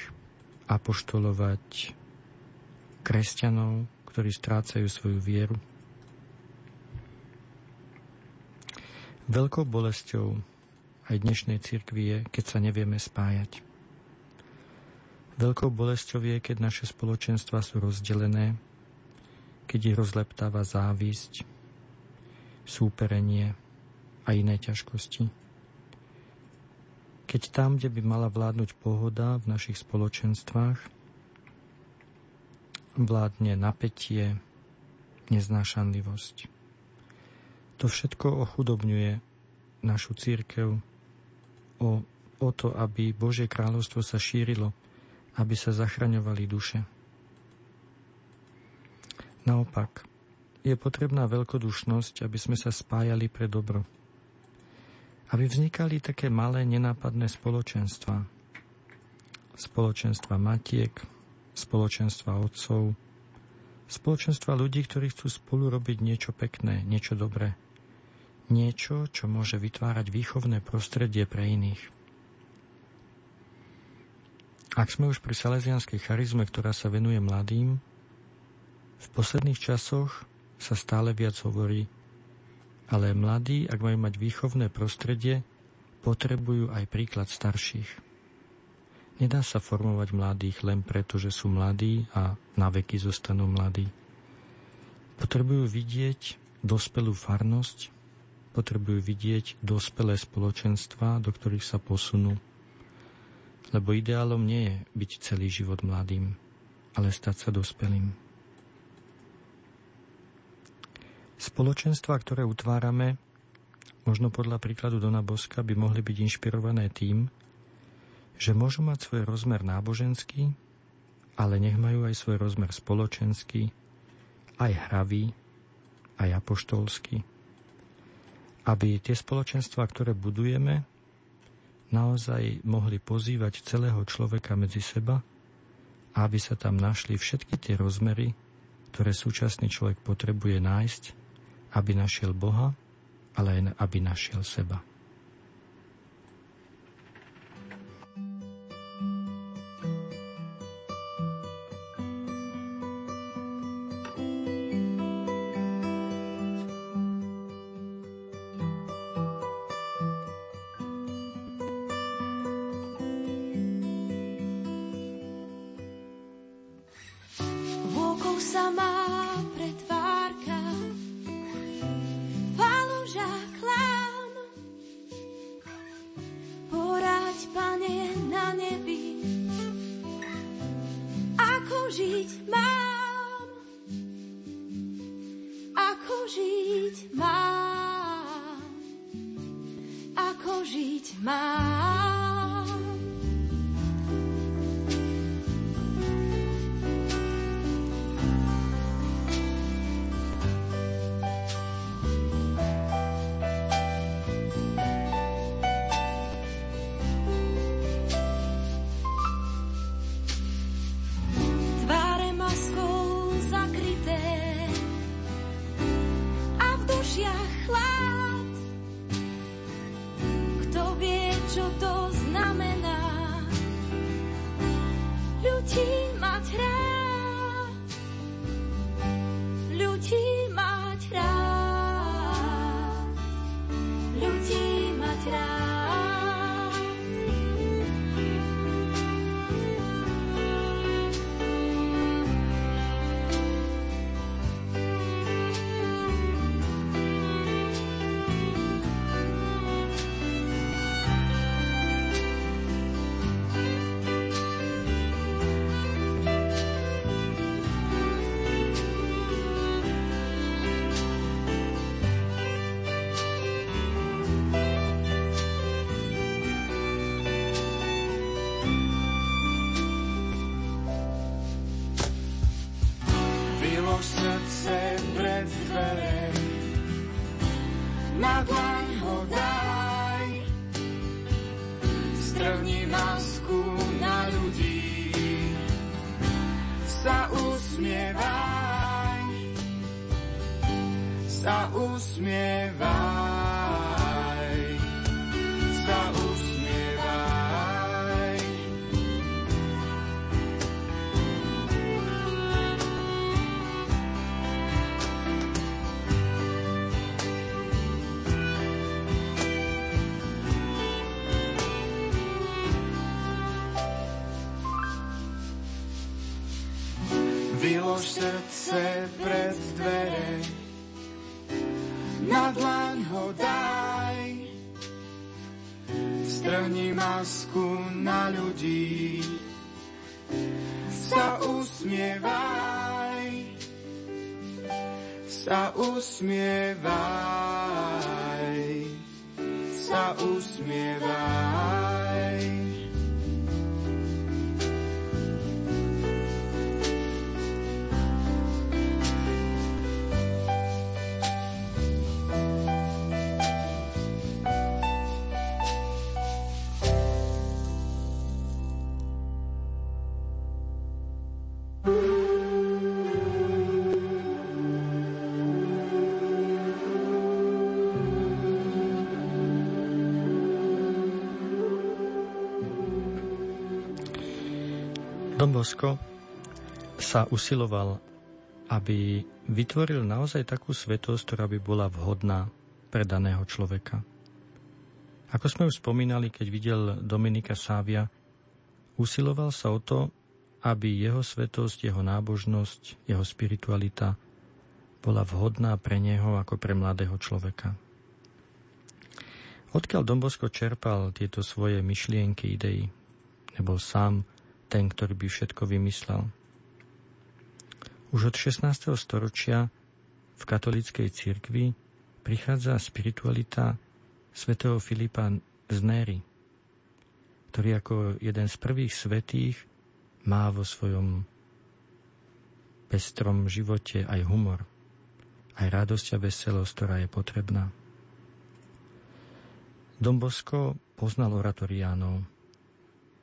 apoštolovať kresťanov, ktorí strácajú svoju vieru. Veľkou bolesťou aj dnešnej cirkvi je, keď sa nevieme spájať. Veľkou bolesťou je, keď naše spoločenstva sú rozdelené, keď ich rozleptáva závisť, súperenie, a iné ťažkosti. Keď tam, kde by mala vládnuť pohoda v našich spoločenstvách, vládne napätie, neznášanlivosť. To všetko ochudobňuje našu církev o, o to, aby Božie kráľovstvo sa šírilo, aby sa zachraňovali duše. Naopak, je potrebná veľkodušnosť, aby sme sa spájali pre dobro. Aby vznikali také malé nenápadné spoločenstva. Spoločenstva matiek, spoločenstva otcov, spoločenstva ľudí, ktorí chcú spolu robiť niečo pekné, niečo dobré. Niečo, čo môže vytvárať výchovné prostredie pre iných. Ak sme už pri salesianskej charizme, ktorá sa venuje mladým, v posledných časoch sa stále viac hovorí, ale mladí, ak majú mať výchovné prostredie, potrebujú aj príklad starších. Nedá sa formovať mladých len preto, že sú mladí a na veky zostanú mladí. Potrebujú vidieť dospelú farnosť, potrebujú vidieť dospelé spoločenstva, do ktorých sa posunú. Lebo ideálom nie je byť celý život mladým, ale stať sa dospelým. Spoločenstva, ktoré utvárame, možno podľa príkladu Dona Boska, by mohli byť inšpirované tým, že môžu mať svoj rozmer náboženský, ale nech majú aj svoj rozmer spoločenský, aj hravý, aj apoštolský. Aby tie spoločenstva, ktoré budujeme, naozaj mohli pozývať celého človeka medzi seba a aby sa tam našli všetky tie rozmery, ktoré súčasný človek potrebuje nájsť aby našiel Boha, ale aj aby našiel seba. Don Bosco sa usiloval, aby vytvoril naozaj takú svetosť, ktorá by bola vhodná pre daného človeka. Ako sme už spomínali, keď videl Dominika Sávia, usiloval sa o to, aby jeho svetosť, jeho nábožnosť, jeho spiritualita bola vhodná pre neho ako pre mladého človeka. Odkiaľ Dombosko čerpal tieto svoje myšlienky, idei? Nebol sám ten, ktorý by všetko vymyslel. Už od 16. storočia v katolíckej cirkvi prichádza spiritualita svätého Filipa z Néry, ktorý ako jeden z prvých svetých má vo svojom pestrom živote aj humor, aj radosť a veselosť, ktorá je potrebná. Dombosko poznal oratoriánov,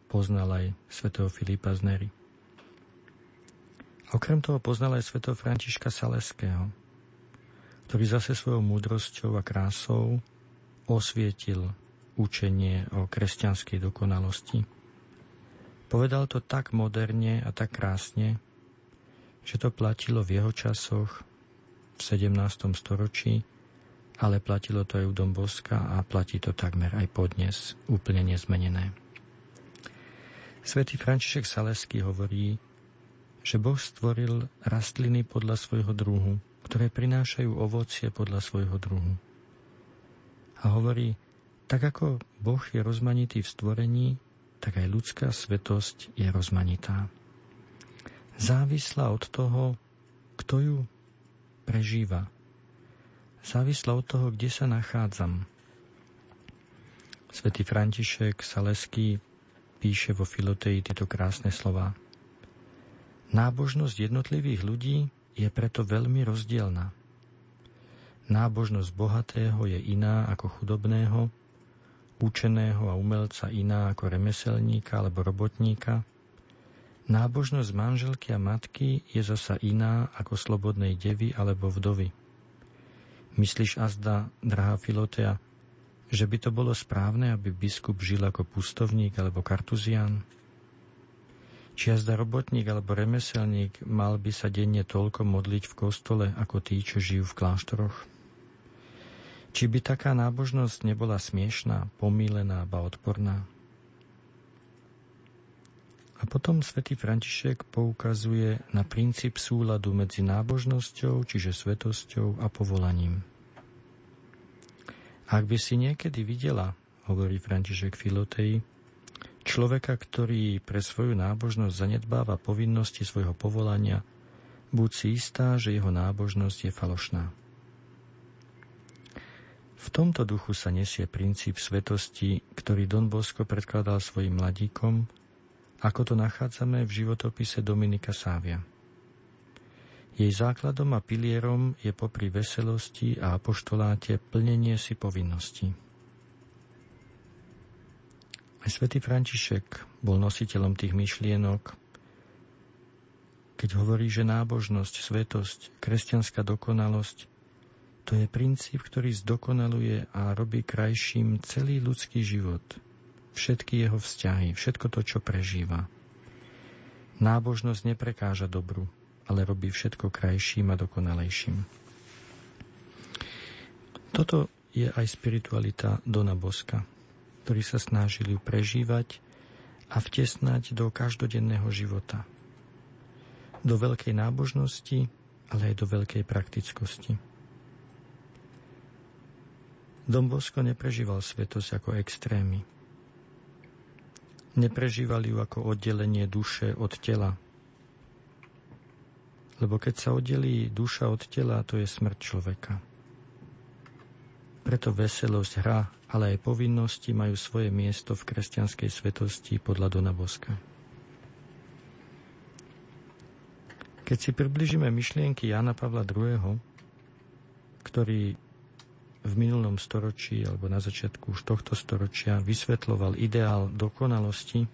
poznal aj svätého Filipa z Nery. Okrem toho poznal aj svätého Františka Saleského, ktorý zase svojou múdrosťou a krásou osvietil učenie o kresťanskej dokonalosti. Povedal to tak moderne a tak krásne, že to platilo v jeho časoch v 17. storočí, ale platilo to aj u Domboska a platí to takmer aj podnes, úplne nezmenené. Svetý František Salesky hovorí, že Boh stvoril rastliny podľa svojho druhu, ktoré prinášajú ovocie podľa svojho druhu. A hovorí, tak ako Boh je rozmanitý v stvorení, tak aj ľudská svetosť je rozmanitá. Závislá od toho, kto ju prežíva. Závislá od toho, kde sa nachádzam. Svetý František Saleský píše vo Filoteji tieto krásne slova. Nábožnosť jednotlivých ľudí je preto veľmi rozdielna. Nábožnosť bohatého je iná ako chudobného, učeného a umelca iná ako remeselníka alebo robotníka. Nábožnosť manželky a matky je zasa iná ako slobodnej devy alebo vdovy. Myslíš azda, drahá Filotea, že by to bolo správne, aby biskup žil ako pustovník alebo kartuzian? Či jazda robotník alebo remeselník mal by sa denne toľko modliť v kostole ako tí, čo žijú v kláštoroch? Či by taká nábožnosť nebola smiešná, pomílená a odporná? A potom svätý František poukazuje na princíp súladu medzi nábožnosťou, čiže svetosťou a povolaním. Ak by si niekedy videla, hovorí František Filotej, človeka, ktorý pre svoju nábožnosť zanedbáva povinnosti svojho povolania, buď si istá, že jeho nábožnosť je falošná. V tomto duchu sa nesie princíp svetosti, ktorý Don Bosco predkladal svojim mladíkom, ako to nachádzame v životopise Dominika Sávia. Jej základom a pilierom je popri veselosti a apoštoláte plnenie si povinností. Aj svätý František bol nositeľom tých myšlienok, keď hovorí, že nábožnosť, svetosť, kresťanská dokonalosť to je princíp, ktorý zdokonaluje a robí krajším celý ľudský život, všetky jeho vzťahy, všetko to, čo prežíva. Nábožnosť neprekáža dobru, ale robí všetko krajším a dokonalejším. Toto je aj spiritualita Dona Boska, ktorý sa snažili prežívať a vtesnať do každodenného života. Do veľkej nábožnosti, ale aj do veľkej praktickosti. Dom Bosko neprežíval svetosť ako extrémy. Neprežívali ju ako oddelenie duše od tela. Lebo keď sa oddelí duša od tela, to je smrť človeka. Preto veselosť, hra, ale aj povinnosti majú svoje miesto v kresťanskej svetosti podľa Dona Boska. Keď si približíme myšlienky Jana Pavla II., ktorý v minulom storočí alebo na začiatku už tohto storočia vysvetloval ideál dokonalosti,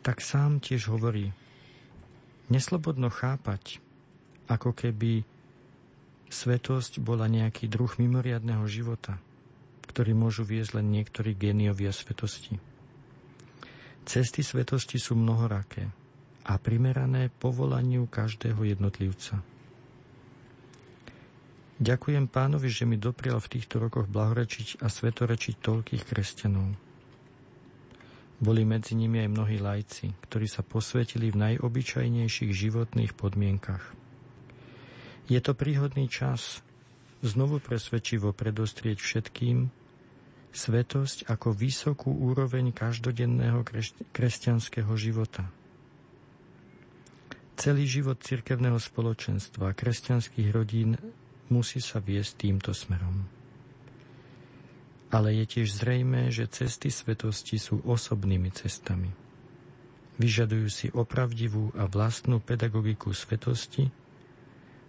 tak sám tiež hovorí, neslobodno chápať, ako keby svetosť bola nejaký druh mimoriadného života, ktorý môžu viesť len niektorí géniovia svetosti. Cesty svetosti sú mnohoraké a primerané povolaniu každého jednotlivca. Ďakujem pánovi, že mi doprial v týchto rokoch blahorečiť a svetorečiť toľkých kresťanov. Boli medzi nimi aj mnohí lajci, ktorí sa posvetili v najobyčajnejších životných podmienkach. Je to príhodný čas znovu presvedčivo predostrieť všetkým svetosť ako vysokú úroveň každodenného kresťanského života – Celý život cirkevného spoločenstva kresťanských rodín musí sa viesť týmto smerom. Ale je tiež zrejmé, že cesty svetosti sú osobnými cestami. Vyžadujú si opravdivú a vlastnú pedagogiku svetosti,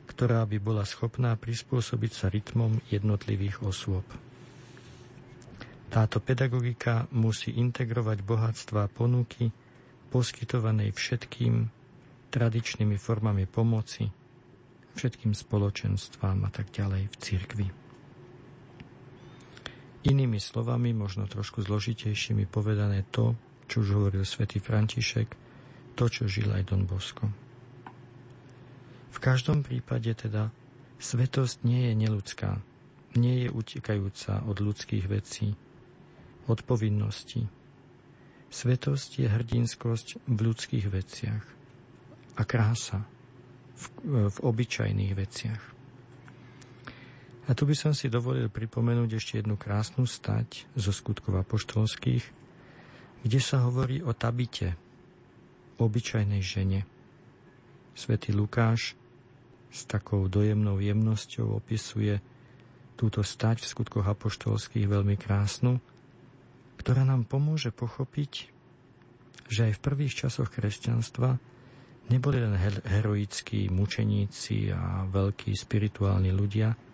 ktorá by bola schopná prispôsobiť sa rytmom jednotlivých osôb. Táto pedagogika musí integrovať bohatstva ponuky poskytovanej všetkým tradičnými formami pomoci všetkým spoločenstvám a tak ďalej v cirkvi. Inými slovami, možno trošku zložitejšími povedané to, čo už hovoril svätý František, to, čo žil aj Don Bosco. V každom prípade teda svetosť nie je neludská, nie je utekajúca od ľudských vecí, od povinností. Svetosť je hrdinskosť v ľudských veciach a krása v, v obyčajných veciach. A tu by som si dovolil pripomenúť ešte jednu krásnu stať zo skutkov apoštolských, kde sa hovorí o Tabite, obyčajnej žene. Svetý Lukáš s takou dojemnou jemnosťou opisuje túto stať v skutkoch apoštolských veľmi krásnu, ktorá nám pomôže pochopiť, že aj v prvých časoch kresťanstva neboli len heroickí mučeníci a veľkí spirituálni ľudia,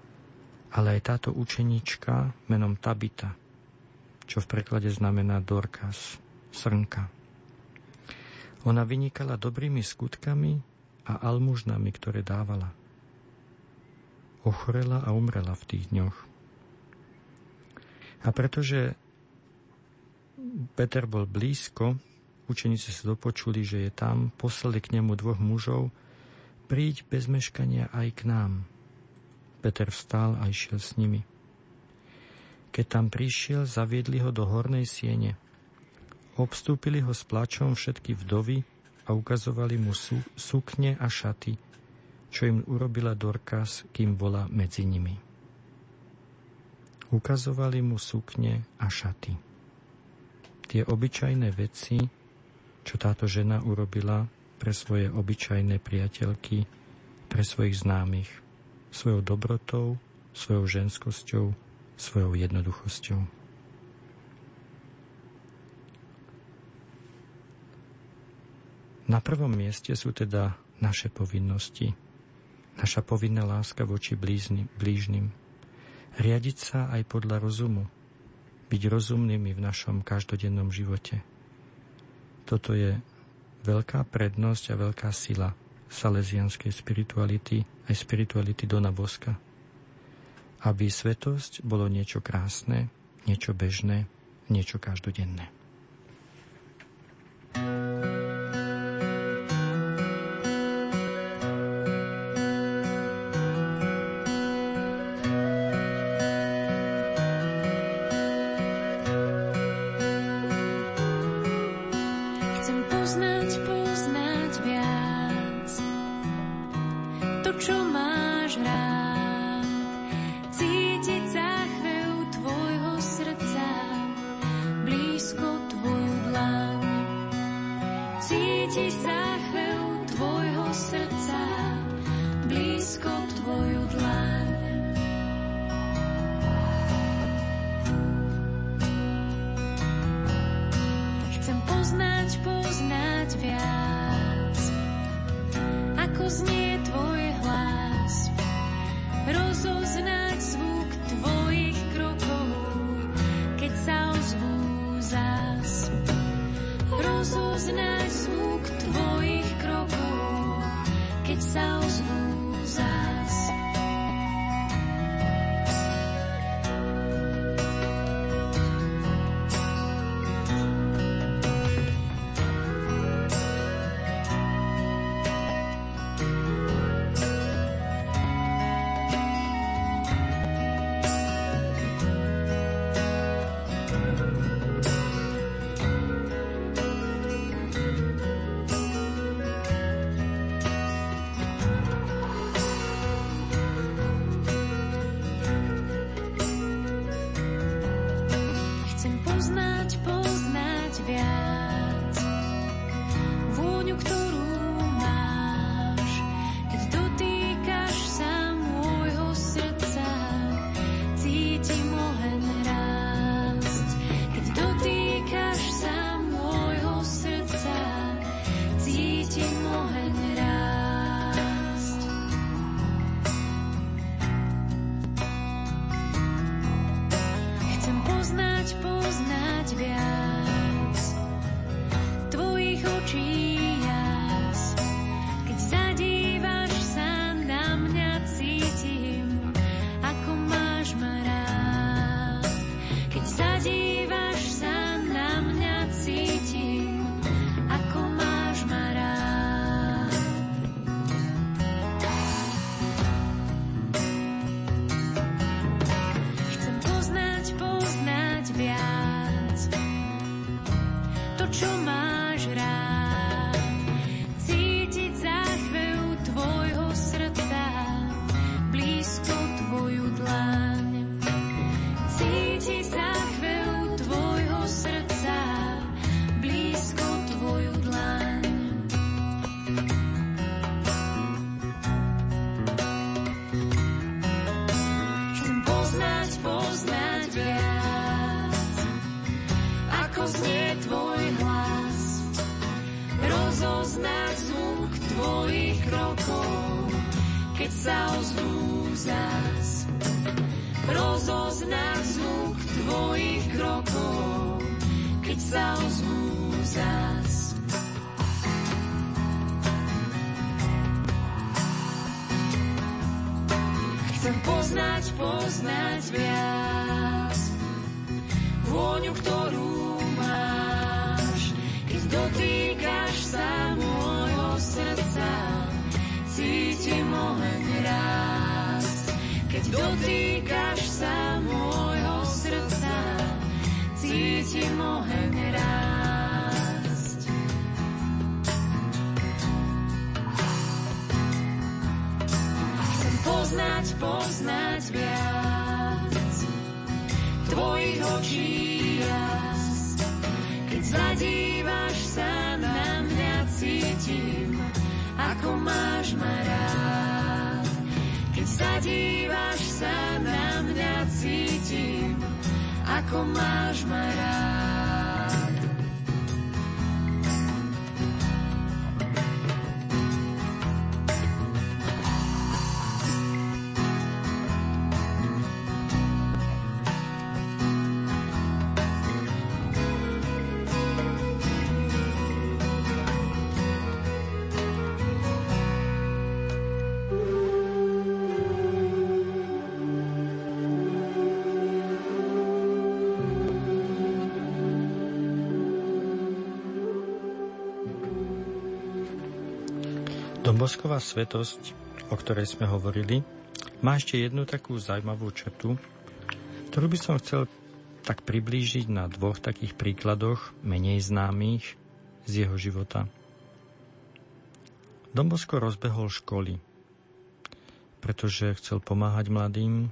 ale aj táto učenička menom Tabita, čo v preklade znamená Dorkas, srnka. Ona vynikala dobrými skutkami a almužnami, ktoré dávala. Ochorela a umrela v tých dňoch. A pretože Peter bol blízko, Učeníci sa dopočuli, že je tam, poslali k nemu dvoch mužov, príď bez meškania aj k nám. Peter vstal a išiel s nimi. Keď tam prišiel, zaviedli ho do hornej siene. Obstúpili ho s plačom všetky vdovy a ukazovali mu sú, sukne a šaty, čo im urobila Dorkas, kým bola medzi nimi. Ukazovali mu sukne a šaty. Tie obyčajné veci, čo táto žena urobila pre svoje obyčajné priateľky, pre svojich známych, svojou dobrotou, svojou ženskosťou, svojou jednoduchosťou. Na prvom mieste sú teda naše povinnosti, naša povinná láska voči blížnym, blížnym, riadiť sa aj podľa rozumu, byť rozumnými v našom každodennom živote – toto je veľká prednosť a veľká sila salesianskej spirituality, aj spirituality Dona Boska. Aby svetosť bolo niečo krásne, niečo bežné, niečo každodenné. blízko tvoj Dombosková svetosť, o ktorej sme hovorili, má ešte jednu takú zaujímavú črtu, ktorú by som chcel tak priblížiť na dvoch takých príkladoch menej známych z jeho života. Dombosko rozbehol školy, pretože chcel pomáhať mladým.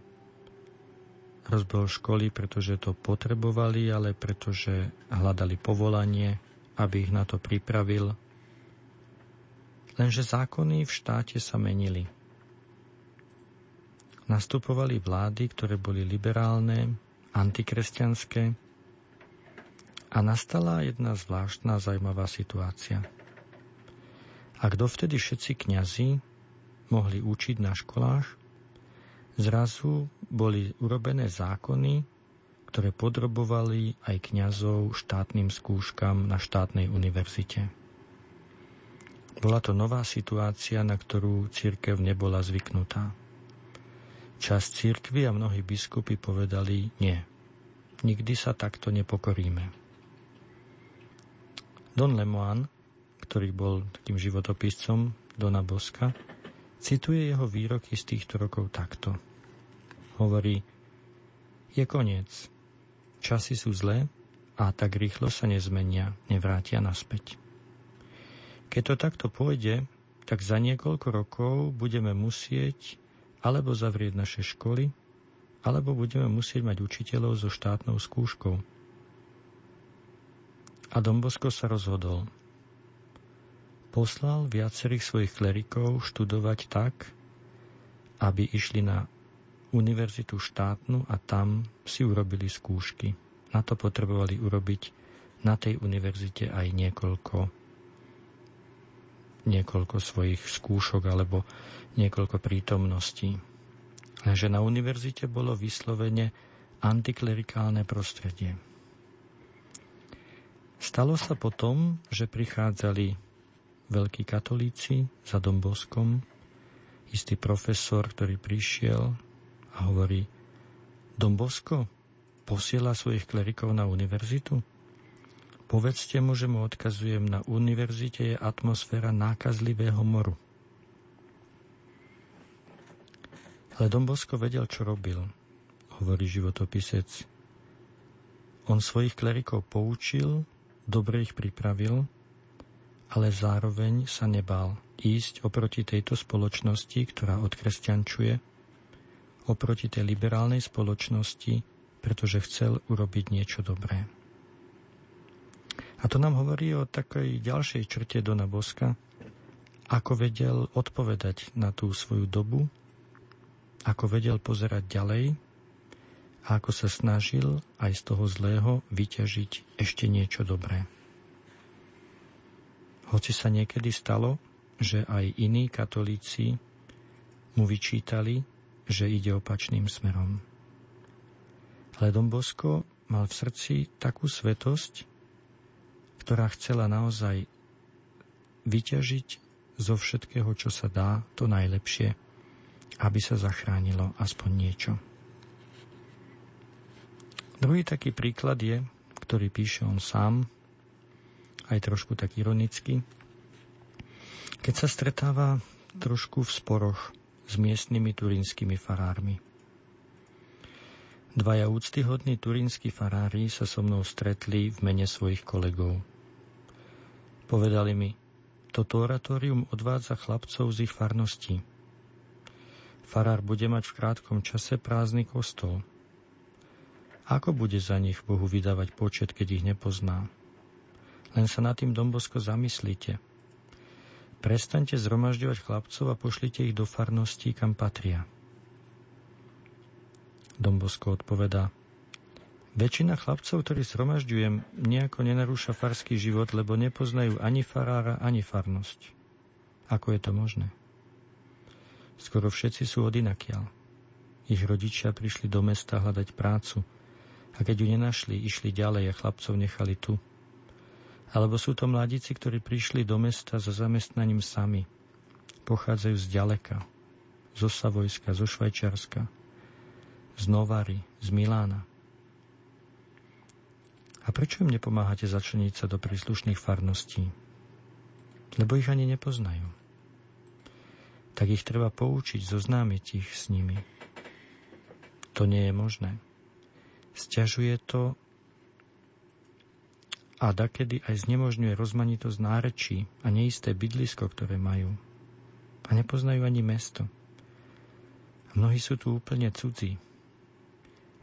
Rozbehol školy, pretože to potrebovali, ale pretože hľadali povolanie, aby ich na to pripravil Lenže zákony v štáte sa menili. Nastupovali vlády, ktoré boli liberálne, antikresťanské a nastala jedna zvláštna zaujímavá situácia. Ak dovtedy všetci kňazi mohli učiť na školách, zrazu boli urobené zákony, ktoré podrobovali aj kňazov štátnym skúškam na štátnej univerzite. Bola to nová situácia, na ktorú církev nebola zvyknutá. Čas církvy a mnohí biskupy povedali nie. Nikdy sa takto nepokoríme. Don Lemoine, ktorý bol takým životopiscom Dona Boska, cituje jeho výroky z týchto rokov takto. Hovorí, je koniec. Časy sú zlé a tak rýchlo sa nezmenia, nevrátia naspäť. Keď to takto pôjde, tak za niekoľko rokov budeme musieť alebo zavrieť naše školy, alebo budeme musieť mať učiteľov so štátnou skúškou. A Dombosko sa rozhodol. Poslal viacerých svojich klerikov študovať tak, aby išli na univerzitu štátnu a tam si urobili skúšky. Na to potrebovali urobiť na tej univerzite aj niekoľko niekoľko svojich skúšok alebo niekoľko prítomností. Lenže na univerzite bolo vyslovene antiklerikálne prostredie. Stalo sa potom, že prichádzali veľkí katolíci za Domboskom, istý profesor, ktorý prišiel a hovorí, Dombosko posiela svojich klerikov na univerzitu? Povedzte mu, že mu odkazujem, na univerzite je atmosféra nákazlivého moru. Ale Dombosko vedel, čo robil, hovorí životopisec. On svojich klerikov poučil, dobre ich pripravil, ale zároveň sa nebál ísť oproti tejto spoločnosti, ktorá odkresťančuje, oproti tej liberálnej spoločnosti, pretože chcel urobiť niečo dobré. A to nám hovorí o takej ďalšej črte Dona Boska, ako vedel odpovedať na tú svoju dobu, ako vedel pozerať ďalej a ako sa snažil aj z toho zlého vyťažiť ešte niečo dobré. Hoci sa niekedy stalo, že aj iní katolíci mu vyčítali, že ide opačným smerom. Ale Dom Bosko mal v srdci takú svetosť, ktorá chcela naozaj vyťažiť zo všetkého, čo sa dá, to najlepšie, aby sa zachránilo aspoň niečo. Druhý taký príklad je, ktorý píše on sám, aj trošku tak ironicky, keď sa stretáva trošku v sporoch s miestnymi turínskymi farármi. Dvaja úctyhodní turínsky farári sa so mnou stretli v mene svojich kolegov. Povedali mi, toto oratórium odvádza chlapcov z ich farností. Farár bude mať v krátkom čase prázdny kostol. Ako bude za nich Bohu vydávať počet, keď ich nepozná? Len sa nad tým Dombosko zamyslite. Prestaňte zhromažďovať chlapcov a pošlite ich do farností, kam patria. Dombosko odpovedá, Väčšina chlapcov, ktorí zhromažďujem, nejako nenarúša farský život, lebo nepoznajú ani farára, ani farnosť. Ako je to možné? Skoro všetci sú odinakiaľ. Ich rodičia prišli do mesta hľadať prácu a keď ju nenašli, išli ďalej a chlapcov nechali tu – alebo sú to mladíci, ktorí prišli do mesta za zamestnaním sami. Pochádzajú z ďaleka, zo Savojska, zo Švajčiarska, z Novary, z Milána. A prečo im nepomáhate začleniť sa do príslušných farností? Lebo ich ani nepoznajú. Tak ich treba poučiť, zoznámiť ich s nimi. To nie je možné. Sťažuje to a dakedy aj znemožňuje rozmanitosť nárečí a neisté bydlisko, ktoré majú. A nepoznajú ani mesto. A mnohí sú tu úplne cudzí.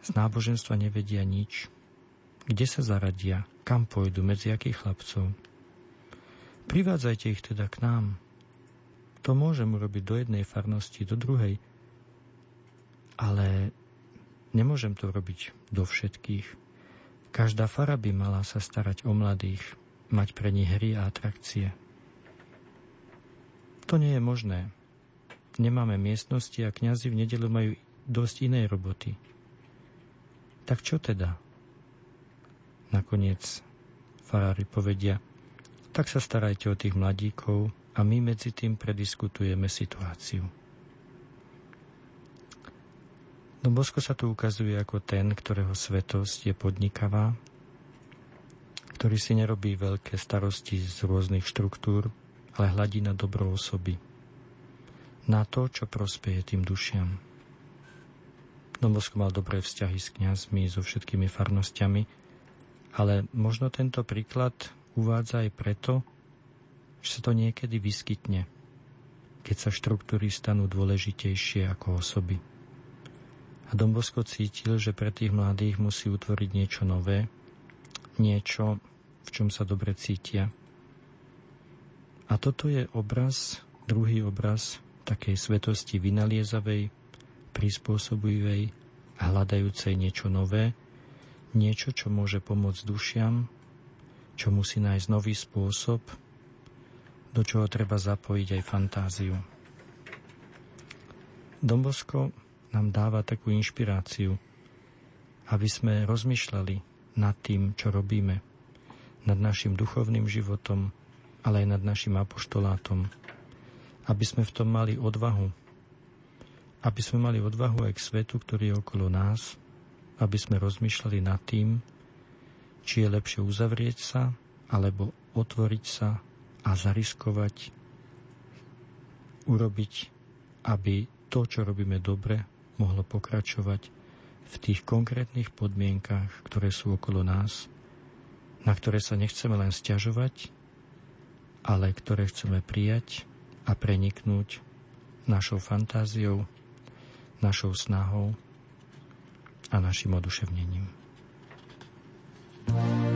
Z náboženstva nevedia nič. Kde sa zaradia? Kam pôjdu? Medzi akých chlapcov? Privádzajte ich teda k nám. To môžem urobiť do jednej farnosti, do druhej. Ale nemôžem to robiť do všetkých. Každá fara by mala sa starať o mladých, mať pre nich hry a atrakcie. To nie je možné. Nemáme miestnosti a kňazi v nedelu majú dosť inej roboty. Tak čo teda? Nakoniec farári povedia, tak sa starajte o tých mladíkov a my medzi tým prediskutujeme situáciu. No Bosko sa tu ukazuje ako ten, ktorého svetosť je podnikavá, ktorý si nerobí veľké starosti z rôznych štruktúr, ale hladí na dobro osoby. Na to, čo prospeje tým dušiam. Don Bosko mal dobré vzťahy s kňazmi, so všetkými farnosťami, ale možno tento príklad uvádza aj preto, že sa to niekedy vyskytne, keď sa štruktúry stanú dôležitejšie ako osoby. A Dombosko cítil, že pre tých mladých musí utvoriť niečo nové, niečo, v čom sa dobre cítia. A toto je obraz, druhý obraz takej svetosti vynaliezavej, prispôsobivej hľadajúcej niečo nové, niečo, čo môže pomôcť dušiam, čo musí nájsť nový spôsob, do čoho treba zapojiť aj fantáziu. Dombosko nám dáva takú inšpiráciu, aby sme rozmýšľali nad tým, čo robíme. nad našim duchovným životom, ale aj nad našim apoštolátom. Aby sme v tom mali odvahu. Aby sme mali odvahu aj k svetu, ktorý je okolo nás, aby sme rozmýšľali nad tým, či je lepšie uzavrieť sa, alebo otvoriť sa a zariskovať, urobiť, aby to, čo robíme dobre, mohlo pokračovať v tých konkrétnych podmienkach, ktoré sú okolo nás, na ktoré sa nechceme len stiažovať, ale ktoré chceme prijať a preniknúť našou fantáziou, našou snahou a našim oduševnením. thank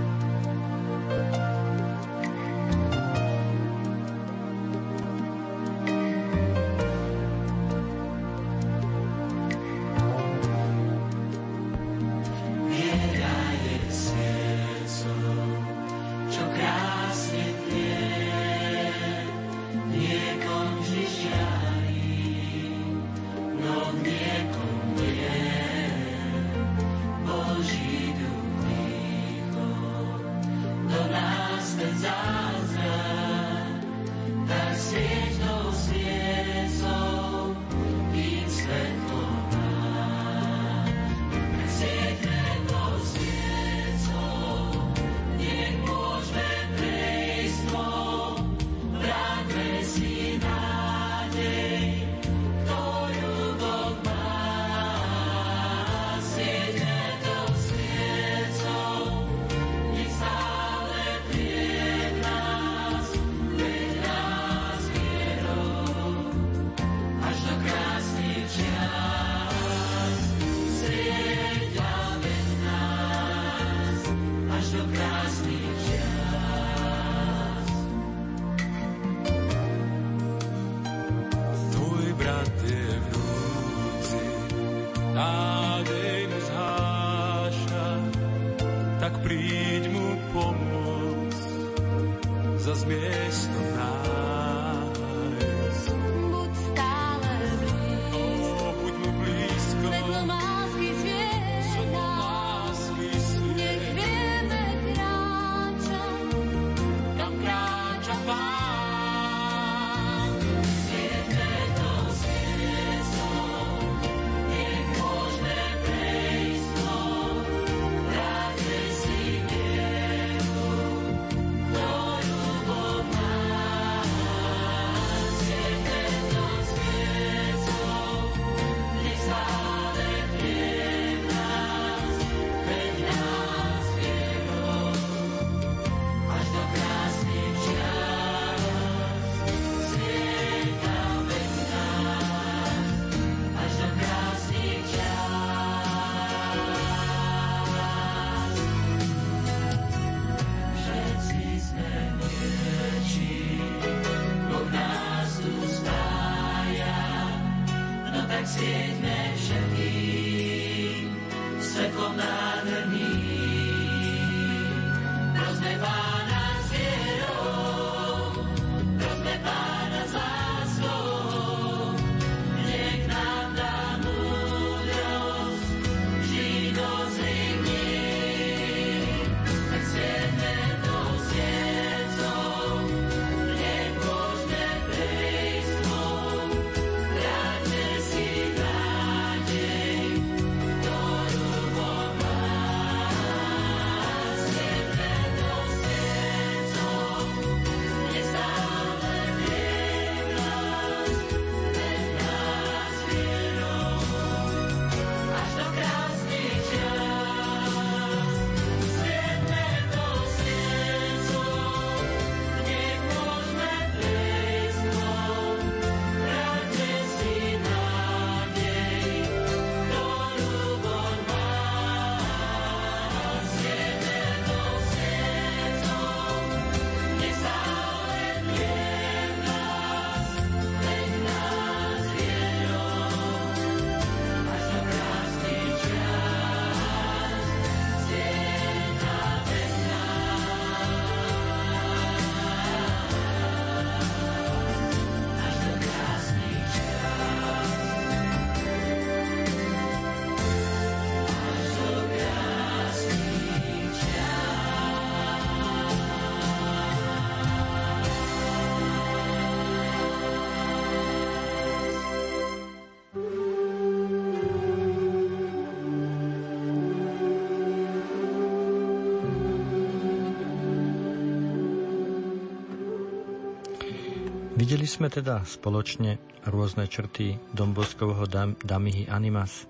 Videli sme teda spoločne rôzne črty Domboskovho dam, Damihy Animas,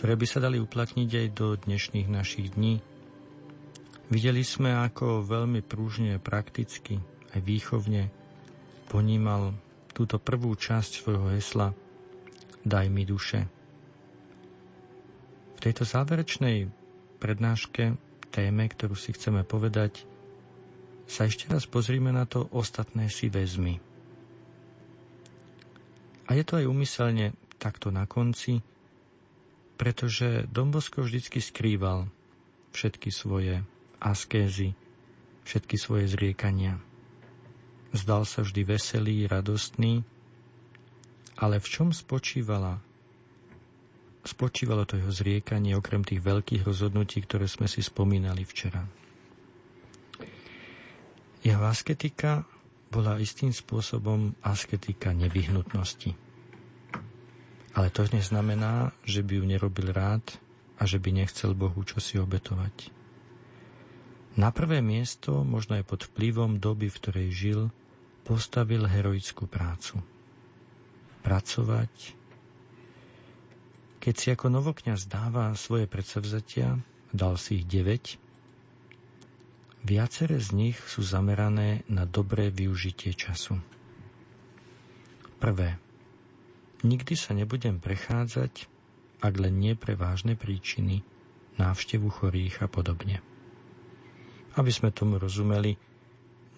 ktoré by sa dali uplatniť aj do dnešných našich dní. Videli sme, ako veľmi prúžne, prakticky, aj výchovne ponímal túto prvú časť svojho hesla Daj mi duše. V tejto záverečnej prednáške, téme, ktorú si chceme povedať, sa ešte raz pozrime na to ostatné si vezmi. A je to aj umyselne takto na konci, pretože Dombosko vždycky skrýval všetky svoje askézy, všetky svoje zriekania. Zdal sa vždy veselý, radostný, ale v čom spočívala spočívalo to jeho zriekanie okrem tých veľkých rozhodnutí, ktoré sme si spomínali včera. Jeho asketika bola istým spôsobom asketika nevyhnutnosti. Ale to neznamená, že by ju nerobil rád a že by nechcel Bohu čo obetovať. Na prvé miesto, možno aj pod vplyvom doby, v ktorej žil, postavil heroickú prácu. Pracovať. Keď si ako novokňaz dáva svoje predsavzatia, dal si ich 9, Viaceré z nich sú zamerané na dobré využitie času. Prvé. Nikdy sa nebudem prechádzať, ak len nie pre vážne príčiny, návštevu chorých a podobne. Aby sme tomu rozumeli,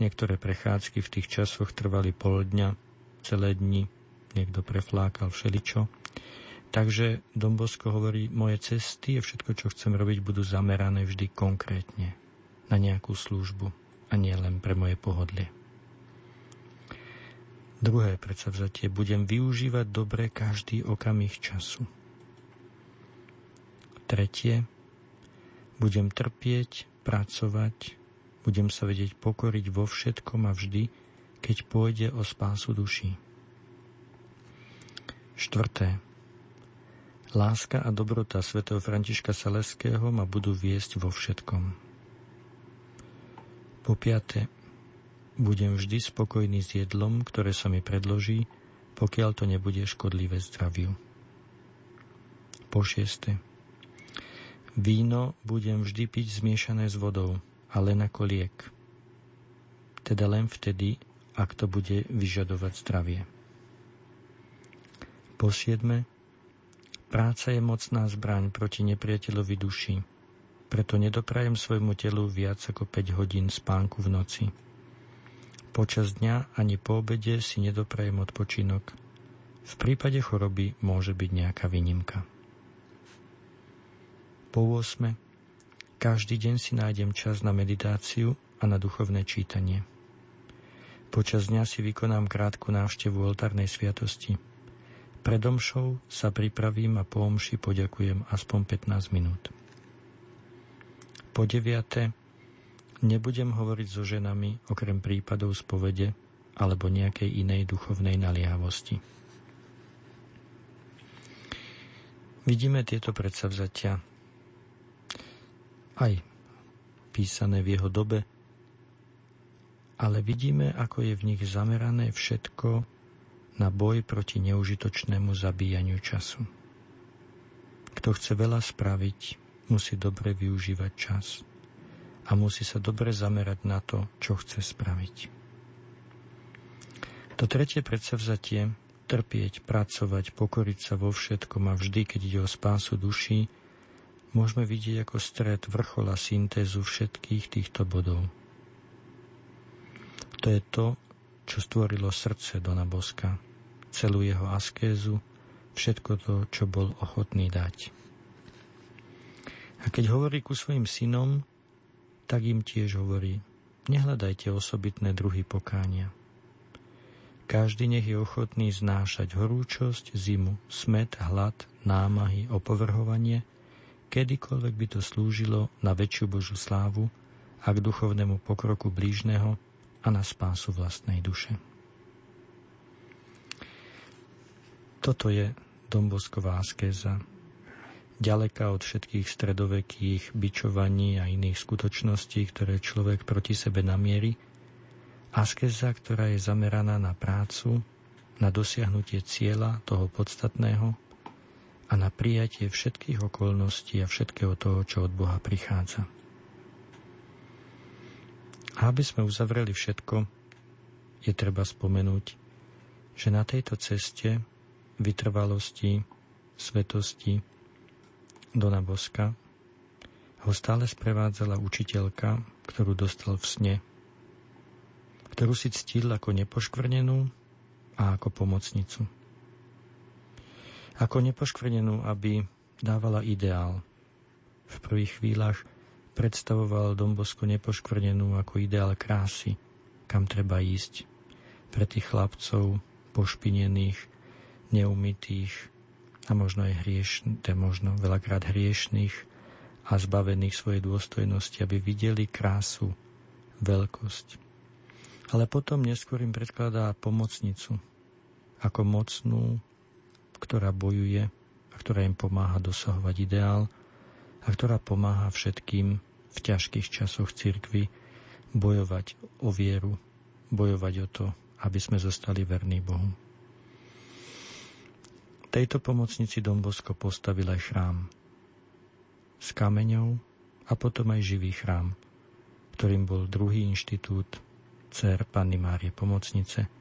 niektoré prechádzky v tých časoch trvali pol dňa, celé dni, niekto preflákal všeličo. Takže Dombosko hovorí, moje cesty a všetko, čo chcem robiť, budú zamerané vždy konkrétne na nejakú službu a nie len pre moje pohodlie. Druhé predsavzatie. Budem využívať dobre každý okamih času. Tretie. Budem trpieť, pracovať, budem sa vedieť pokoriť vo všetkom a vždy, keď pôjde o spásu duší. Štvrté. Láska a dobrota svätého Františka Saleského ma budú viesť vo všetkom. Po piate, budem vždy spokojný s jedlom, ktoré sa mi predloží, pokiaľ to nebude škodlivé zdraviu. Po šieste, víno budem vždy piť zmiešané s vodou, ale ako liek. Teda len vtedy, ak to bude vyžadovať zdravie. Po siedme, práca je mocná zbraň proti nepriateľovi duši, preto nedoprajem svojmu telu viac ako 5 hodín spánku v noci. Počas dňa ani po obede si nedoprajem odpočinok. V prípade choroby môže byť nejaká výnimka. Po 8. Každý deň si nájdem čas na meditáciu a na duchovné čítanie. Počas dňa si vykonám krátku návštevu oltárnej sviatosti. Pred omšou sa pripravím a po omši poďakujem aspoň 15 minút. Po deviate, nebudem hovoriť so ženami okrem prípadov spovede alebo nejakej inej duchovnej naliehavosti. Vidíme tieto predsavzatia aj písané v jeho dobe, ale vidíme, ako je v nich zamerané všetko na boj proti neužitočnému zabíjaniu času. Kto chce veľa spraviť, musí dobre využívať čas a musí sa dobre zamerať na to, čo chce spraviť. To tretie predsavzatie, trpieť, pracovať, pokoriť sa vo všetkom a vždy, keď ide o spásu duší, môžeme vidieť ako stred vrchola syntézu všetkých týchto bodov. To je to, čo stvorilo srdce Dona Boska, celú jeho askézu, všetko to, čo bol ochotný dať. A keď hovorí ku svojim synom, tak im tiež hovorí, nehľadajte osobitné druhy pokánia. Každý nech je ochotný znášať horúčosť, zimu, smet, hlad, námahy, opovrhovanie, kedykoľvek by to slúžilo na väčšiu Božú slávu a k duchovnému pokroku blížneho a na spásu vlastnej duše. Toto je Dombosková askéza, ďaleka od všetkých stredovekých bičovaní a iných skutočností, ktoré človek proti sebe namierí, Askeza, ktorá je zameraná na prácu, na dosiahnutie cieľa toho podstatného a na prijatie všetkých okolností a všetkého toho, čo od Boha prichádza. A aby sme uzavreli všetko, je treba spomenúť, že na tejto ceste vytrvalosti, svetosti Dona Boska ho stále sprevádzala učiteľka, ktorú dostal v sne – ktorú si ctil ako nepoškvrnenú a ako pomocnicu. Ako nepoškvrnenú, aby dávala ideál. V prvých chvíľach predstavoval Dombosko nepoškvrnenú ako ideál krásy, kam treba ísť. Pre tých chlapcov pošpinených, neumytých a možno aj hriešných, možno veľakrát hriešných a zbavených svojej dôstojnosti, aby videli krásu, veľkosť, ale potom neskôr im predkladá pomocnicu ako mocnú, ktorá bojuje a ktorá im pomáha dosahovať ideál a ktorá pomáha všetkým v ťažkých časoch cirkvy bojovať o vieru, bojovať o to, aby sme zostali verní Bohu. Tejto pomocnici Dombosko postavil aj chrám s kameňou a potom aj živý chrám, ktorým bol druhý inštitút dcer Panny Márie Pomocnice,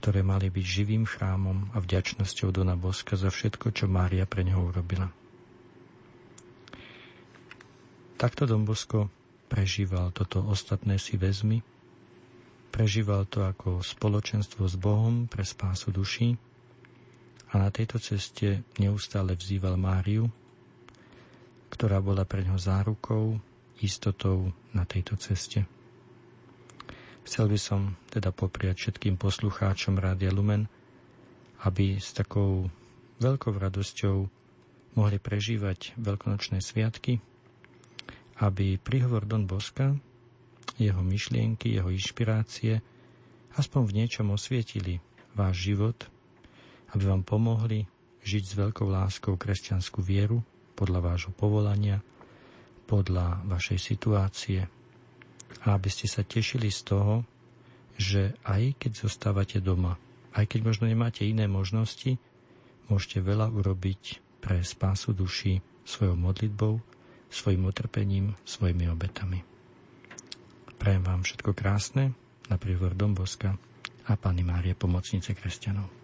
ktoré mali byť živým chrámom a vďačnosťou Dona Boska za všetko, čo Mária pre neho urobila. Takto Don Bosko prežíval toto ostatné si väzmy, prežíval to ako spoločenstvo s Bohom pre spásu duší a na tejto ceste neustále vzýval Máriu, ktorá bola pre ňo zárukou, istotou na tejto ceste. Chcel by som teda popriať všetkým poslucháčom Rádia Lumen, aby s takou veľkou radosťou mohli prežívať veľkonočné sviatky, aby príhovor Don Boska, jeho myšlienky, jeho inšpirácie aspoň v niečom osvietili váš život, aby vám pomohli žiť s veľkou láskou kresťanskú vieru podľa vášho povolania, podľa vašej situácie, a aby ste sa tešili z toho, že aj keď zostávate doma, aj keď možno nemáte iné možnosti, môžete veľa urobiť pre spásu duši svojou modlitbou, svojim utrpením, svojimi obetami. Prajem vám všetko krásne na príhovor Domboska a Pani Márie, pomocnice kresťanov.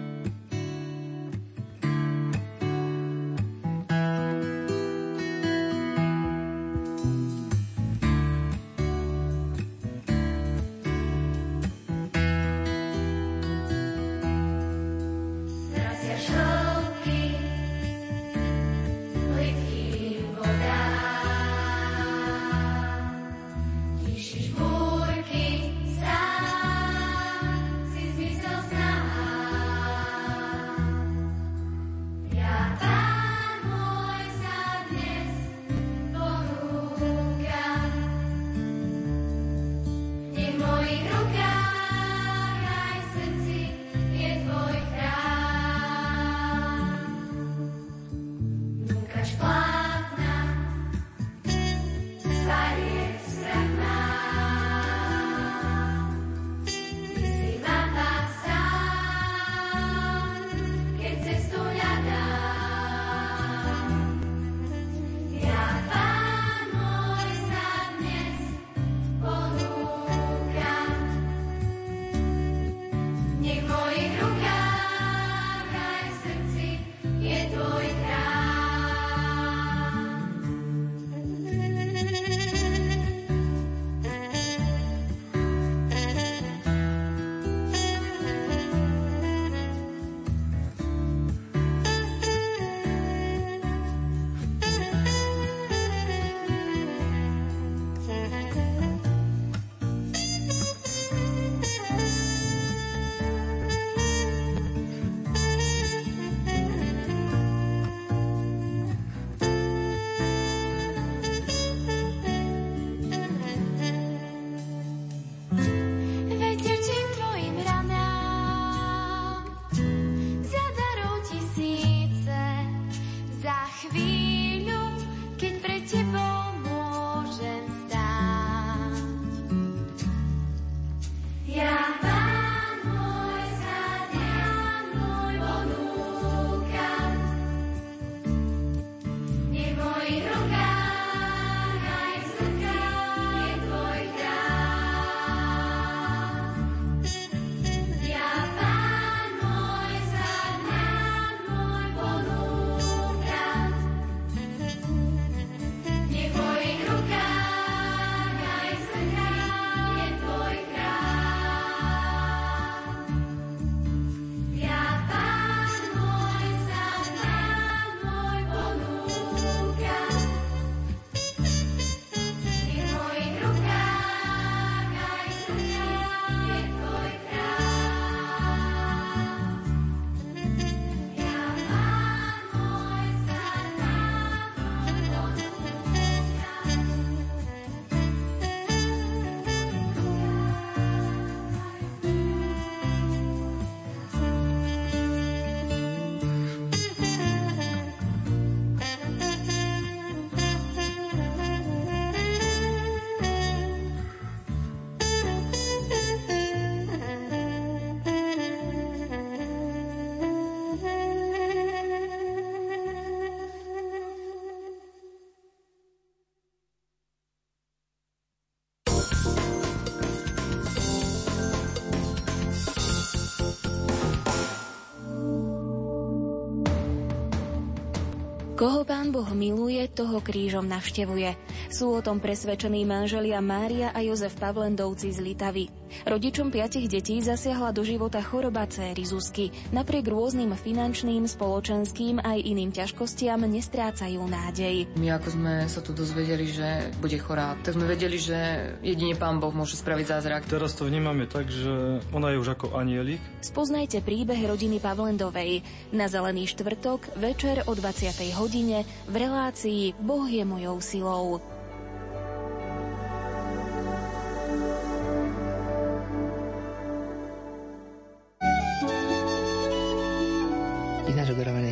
Koho pán Boh miluje, toho krížom navštevuje. Sú o tom presvedčení manželia Mária a Jozef Pavlendovci z Litavy. Rodičom piatich detí zasiahla do života choroba céry Zuzky. Napriek rôznym finančným, spoločenským aj iným ťažkostiam nestrácajú nádej. My ako sme sa tu dozvedeli, že bude chorá, tak sme vedeli, že jedine pán Boh môže spraviť zázrak. Teraz to vnímame tak, že ona je už ako anielik. Spoznajte príbeh rodiny Pavlendovej na Zelený štvrtok večer o 20. hodine hodine v relácii Boh je mojou silou.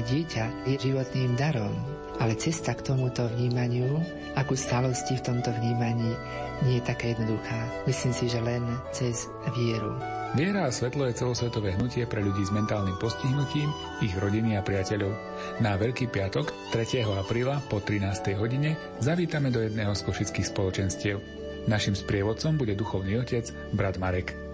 Dieťa je životným darom, ale cesta k tomuto vnímaniu, akú stalosti v tomto vnímaní, nie je taká jednoduchá. Myslím si, že len cez vieru. Viera a svetlo je celosvetové hnutie pre ľudí s mentálnym postihnutím, ich rodiny a priateľov. Na Veľký piatok 3. apríla po 13. hodine zavítame do jedného z košických spoločenstiev. Našim sprievodcom bude duchovný otec, brat Marek.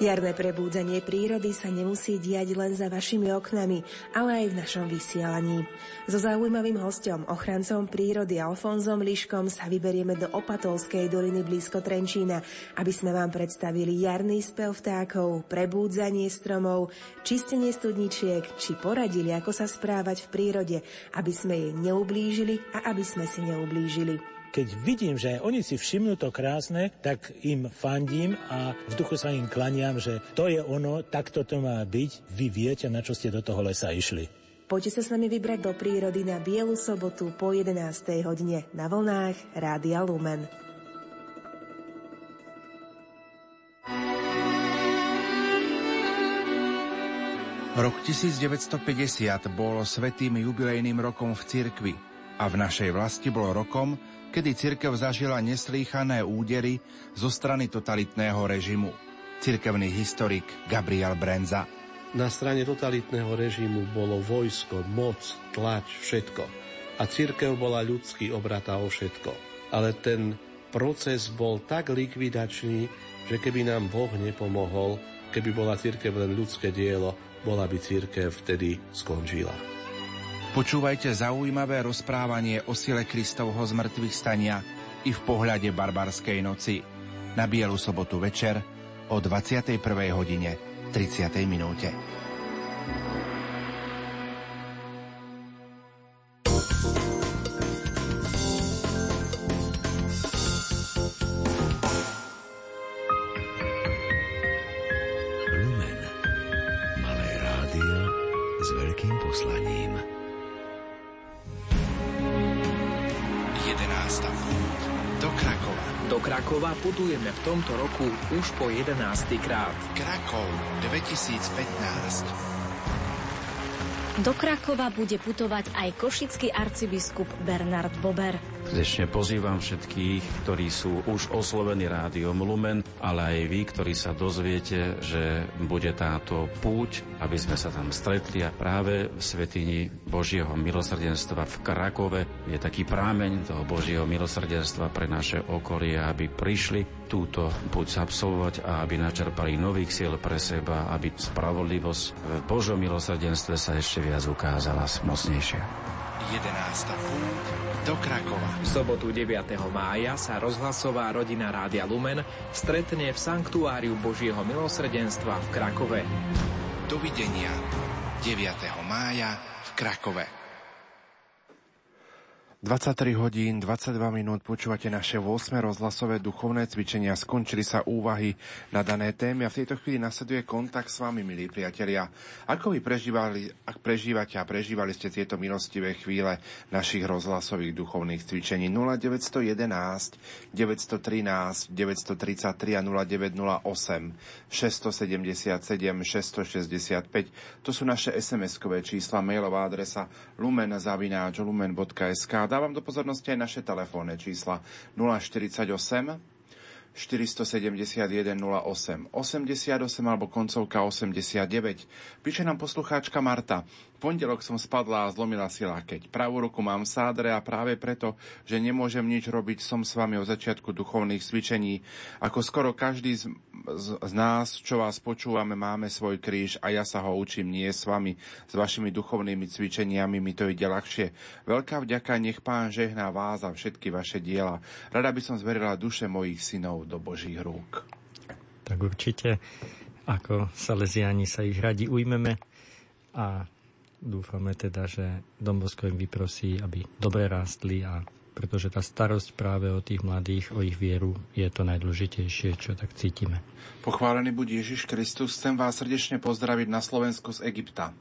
Jarné prebúdzanie prírody sa nemusí diať len za vašimi oknami, ale aj v našom vysielaní. So zaujímavým hostom, ochrancom prírody Alfonzom Liškom sa vyberieme do Opatolskej doliny blízko Trenčína, aby sme vám predstavili jarný spev vtákov, prebúdzanie stromov, čistenie studničiek, či poradili, ako sa správať v prírode, aby sme jej neublížili a aby sme si neublížili. Keď vidím, že oni si všimnú to krásne, tak im fandím a v duchu sa im klaniam, že to je ono, takto to má byť. Vy viete, na čo ste do toho lesa išli. Poďte sa s nami vybrať do prírody na Bielu sobotu po 11. hodine na vlnách Rádia Lumen. Rok 1950 bol svetým jubilejným rokom v cirkvi a v našej vlasti bol rokom, kedy cirkev zažila neslýchané údery zo strany totalitného režimu. Cirkevný historik Gabriel Brenza. Na strane totalitného režimu bolo vojsko, moc, tlač, všetko. A cirkev bola ľudský obratá o všetko. Ale ten proces bol tak likvidačný, že keby nám Boh nepomohol, keby bola cirkev len ľudské dielo, bola by cirkev vtedy skončila. Počúvajte zaujímavé rozprávanie o sile Kristovho zmrtvých stania i v pohľade barbarskej noci na Bielu sobotu večer o 21. hodine 30. minúte. Putujeme v tomto roku už po 11. krát. Krakov 2015 Do Krakova bude putovať aj košický arcibiskup Bernard Bober. Srdečne pozývam všetkých, ktorí sú už oslovení rádiom Lumen, ale aj vy, ktorí sa dozviete, že bude táto púť, aby sme sa tam stretli a práve v Svetini Božieho milosrdenstva v Krakove je taký prámeň toho Božieho milosrdenstva pre naše okolie, aby prišli túto púť absolvovať a aby načerpali nových síl pre seba, aby spravodlivosť v Božom milosrdenstve sa ešte viac ukázala mocnejšie. 11. púť do Krakova. V sobotu 9. mája sa rozhlasová rodina Rádia Lumen stretne v Sanktuáriu Božieho milosrdenstva v Krakove. Dovidenia 9. mája v Krakove. 23 hodín, 22 minút počúvate naše 8. rozhlasové duchovné cvičenia. Skončili sa úvahy na dané témy a v tejto chvíli nasleduje kontakt s vami, milí priatelia. Ako vy prežívali, ak prežívate a prežívali ste tieto milostivé chvíle našich rozhlasových duchovných cvičení 0911 913 933 a 0908 677 665. To sú naše SMS-kové čísla, mailová adresa lumen.lumen.sk dávam do pozornosti aj naše telefónne čísla. 048 471 08 88 alebo koncovka 89. Píše nám poslucháčka Marta pondelok som spadla a zlomila si lakeť. Pravú ruku mám v sádre a práve preto, že nemôžem nič robiť, som s vami od začiatku duchovných cvičení. Ako skoro každý z, z, z nás, čo vás počúvame, máme svoj kríž a ja sa ho učím nie s vami. S vašimi duchovnými cvičeniami mi to ide ľahšie. Veľká vďaka, nech pán žehná vás a všetky vaše diela. Rada by som zverila duše mojich synov do Božích rúk. Tak určite, ako Salesiani sa ich radi ujmeme a Dúfame teda, že Dombosko im vyprosí, aby dobre rástli a pretože tá starosť práve o tých mladých, o ich vieru je to najdôležitejšie, čo tak cítime. Pochválený buď Ježiš Kristus, chcem vás srdečne pozdraviť na Slovensku z Egypta.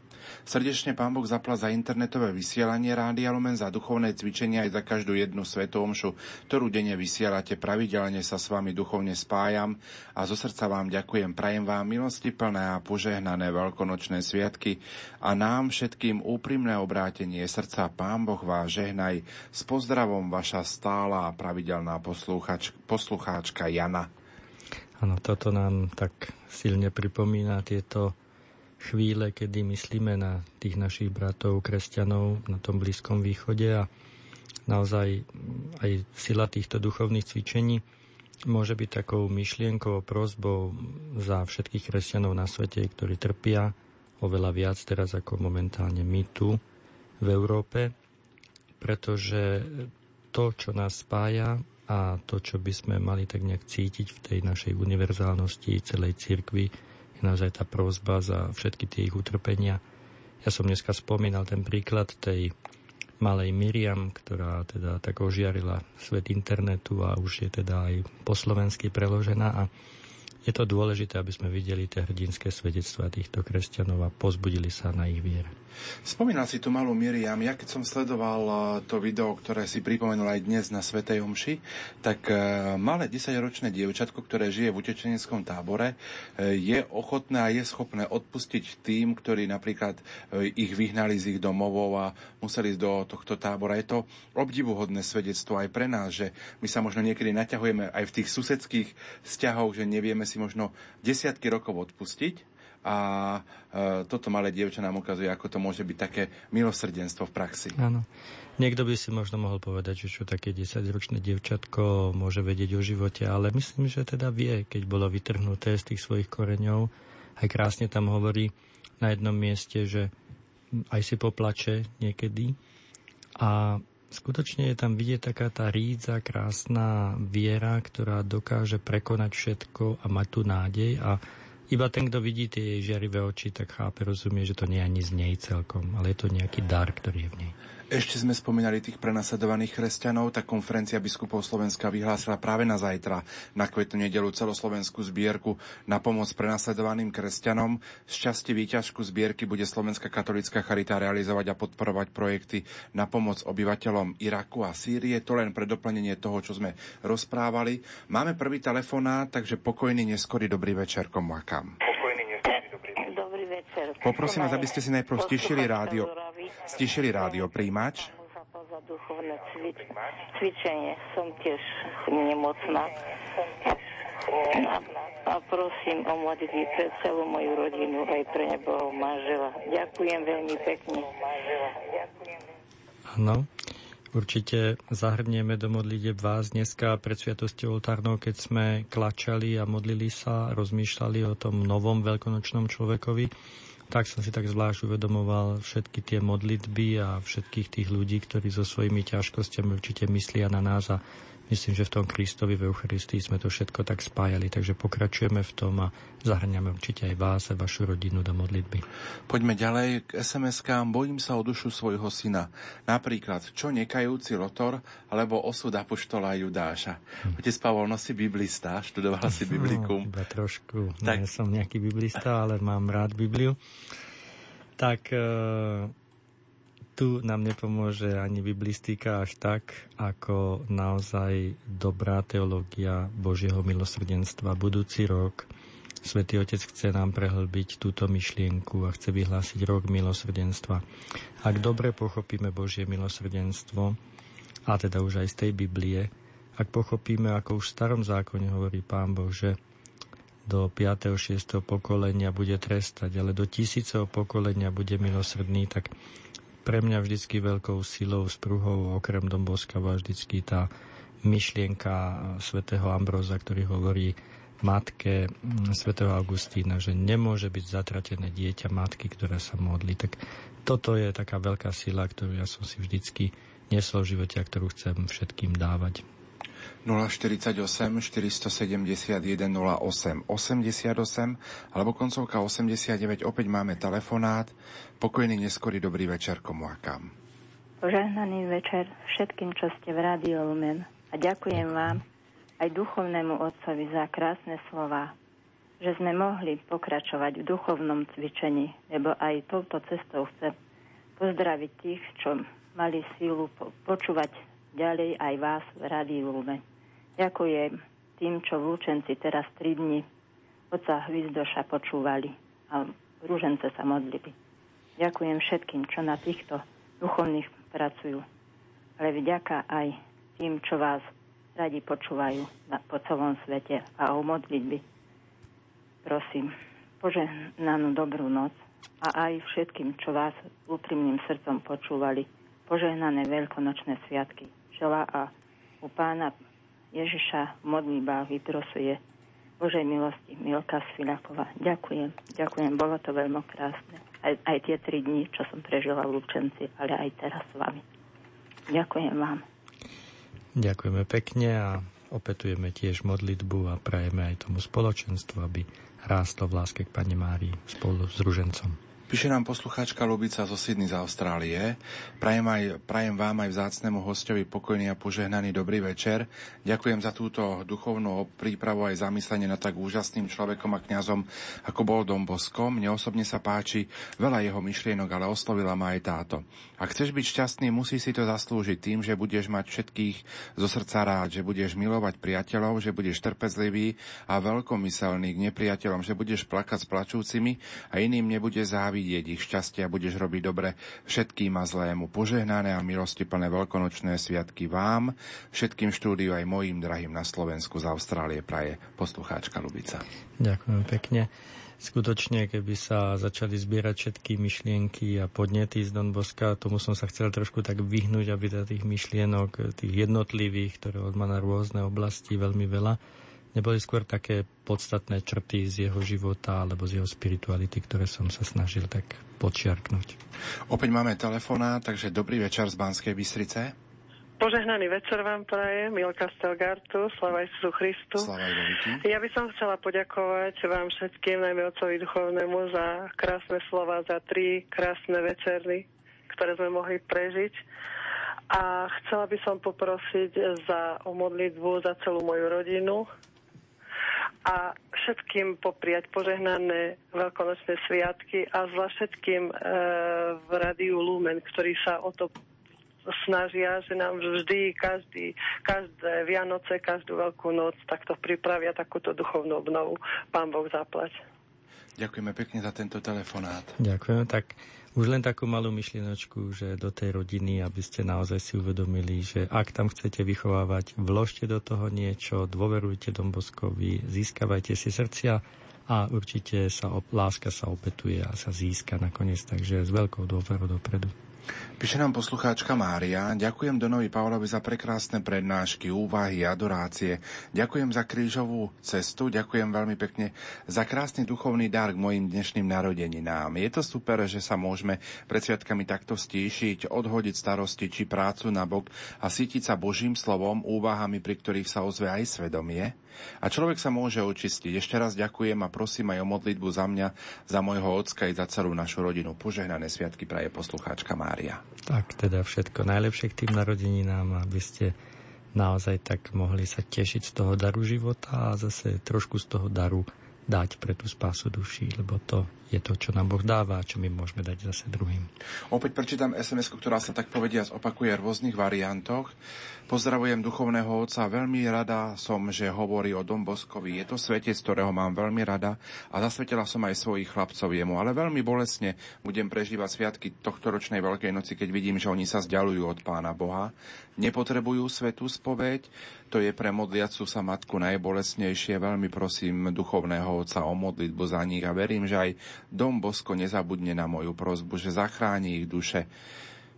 Srdečne Pán Boh zapla za internetové vysielanie Rádia Lumen, za duchovné cvičenia aj za každú jednu svetú omšu, ktorú denne vysielate. Pravidelne sa s vami duchovne spájam a zo srdca vám ďakujem. Prajem vám milosti plné a požehnané veľkonočné sviatky a nám všetkým úprimné obrátenie srdca. Pán Boh vás žehnaj. S pozdravom vaša stála a pravidelná posluchač, poslucháčka Jana. Áno, toto nám tak silne pripomína tieto chvíle, kedy myslíme na tých našich bratov, kresťanov na tom Blízkom východe a naozaj aj sila týchto duchovných cvičení môže byť takou myšlienkou, prozbou za všetkých kresťanov na svete, ktorí trpia oveľa viac teraz ako momentálne my tu v Európe, pretože to, čo nás spája a to, čo by sme mali tak nejak cítiť v tej našej univerzálnosti celej cirkvi, je naozaj tá prozba za všetky tie ich utrpenia. Ja som dneska spomínal ten príklad tej malej Miriam, ktorá teda tak ožiarila svet internetu a už je teda aj po slovensky preložená a je to dôležité, aby sme videli tie hrdinské svedectvá týchto kresťanov a pozbudili sa na ich viere. Spomínal si tu malú Miriam. Ja keď som sledoval eh, to video, ktoré si pripomenul aj dnes na Svetej Omši, tak eh, malé 10-ročné dievčatko, ktoré žije v utečeneckom tábore, eh, je ochotné a je schopné odpustiť tým, ktorí napríklad ich vyhnali z ich domovov a museli ísť do tohto tábora. Je to obdivuhodné svedectvo aj pre nás, že my sa možno niekedy naťahujeme aj v tých susedských vzťahoch, že nevieme si možno desiatky rokov odpustiť, a e, toto malé dievča nám ukazuje, ako to môže byť také milosrdenstvo v praxi. Áno. Niekto by si možno mohol povedať, že čo také 10-ročné dievčatko môže vedieť o živote, ale myslím, že teda vie, keď bolo vytrhnuté z tých svojich koreňov. Aj krásne tam hovorí na jednom mieste, že aj si poplače niekedy. A skutočne je tam vidieť taká tá rídza, krásna viera, ktorá dokáže prekonať všetko a mať tu nádej a iba ten, kto vidí tie jej žiarivé oči, tak chápe, rozumie, že to nie je ani z nej celkom, ale je to nejaký dar, ktorý je v nej. Ešte sme spomínali tých prenasledovaných kresťanov, tak konferencia biskupov Slovenska vyhlásila práve na zajtra na kvetnú nedelu celoslovenskú zbierku na pomoc prenasledovaným kresťanom. Z časti výťažku zbierky bude Slovenská katolická charita realizovať a podporovať projekty na pomoc obyvateľom Iraku a Sýrie. To len pre doplnenie toho, čo sme rozprávali. Máme prvý telefonát, takže pokojný neskorý dobrý večer komu Dobrý večer. Poprosím vás, aby ste si najprv stišili rádio. Stišili rádio príjimač. Za duchovné cvičenie som tiež nemocná. A, a prosím o modlitby pre celú moju rodinu, aj pre nebohov manžela. Ďakujem veľmi pekne. Áno. Určite zahrnieme do modlite vás dneska pred Sviatosťou oltárnou, keď sme klačali a modlili sa, rozmýšľali o tom novom veľkonočnom človekovi tak som si tak zvlášť uvedomoval všetky tie modlitby a všetkých tých ľudí, ktorí so svojimi ťažkosťami určite myslia na nás a myslím, že v tom Kristovi v Eucharistii sme to všetko tak spájali, takže pokračujeme v tom a zahrňame určite aj vás a vašu rodinu do modlitby. Poďme ďalej k SMS-kám. Bojím sa o dušu svojho syna. Napríklad, čo nekajúci Lotor alebo osud Apoštola Judáša. Hm. Otec Pavol nosí biblista, študoval si biblikum. No, iba trošku. Tak... Nie som nejaký biblista, ale mám rád Bibliu. Tak e, tu nám nepomôže ani biblistika až tak, ako naozaj dobrá teológia Božieho milosrdenstva. Budúci rok Svetý Otec chce nám prehlbiť túto myšlienku a chce vyhlásiť rok milosrdenstva. Ak dobre pochopíme Božie milosrdenstvo, a teda už aj z tej Biblie, ak pochopíme, ako už v starom zákone hovorí Pán Boh, že do 5. 6. pokolenia bude trestať, ale do tisíceho pokolenia bude milosrdný, tak pre mňa vždycky veľkou silou, spruhou, okrem Domboska bola vždycky tá myšlienka svätého Ambroza, ktorý hovorí matke mm, svätého Augustína, že nemôže byť zatratené dieťa matky, ktorá sa modlí. Tak toto je taká veľká sila, ktorú ja som si vždycky nesol v živote a ktorú chcem všetkým dávať. 048 471 08 88 alebo koncovka 89. Opäť máme telefonát. Pokojný neskorý dobrý večer komu a kam. Požehnaný večer všetkým, čo ste v Rádio Lumen. A ďakujem vám aj duchovnému otcovi za krásne slova, že sme mohli pokračovať v duchovnom cvičení, lebo aj touto cestou chcem pozdraviť tých, čo mali sílu počúvať ďalej aj vás v Rádiu Lumen. Ďakujem tým, čo v Lučenci teraz 3 dni oca Hvizdoša počúvali a rúžence sa modlili. Ďakujem všetkým, čo na týchto duchovných pracujú. Ale vďaka aj tým, čo vás radi počúvajú na, po celom svete a o modlitby. Prosím, požehnanú dobrú noc a aj všetkým, čo vás úprimným srdcom počúvali, požehnané veľkonočné sviatky. Žela a u pána Ježiša v modlíbách vyprosuje Božej milosti Milka Svilaková. Ďakujem, ďakujem, bolo to veľmi krásne. Aj, aj tie tri dni, čo som prežila v Lúčenci, ale aj teraz s vami. Ďakujem vám. Ďakujeme pekne a opetujeme tiež modlitbu a prajeme aj tomu spoločenstvu, aby rástlo v láske k Pane Márii spolu s ružencom. Píše nám poslucháčka Lubica zo Sydney z Austrálie. Prajem, aj, prajem vám aj vzácnemu hostovi pokojný a požehnaný dobrý večer. Ďakujem za túto duchovnú prípravu aj zamyslenie na tak úžasným človekom a kňazom, ako bol Dom Bosko. Mne osobne sa páči veľa jeho myšlienok, ale oslovila ma aj táto. Ak chceš byť šťastný, musí si to zaslúžiť tým, že budeš mať všetkých zo srdca rád, že budeš milovať priateľov, že budeš trpezlivý a veľkomyselný k nepriateľom, že budeš plakať s plačúcimi a iným nebude závidieť vidieť ich šťastie a budeš robiť dobre všetkým a zlému. Požehnané a milosti plné veľkonočné sviatky vám, všetkým štúdiu aj mojim drahým na Slovensku z Austrálie praje poslucháčka Lubica. Ďakujem pekne. Skutočne, keby sa začali zbierať všetky myšlienky a podnety z Don Boska, tomu som sa chcel trošku tak vyhnúť, aby tých myšlienok, tých jednotlivých, ktoré on má na rôzne oblasti, veľmi veľa, neboli skôr také podstatné črty z jeho života alebo z jeho spirituality, ktoré som sa snažil tak podčiarknúť. Opäť máme telefonát, takže dobrý večer z Banskej Bystrice. Požehnaný večer vám praje, Milka Stelgartu, slava Isusu Christu. Ja by som chcela poďakovať vám všetkým, najmä otcovi duchovnému, za krásne slova, za tri krásne večery, ktoré sme mohli prežiť. A chcela by som poprosiť za, o modlitbu za celú moju rodinu, a všetkým popriať požehnané veľkonočné sviatky a zvlášť všetkým e, v Radiu Lumen, ktorí sa o to snažia, že nám vždy, každý, každé Vianoce, každú veľkú noc takto pripravia takúto duchovnú obnovu. Pán Boh zaplať. Ďakujeme pekne za tento telefonát. Ďakujem. Tak už len takú malú myšlienočku, že do tej rodiny, aby ste naozaj si uvedomili, že ak tam chcete vychovávať, vložte do toho niečo, dôverujte Domboskovi, získavajte si srdcia a určite sa, láska sa opetuje a sa získa nakoniec, takže s veľkou dôverou dopredu. Píše nám poslucháčka Mária. Ďakujem Donovi Pavlovi za prekrásne prednášky, úvahy, adorácie. Ďakujem za krížovú cestu. Ďakujem veľmi pekne za krásny duchovný dar k mojim dnešným narodeninám. Je to super, že sa môžeme pred sviatkami takto stíšiť, odhodiť starosti či prácu na bok a sítiť sa Božím slovom, úvahami, pri ktorých sa ozve aj svedomie. A človek sa môže očistiť. Ešte raz ďakujem a prosím aj o modlitbu za mňa, za môjho ocka i za celú našu rodinu. Požehnané sviatky praje poslucháčka Mária. Tak teda všetko najlepšie k tým narodeninám, aby ste naozaj tak mohli sa tešiť z toho daru života a zase trošku z toho daru dať pre tú spásu duší, lebo to je to, čo nám Boh dáva a čo my môžeme dať zase druhým. Opäť prečítam sms ktorá sa tak povedia opakuje v rôznych variantoch. Pozdravujem duchovného otca, veľmi rada som, že hovorí o Dom Boskovi. Je to svetec, ktorého mám veľmi rada a zasvetila som aj svojich chlapcov jemu, ale veľmi bolesne budem prežívať sviatky tohto ročnej Veľkej noci, keď vidím, že oni sa vzdialujú od Pána Boha. Nepotrebujú svetú spoveď, to je pre modliacu sa matku najbolesnejšie. Veľmi prosím duchovného otca o modlitbu za nich a verím, že aj Dom Bosko nezabudne na moju prozbu, že zachráni ich duše.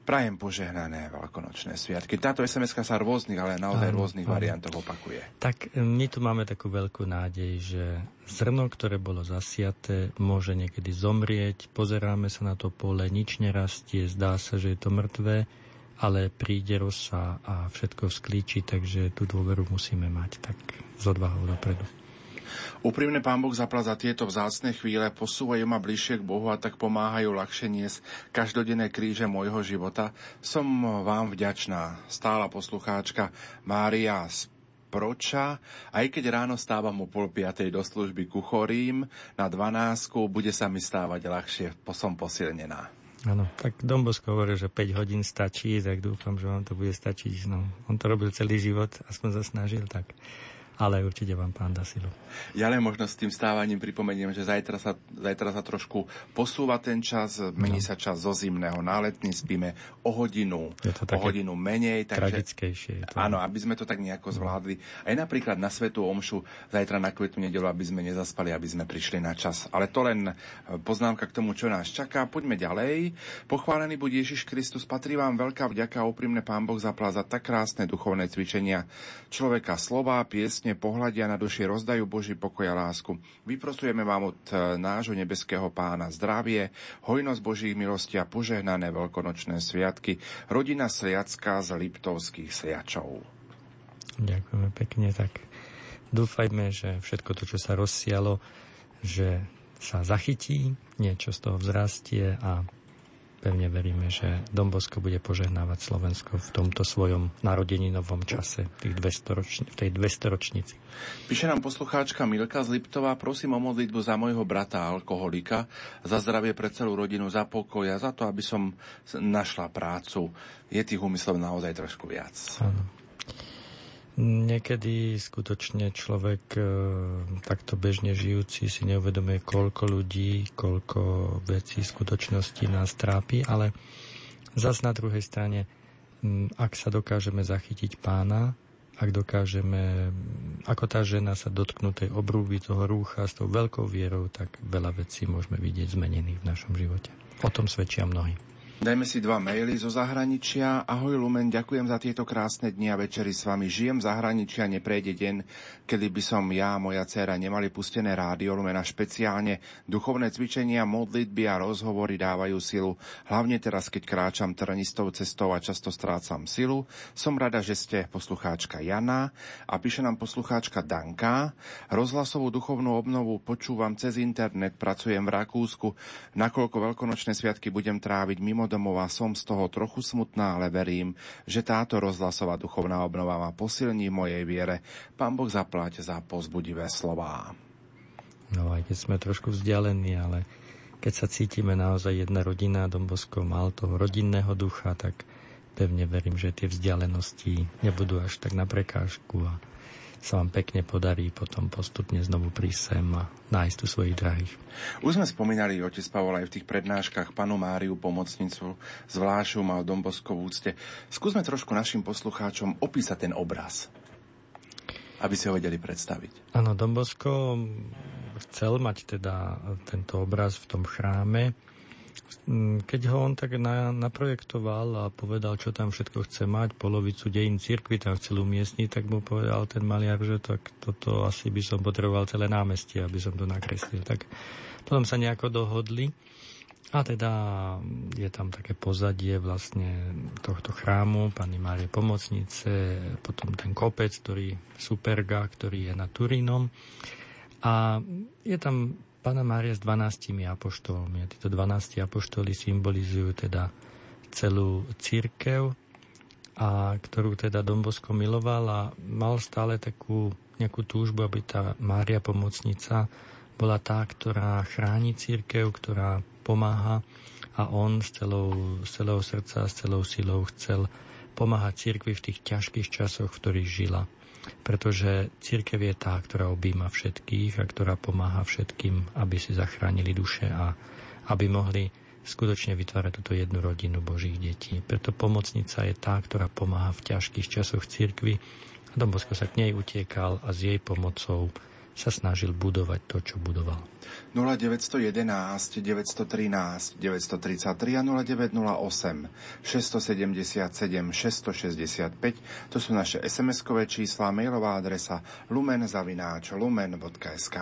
Prajem požehnané veľkonočné sviatky. Táto sms sa rôznych, ale naozaj áno, rôznych áno. variantov opakuje. Tak e, my tu máme takú veľkú nádej, že zrno, ktoré bolo zasiaté, môže niekedy zomrieť. Pozeráme sa na to pole, nič nerastie, zdá sa, že je to mŕtvé, ale príde rosa a všetko vzklíči, takže tú dôveru musíme mať tak z odvahou dopredu. Úprimne Pán Boh zapla za tieto vzácne chvíle, posúvajú ma bližšie k Bohu a tak pomáhajú ľahšie niesť každodenné kríže môjho života. Som vám vďačná, stála poslucháčka Mária Proča, aj keď ráno stávam o pol piatej do služby kuchorím, na dvanásku bude sa mi stávať ľahšie, som posilnená. Áno, tak Dombosko hovorí, že 5 hodín stačí, tak dúfam, že vám to bude stačiť. No, on to robil celý život, aspoň sa snažil, tak ale určite vám pán dá silu. Ja len možno s tým stávaním pripomeniem, že zajtra sa, zajtra sa trošku posúva ten čas, mení no. sa čas zo zimného na letný, spíme o hodinu, o hodinu menej. Takže, tragickejšie. Je to... Áno, aby sme to tak nejako zvládli. Aj napríklad na Svetu Omšu, zajtra na Kvetu nedelu, aby sme nezaspali, aby sme prišli na čas. Ale to len poznámka k tomu, čo nás čaká. Poďme ďalej. Pochválený buď Ježiš Kristus, patrí vám veľká vďaka a úprimne Pán Boh zaplá za tak krásne duchovné cvičenia človeka slova, piesne, milostne pohľadia na duši, rozdajú Boží pokoj a lásku. Vyprosujeme vám od e, nášho nebeského pána zdravie, hojnosť Božích milostí a požehnané veľkonočné sviatky. Rodina Sliacka z Liptovských Sliačov. Ďakujeme pekne, tak dúfajme, že všetko to, čo sa rozsialo, že sa zachytí, niečo z toho vzrastie a pevne veríme, že Dombosko bude požehnávať Slovensko v tomto svojom narodeninovom čase, tých 200 ročni, v tej 200 ročnici. Píše nám poslucháčka Milka z Liptova, prosím o modlitbu za môjho brata alkoholika, za zdravie pre celú rodinu, za pokoj a za to, aby som našla prácu. Je tých úmyslov naozaj trošku viac. Áno. Niekedy skutočne človek e, takto bežne žijúci si neuvedomuje, koľko ľudí, koľko vecí skutočnosti nás trápi, ale zas na druhej strane, ak sa dokážeme zachytiť pána, ak dokážeme, ako tá žena sa dotknúť tej obrúby toho rúcha s tou veľkou vierou, tak veľa vecí môžeme vidieť zmenených v našom živote. O tom svedčia mnohí. Dajme si dva maily zo zahraničia. Ahoj Lumen, ďakujem za tieto krásne dni a večery s vami. Žijem v zahraničí a neprejde deň, kedy by som ja a moja dcéra nemali pustené rádio Lumen a špeciálne duchovné cvičenia, modlitby a rozhovory dávajú silu. Hlavne teraz, keď kráčam trnistou cestou a často strácam silu. Som rada, že ste poslucháčka Jana a píše nám poslucháčka Danka. Rozhlasovú duchovnú obnovu počúvam cez internet, pracujem v Rakúsku. Nakoľko veľkonočné sviatky budem tráviť mimo domova, som z toho trochu smutná, ale verím, že táto rozhlasová duchovná obnova ma posilní v mojej viere. Pán Boh zaplať za pozbudivé slová. No aj keď sme trošku vzdialení, ale keď sa cítime naozaj jedna rodina, Dombosko mal toho rodinného ducha, tak pevne verím, že tie vzdialenosti nebudú až tak na prekážku a sa vám pekne podarí potom postupne znovu prísť sem a nájsť tu svojich drahých. Už sme spomínali, otec Pavol, aj v tých prednáškach panu Máriu, pomocnicu, zvlášťu mal Dombosko v úcte. Skúsme trošku našim poslucháčom opísať ten obraz, aby si ho vedeli predstaviť. Áno, Dombosko chcel mať teda tento obraz v tom chráme, keď ho on tak na, naprojektoval a povedal, čo tam všetko chce mať, polovicu dejín cirkvi tam chcel umiestniť, tak mu povedal ten maliar, že tak toto asi by som potreboval celé námestie, aby som to nakreslil. Tak potom sa nejako dohodli. A teda je tam také pozadie vlastne tohto chrámu, pani Márie Pomocnice, potom ten kopec, ktorý Superga, ktorý je na Turínom. A je tam Pána Mária s 12 apoštolmi. A títo 12 apoštoli symbolizujú teda celú církev, a ktorú teda Dombosko miloval a mal stále takú nejakú túžbu, aby tá Mária pomocnica bola tá, ktorá chráni církev, ktorá pomáha a on z, celou, z celého srdca, s celou silou chcel pomáhať církvi v tých ťažkých časoch, v ktorých žila. Pretože církev je tá, ktorá objíma všetkých a ktorá pomáha všetkým, aby si zachránili duše a aby mohli skutočne vytvárať túto jednu rodinu Božích detí. Preto pomocnica je tá, ktorá pomáha v ťažkých časoch církvy. A Don sa k nej utiekal a s jej pomocou sa snažil budovať to, čo budoval. 0911 913 933 a 0908 677 665 to sú naše SMS-kové čísla, mailová adresa lumen.lumen.sk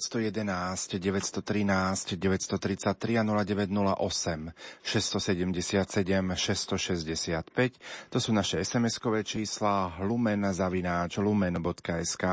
lumen.sk0911 913 933 a 0908 677 665. To sú naše SMS-kové čísla lumen zavináč lumen.sk.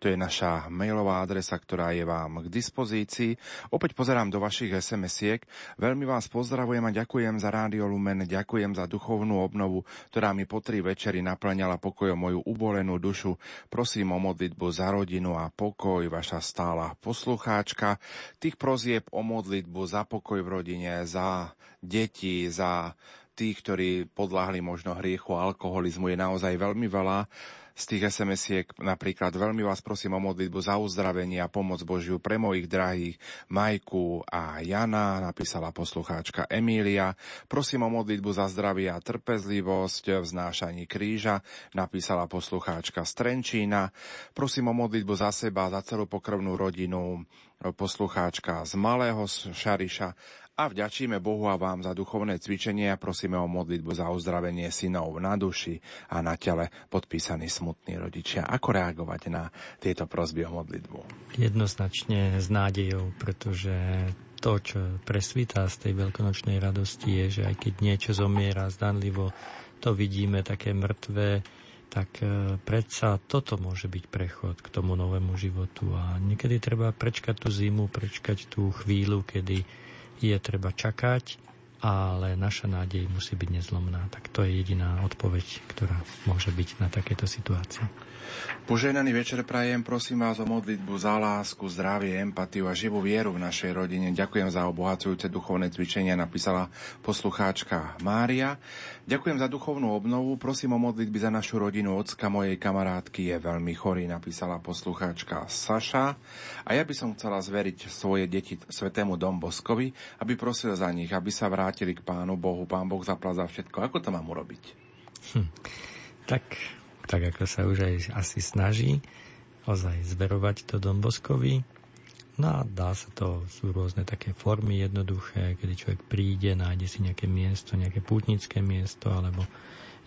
To je naša mailová adresa, ktorá je vám k dispozícii. Opäť pozerám do vašich SMS-iek. Veľmi vás pozdravujem a ďakujem za Rádio Lumen, ďakujem za duchovnú obnovu, ktorá mi po tri večeri naplňala pokojom moju ubolenú dušu. Prosím o modlitbu za rodinu a pokoj, vaša stála poslucháčka. Tých prozieb o modlitbu za pokoj v rodine, za deti, za tých, ktorí podľahli možno hriechu alkoholizmu je naozaj veľmi veľa z tých SMS-iek napríklad veľmi vás prosím o modlitbu za uzdravenie a pomoc Božiu pre mojich drahých Majku a Jana, napísala poslucháčka Emília. Prosím o modlitbu za zdravie a trpezlivosť v znášaní kríža, napísala poslucháčka Strenčína. Prosím o modlitbu za seba, za celú pokrvnú rodinu, poslucháčka z Malého Šariša a vďačíme Bohu a vám za duchovné cvičenie a prosíme o modlitbu za uzdravenie synov na duši a na tele podpísaní smutní rodičia. Ako reagovať na tieto prosby o modlitbu? Jednoznačne s nádejou, pretože to, čo presvítá z tej veľkonočnej radosti je, že aj keď niečo zomiera zdanlivo, to vidíme také mŕtve, tak e, predsa toto môže byť prechod k tomu novému životu a niekedy treba prečkať tú zimu, prečkať tú chvíľu, kedy je treba čakať, ale naša nádej musí byť nezlomná. Tak to je jediná odpoveď, ktorá môže byť na takéto situácie. Poženaný večer prajem, prosím vás o modlitbu za lásku, zdravie, empatiu a živú vieru v našej rodine. Ďakujem za obohacujúce duchovné cvičenia, napísala poslucháčka Mária. Ďakujem za duchovnú obnovu, prosím o modlitby za našu rodinu. Ocka mojej kamarátky je veľmi chorý, napísala poslucháčka Saša. A ja by som chcela zveriť svoje deti svetému Domboskovi, aby prosil za nich, aby sa vrátili k Pánu Bohu. Pán Boh zapla za všetko. Ako to mám urobiť? Hm. Tak tak ako sa už aj asi snaží ozaj zverovať to Domboskovi. No a dá sa to, sú rôzne také formy jednoduché, kedy človek príde, nájde si nejaké miesto, nejaké pútnické miesto, alebo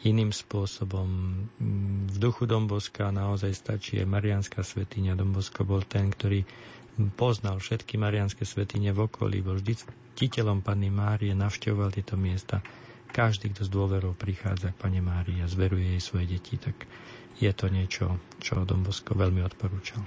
iným spôsobom. V duchu Domboska naozaj stačí aj Marianská svetiňa. Dombosko bol ten, ktorý poznal všetky marianské svetine v okolí, bol vždy titeľom Panny Márie, navštevoval tieto miesta každý, kto s dôverou prichádza k Pane Márii a zveruje jej svoje deti, tak je to niečo, čo Dombosko veľmi odporúčal.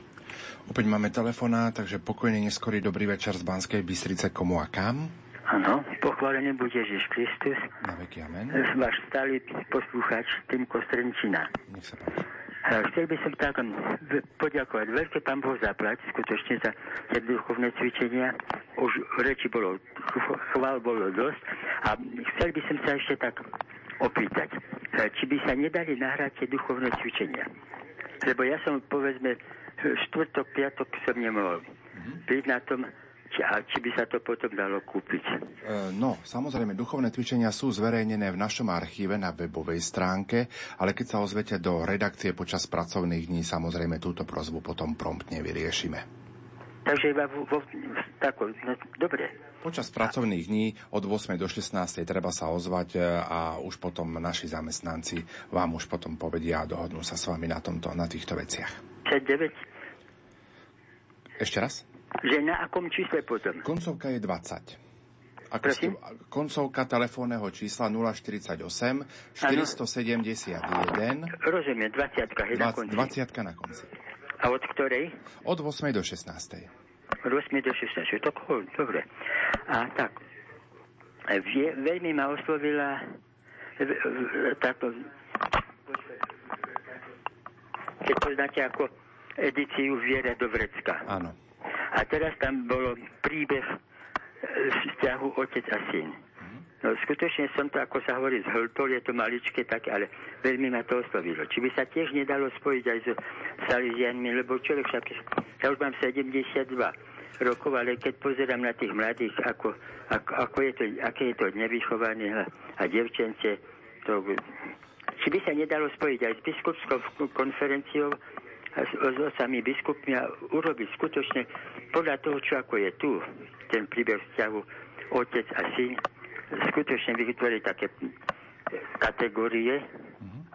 Opäť máme telefoná, takže pokojne neskorý dobrý večer z Banskej Bystrice. Komu a kam? Áno, pochválený bude Ježiš Kristus. Na veky amen. Váš stály poslucháč Tým Kostrenčina. Nech sa páči. Chcel by som tak poďakovať. Veľké pán Boh zaplať skutočne za tie duchovné cvičenia. Už reči bolo, chvál bolo dosť. A chcel by som sa ešte tak opýtať, či by sa nedali nahrať tie duchovné cvičenia. Lebo ja som, povedzme, štvrtok, piatok som nemohol byť na tom a či by sa to potom dalo kúpiť? E, no, samozrejme, duchovné cvičenia sú zverejnené v našom archíve na webovej stránke, ale keď sa ozvete do redakcie počas pracovných dní, samozrejme túto prozbu potom promptne vyriešime. Takže iba vo, vo, tako, no, dobre. Počas pracovných dní od 8. do 16. treba sa ozvať e, a už potom naši zamestnanci vám už potom povedia a dohodnú sa s vami na, tomto, na týchto veciach. 9. Ešte raz? Že na akom čísle potom? Koncovka je 20. Ako ste, koncovka telefónneho čísla 048 471. Rozumiem, 20 je 20, na konci. 20 na konci. A od ktorej? Od 8 do 16. Od 8 do 16. To cool, dobre. A tak, vie, veľmi ma oslovila táto keď poznáte ako edíciu Viera do Vrecka. Áno. A teraz tam bolo príbeh e, vzťahu otec a syn. No skutočne som to, ako sa hovorí, zhltol, je to maličké také, ale veľmi ma to oslovilo. Či by sa tiež nedalo spojiť aj so Salizianmi, lebo človek však, ja už mám 72 rokov, ale keď pozerám na tých mladých, ako, ako, ako je to, aké je to nevychovanie a, a devčence, to, či by sa nedalo spojiť aj s biskupskou konferenciou s, osami biskupmi a urobiť skutočne podľa toho, čo ako je tu, ten príbeh vzťahu otec a syn, skutočne vytvoriť také kategórie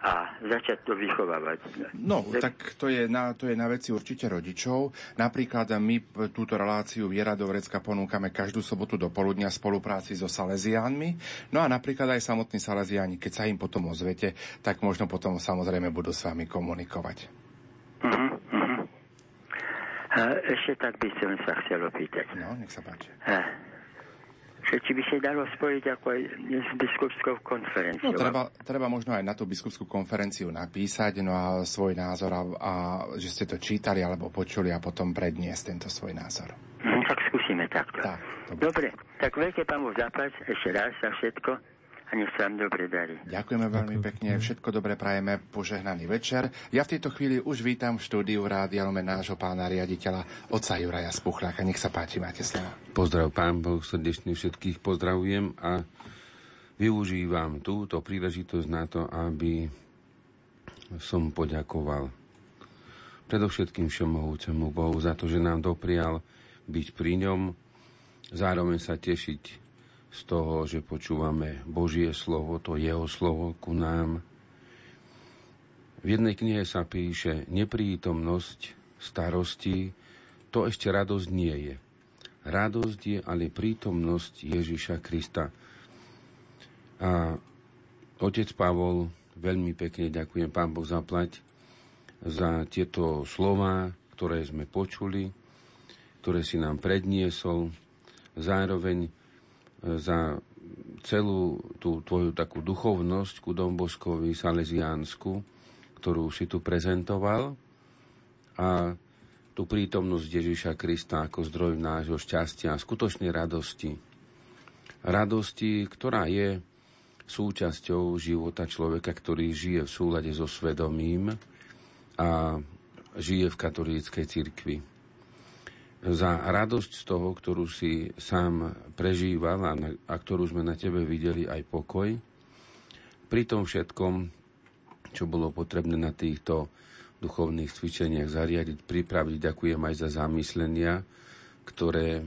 a začať to vychovávať. No, tak to je, na, to je na veci určite rodičov. Napríklad my túto reláciu Viera do Vrecka ponúkame každú sobotu do poludnia v spolupráci so Salesiánmi. No a napríklad aj samotní Salesiáni, keď sa im potom ozvete, tak možno potom samozrejme budú s vami komunikovať. Uh-huh, uh-huh. Ešte tak by som sa chcel opýtať. No, nech sa páči. Že či by sa dalo spojiť ako aj s biskupskou konferenciou. No, treba, treba možno aj na tú biskupskú konferenciu napísať no a svoj názor a, a že ste to čítali alebo počuli a potom predniesť tento svoj názor. No, tak skúsime takto. Tak, dobre. tak veľké pán Boh zaplať ešte raz za všetko nech sa vám dobre darí. Ďakujeme veľmi pekne, všetko dobre prajeme, požehnaný večer. Ja v tejto chvíli už vítam v štúdiu Rádia Lumen nášho pána riaditeľa, oca Juraja Spuchláka. Nech sa páči, máte slovo. Pozdrav pán Boh, srdečne všetkých pozdravujem a využívam túto príležitosť na to, aby som poďakoval predovšetkým všemohúcemu Bohu za to, že nám doprial byť pri ňom, zároveň sa tešiť z toho, že počúvame Božie slovo, to jeho slovo ku nám. V jednej knihe sa píše, neprítomnosť starosti, to ešte radosť nie je. Radosť je ale prítomnosť Ježiša Krista. A otec Pavol veľmi pekne ďakujem, Pán Boh zaplať, za tieto slova, ktoré sme počuli, ktoré si nám predniesol, zároveň za celú tú tvoju takú duchovnosť ku Domboskovi Salesiánsku, ktorú si tu prezentoval a tú prítomnosť Ježiša Krista ako zdroj nášho šťastia a skutočnej radosti. Radosti, ktorá je súčasťou života človeka, ktorý žije v súlade so svedomím a žije v katolíckej cirkvi za radosť z toho, ktorú si sám prežíval a, na, a ktorú sme na tebe videli aj pokoj. Pri tom všetkom, čo bolo potrebné na týchto duchovných cvičeniach zariadiť, pripraviť, ďakujem aj za zamyslenia, ktoré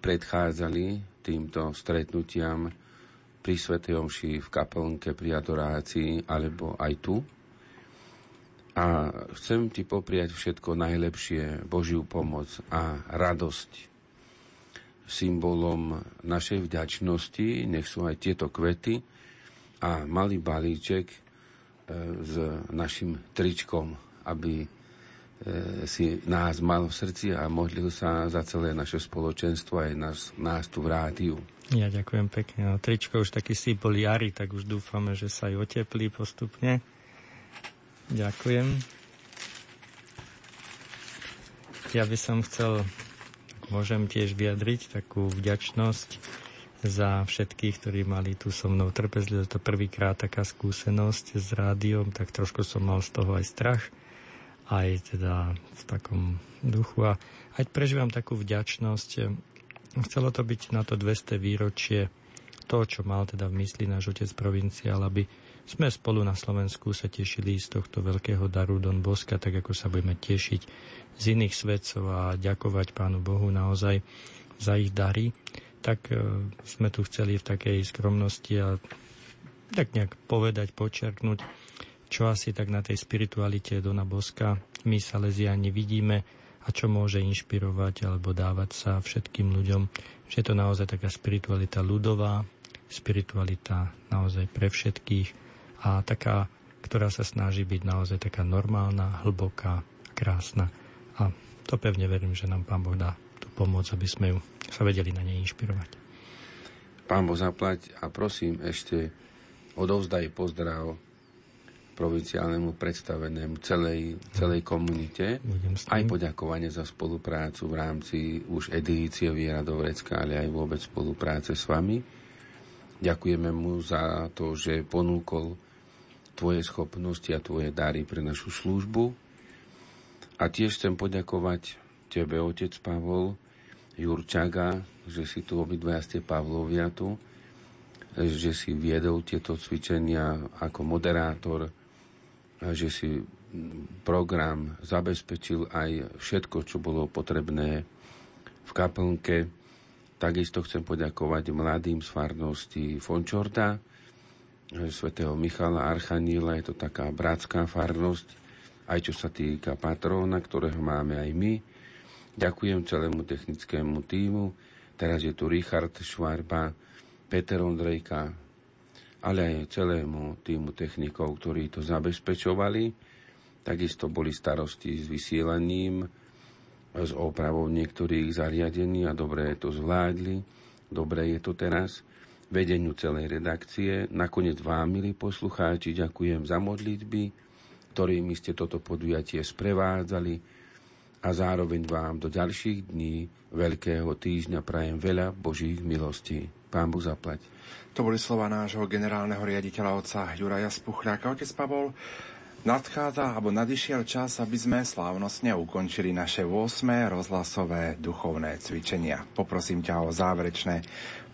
predchádzali týmto stretnutiam pri Svetej Omši v kaplnke pri adorácii alebo aj tu a chcem ti popriať všetko najlepšie, Božiu pomoc a radosť. Symbolom našej vďačnosti nech sú aj tieto kvety a malý balíček e, s našim tričkom, aby e, si nás mal v srdci a modlil sa za celé naše spoločenstvo aj nás, nás tu v rádiu. Ja ďakujem pekne. No, tričko už taký symbol jary, tak už dúfame, že sa aj oteplí postupne. Ďakujem. Ja by som chcel, môžem tiež vyjadriť takú vďačnosť za všetkých, ktorí mali tu so mnou trpezlivosť. To prvýkrát taká skúsenosť s rádiom, tak trošku som mal z toho aj strach, aj teda v takom duchu. A aj prežívam takú vďačnosť. Chcelo to byť na to 200 výročie to, čo mal teda v mysli náš otec provinciál, aby sme spolu na Slovensku sa tešili z tohto veľkého daru Don Boska, tak ako sa budeme tešiť z iných svetcov a ďakovať Pánu Bohu naozaj za ich dary, tak e, sme tu chceli v takej skromnosti a tak nejak povedať, počerknúť, čo asi tak na tej spiritualite Dona Boska my Salesiani vidíme a čo môže inšpirovať alebo dávať sa všetkým ľuďom. Že je to naozaj taká spiritualita ľudová, spiritualita naozaj pre všetkých, a taká, ktorá sa snaží byť naozaj taká normálna, hlboká, krásna. A to pevne verím, že nám Pán Boh dá tú pomoc, aby sme ju sa vedeli na nej inšpirovať. Pán Boh zaplať a prosím ešte odovzdaj pozdrav provinciálnemu predstavenému celej, celej komunite. Aj poďakovanie za spoluprácu v rámci už edície Viera do Vrecka, ale aj vôbec spolupráce s vami. Ďakujeme mu za to, že ponúkol tvoje schopnosti a tvoje dary pre našu službu. A tiež chcem poďakovať tebe, otec Pavol, Jurčaga, že si tu obidvaja ste Pavlovia tu, že si viedol tieto cvičenia ako moderátor, že si program zabezpečil aj všetko, čo bolo potrebné v kaplnke. Takisto chcem poďakovať mladým z farnosti Fončorda, svätého Michala Archaníla, je to taká bratská farnosť, aj čo sa týka patróna, ktorého máme aj my. Ďakujem celému technickému týmu, teraz je tu Richard Švarba, Peter Ondrejka, ale aj celému týmu technikov, ktorí to zabezpečovali. Takisto boli starosti s vysielaním, s opravou niektorých zariadení a dobre to zvládli. Dobre je to teraz vedeniu celej redakcie. Nakoniec vám, milí poslucháči, ďakujem za modlitby, ktorými ste toto podujatie sprevádzali a zároveň vám do ďalších dní Veľkého týždňa prajem veľa Božích milostí. Pán Boh zaplať. To boli slova nášho generálneho riaditeľa otca Juraja Spuchľáka. Otec Pavol, nadchádza alebo nadišiel čas, aby sme slávnostne ukončili naše 8. rozhlasové duchovné cvičenia. Poprosím ťa o záverečné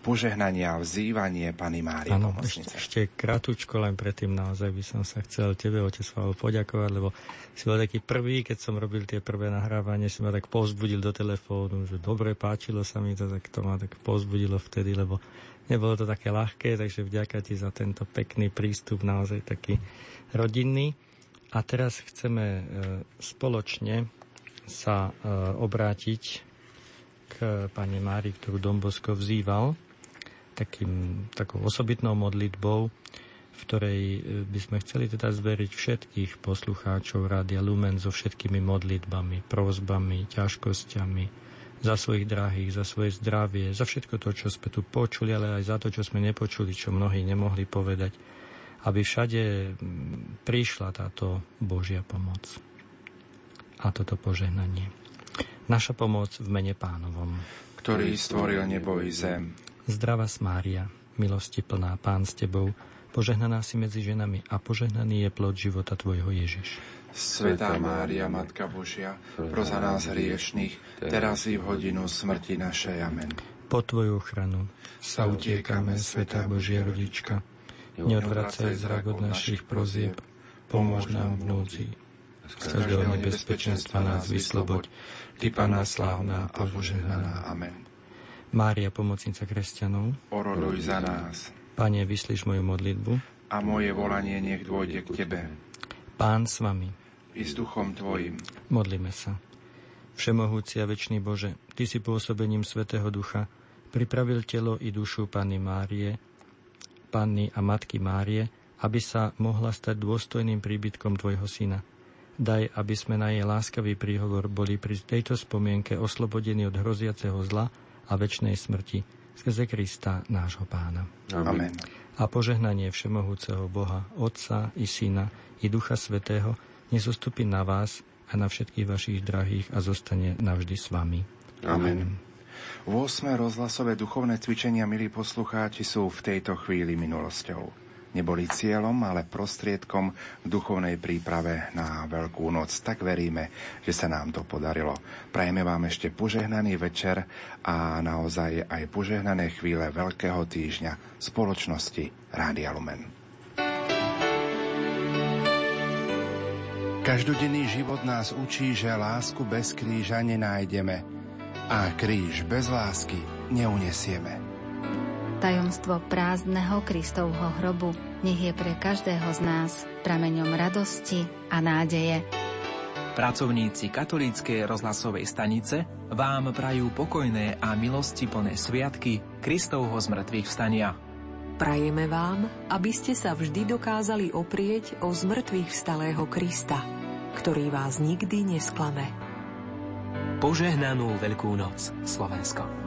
požehnania, vzývanie Pany Márie Áno, ešte, ešte kratučko, len predtým naozaj by som sa chcel tebe, otec Pavel, poďakovať, lebo si bol taký prvý, keď som robil tie prvé nahrávanie, si ma tak povzbudil do telefónu, že dobre, páčilo sa mi to, tak to ma tak povzbudilo vtedy, lebo nebolo to také ľahké, takže vďaka ti za tento pekný prístup, naozaj taký rodinný. A teraz chceme e, spoločne sa e, obrátiť k pani Mári, ktorú Dombosko vzýval takým, takou osobitnou modlitbou v ktorej e, by sme chceli teda zveriť všetkých poslucháčov Rádia Lumen so všetkými modlitbami, prozbami, ťažkosťami, za svojich drahých, za svoje zdravie, za všetko to, čo sme tu počuli, ale aj za to, čo sme nepočuli, čo mnohí nemohli povedať, aby všade prišla táto Božia pomoc a toto požehnanie. Naša pomoc v mene pánovom, ktorý stvoril nebo i zem. Zdrava Mária, milosti plná, Pán s Tebou, požehnaná si medzi ženami a požehnaný je plod života Tvojho Ježiš. Svetá Mária, Matka Božia, proza nás hriešných, teraz i v hodinu smrti našej. Amen. Po Tvoju ochranu sa utiekame, Svetá Božia Rodička. Neodvracaj zrak od našich prozieb, pomôž nám v núdzi. Z každého nebezpečenstva nás vysloboď, Ty, Pana slávna a požehnaná. Amen. Mária, pomocnica kresťanov, oroduj za nás. Pane, vyslíš moju modlitbu a moje volanie nech dôjde k Tebe. Pán s Vami i s duchom Tvojim. Modlíme sa. Všemohúci a večný Bože, Ty si pôsobením Svetého Ducha pripravil telo i dušu Panny Márie, Panny a Matky Márie, aby sa mohla stať dôstojným príbytkom Tvojho Syna. Daj, aby sme na jej láskavý príhovor boli pri tejto spomienke oslobodení od hroziaceho zla a väčšnej smrti skrze Krista, nášho pána. Amen. A požehnanie Všemohúceho Boha, Otca i Syna i Ducha Svetého, nezostupí na vás a na všetkých vašich drahých a zostane navždy s vami. Amen. 8. rozhlasové duchovné cvičenia, milí poslucháči, sú v tejto chvíli minulosťou. Neboli cieľom, ale prostriedkom v duchovnej príprave na Veľkú noc. Tak veríme, že sa nám to podarilo. Prajeme vám ešte požehnaný večer a naozaj aj požehnané chvíle Veľkého týždňa spoločnosti Rádia Lumen. Každodenný život nás učí, že lásku bez kríža nenájdeme a kríž bez lásky neunesieme. Tajomstvo prázdneho Kristovho hrobu nech je pre každého z nás prameňom radosti a nádeje. Pracovníci katolíckej rozhlasovej stanice vám prajú pokojné a milosti plné sviatky Kristovho zmrtvých vstania. Prajeme vám, aby ste sa vždy dokázali oprieť o zmrtvých vstalého Krista, ktorý vás nikdy nesklame. Požehnanú Veľkú noc, Slovensko.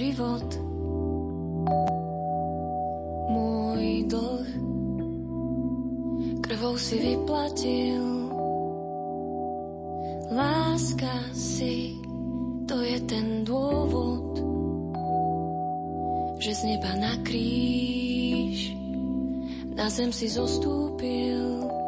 Život, môj dlh, krvou si vyplatil. Láska si, to je ten dôvod, že z neba na kríž na zem si zostúpil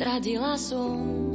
zradila som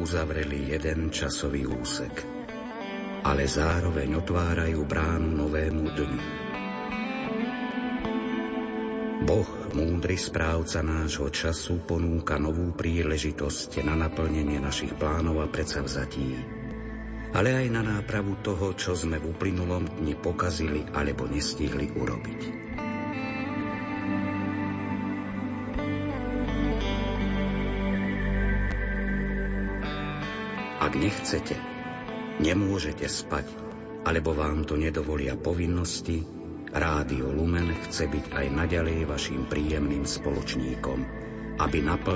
uzavreli jeden časový úsek, ale zároveň otvárajú bránu novému dňu. Boh, múdry správca nášho času, ponúka novú príležitosť na naplnenie našich plánov a predsavzatí, ale aj na nápravu toho, čo sme v uplynulom dni pokazili alebo nestihli urobiť. Ak nechcete, nemôžete spať, alebo vám to nedovolia povinnosti, Rádio Lumen chce byť aj naďalej vašim príjemným spoločníkom, aby naplnil